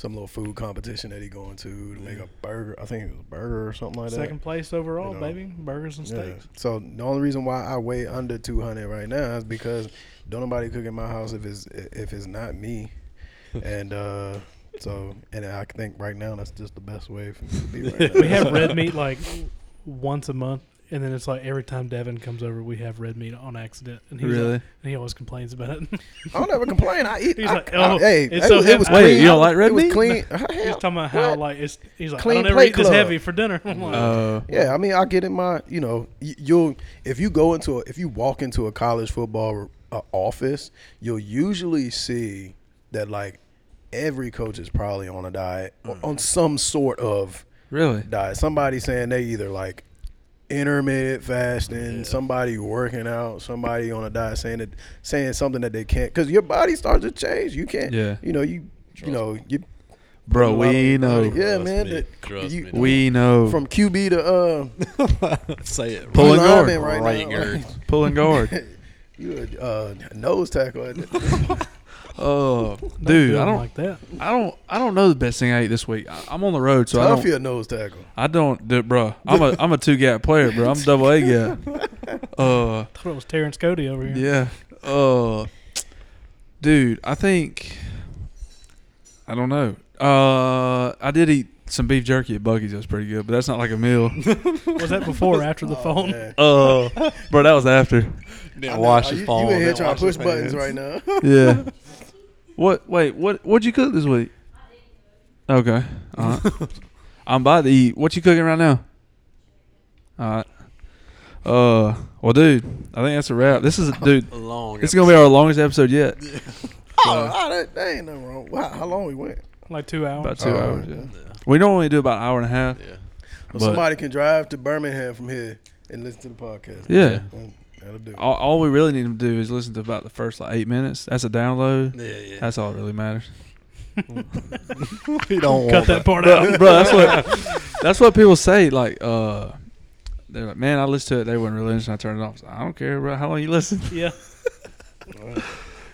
some little food competition that he going to to make a burger. I think it was a burger or something like that. second place overall, You know. baby. Burgers and Yeah. steaks. So the only reason why I weigh under 200 right now is because don't nobody cook in my house if it's if it's not me, and uh, so and I think right now that's just the best way for me to be right now. We have red meat like once a month, and then it's like every time Devon comes over, we have red meat on accident, and he's Really? like, and he always complains about it. I don't ever complain. I eat. He's I, like, I- oh, hey, it's it, so was- it was heavy. Wait, clean. you don't like red it was meat? clean. he's talking about how what? like it's. He's like, Clean I don't ever plate eat this heavy for dinner. Like, Uh, Yeah, I mean, I get in my, you know, y- you'll if you go into a, if you walk into a college football uh, office, you'll usually see that like every coach is probably on a diet or on some sort of really? diet. Somebody saying they either like intermittent fasting, somebody working out, somebody on a diet saying that saying something that they can't because your body starts to change. You can't, Yeah. you know, you you know you. Bro, put a lot we know. body. Yeah, Trust man. me. that- you- me. We know. from QB to uh Say it. Pulling D guard. right Right now. guard. Pulling guard. You a uh, nose tackle. Oh, don't dude, I don't, like that. I don't, I don't know the best thing I ate this week. I, I'm on the road, so I don't, your nose tackle. I don't, do, bro. I'm a, I'm a two gap player, bro. I'm double A gap. Uh, thought it was Terrence Cody over here. yeah. Uh, dude, I think, I don't know. Uh, I did eat some beef jerky at Buc-ee's. That was pretty good, but that's not like a meal. Was that before or after the Oh, phone? Oh, Uh, bro, that was after. I Didn't know, wash you, his phone. You in here didn't trying to push buttons right now. Yeah. what? Wait. What? What'd you cook this week? Okay. All right. I'm about to eat. What you cooking right now? All right. Uh. Well, dude, I think that's a wrap. This is a dude. Long. This is gonna be our longest episode yet. Oh, oh, that, that ain't nothing wrong. Wow, how long we went? Like two hours. About two Oh, hours. yeah. Yeah. We normally do about an hour and a half. Yeah. Well, But- somebody can drive to Birmingham from here and listen to the podcast. Yeah. That'll do. All, all we really need to do is listen to about the first like eight minutes. That's a download. Yeah, yeah. That's all that really matters. we don't Cut that part out. bro. That's what that's what people say. Like, uh, they're like, man, I listened to it. They weren't really interested. I turned it off. I, like, I don't care, bro. How long you listen? Yeah.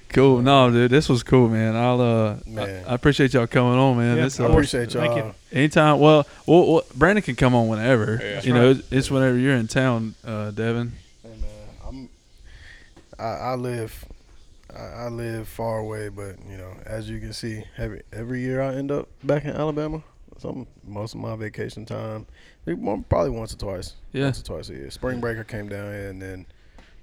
Cool. No, dude, this was cool, man. I'll uh, Man. I, I appreciate y'all coming on, man. Yeah, This, I uh, appreciate y'all. Thank you. anytime. Well, well, well, Brandon can come on whenever. Yeah. you know, it's, it's whenever you're in town, uh, Devon. Hey, man, I'm. I, I live. I, I live far away, but you know, as you can see, every every year I end up back in Alabama. Some most of my vacation time, probably once or twice. Yeah. once or twice a year. Spring breaker came down here, and then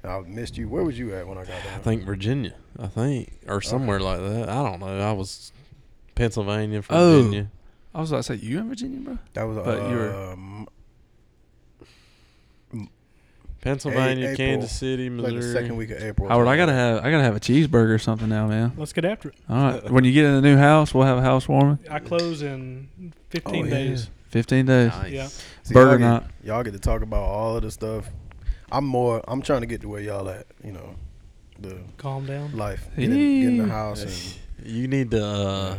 I missed you. Where was you at when I got down? I think Virginia. I think or somewhere like that. I don't know. I was Pennsylvania, Oh. Virginia. I was about to say, you in Virginia, bro? that was. but you were- um, Pennsylvania, April, Kansas City, like Missouri. the second week of April. Howard, I gotta have, I gotta have a cheeseburger or something now, man. Let's get after it. All right, when you get in the new house, we'll have a housewarming. I close in 15 Oh, yeah. days. Fifteen days. Nice. Yeah. See, Burger y'all get, night. Y'all get to talk about all of the stuff. I'm more. I'm trying to get to where y'all at. You know, the Calm down. life. Get in, get in the house and. You need to. Uh,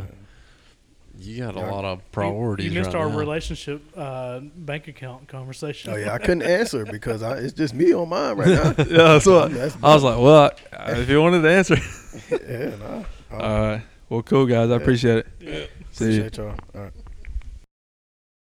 you got a Yeah. lot of priorities. You, missed right our now. relationship uh, bank account conversation. Oh yeah, I couldn't answer because I, it's just me on mine right now. yeah, that's what I was like. Well, I, if you wanted to answer. yeah, nah, All right. Well, cool guys. I appreciate it. Yeah. See you. y'all. All right.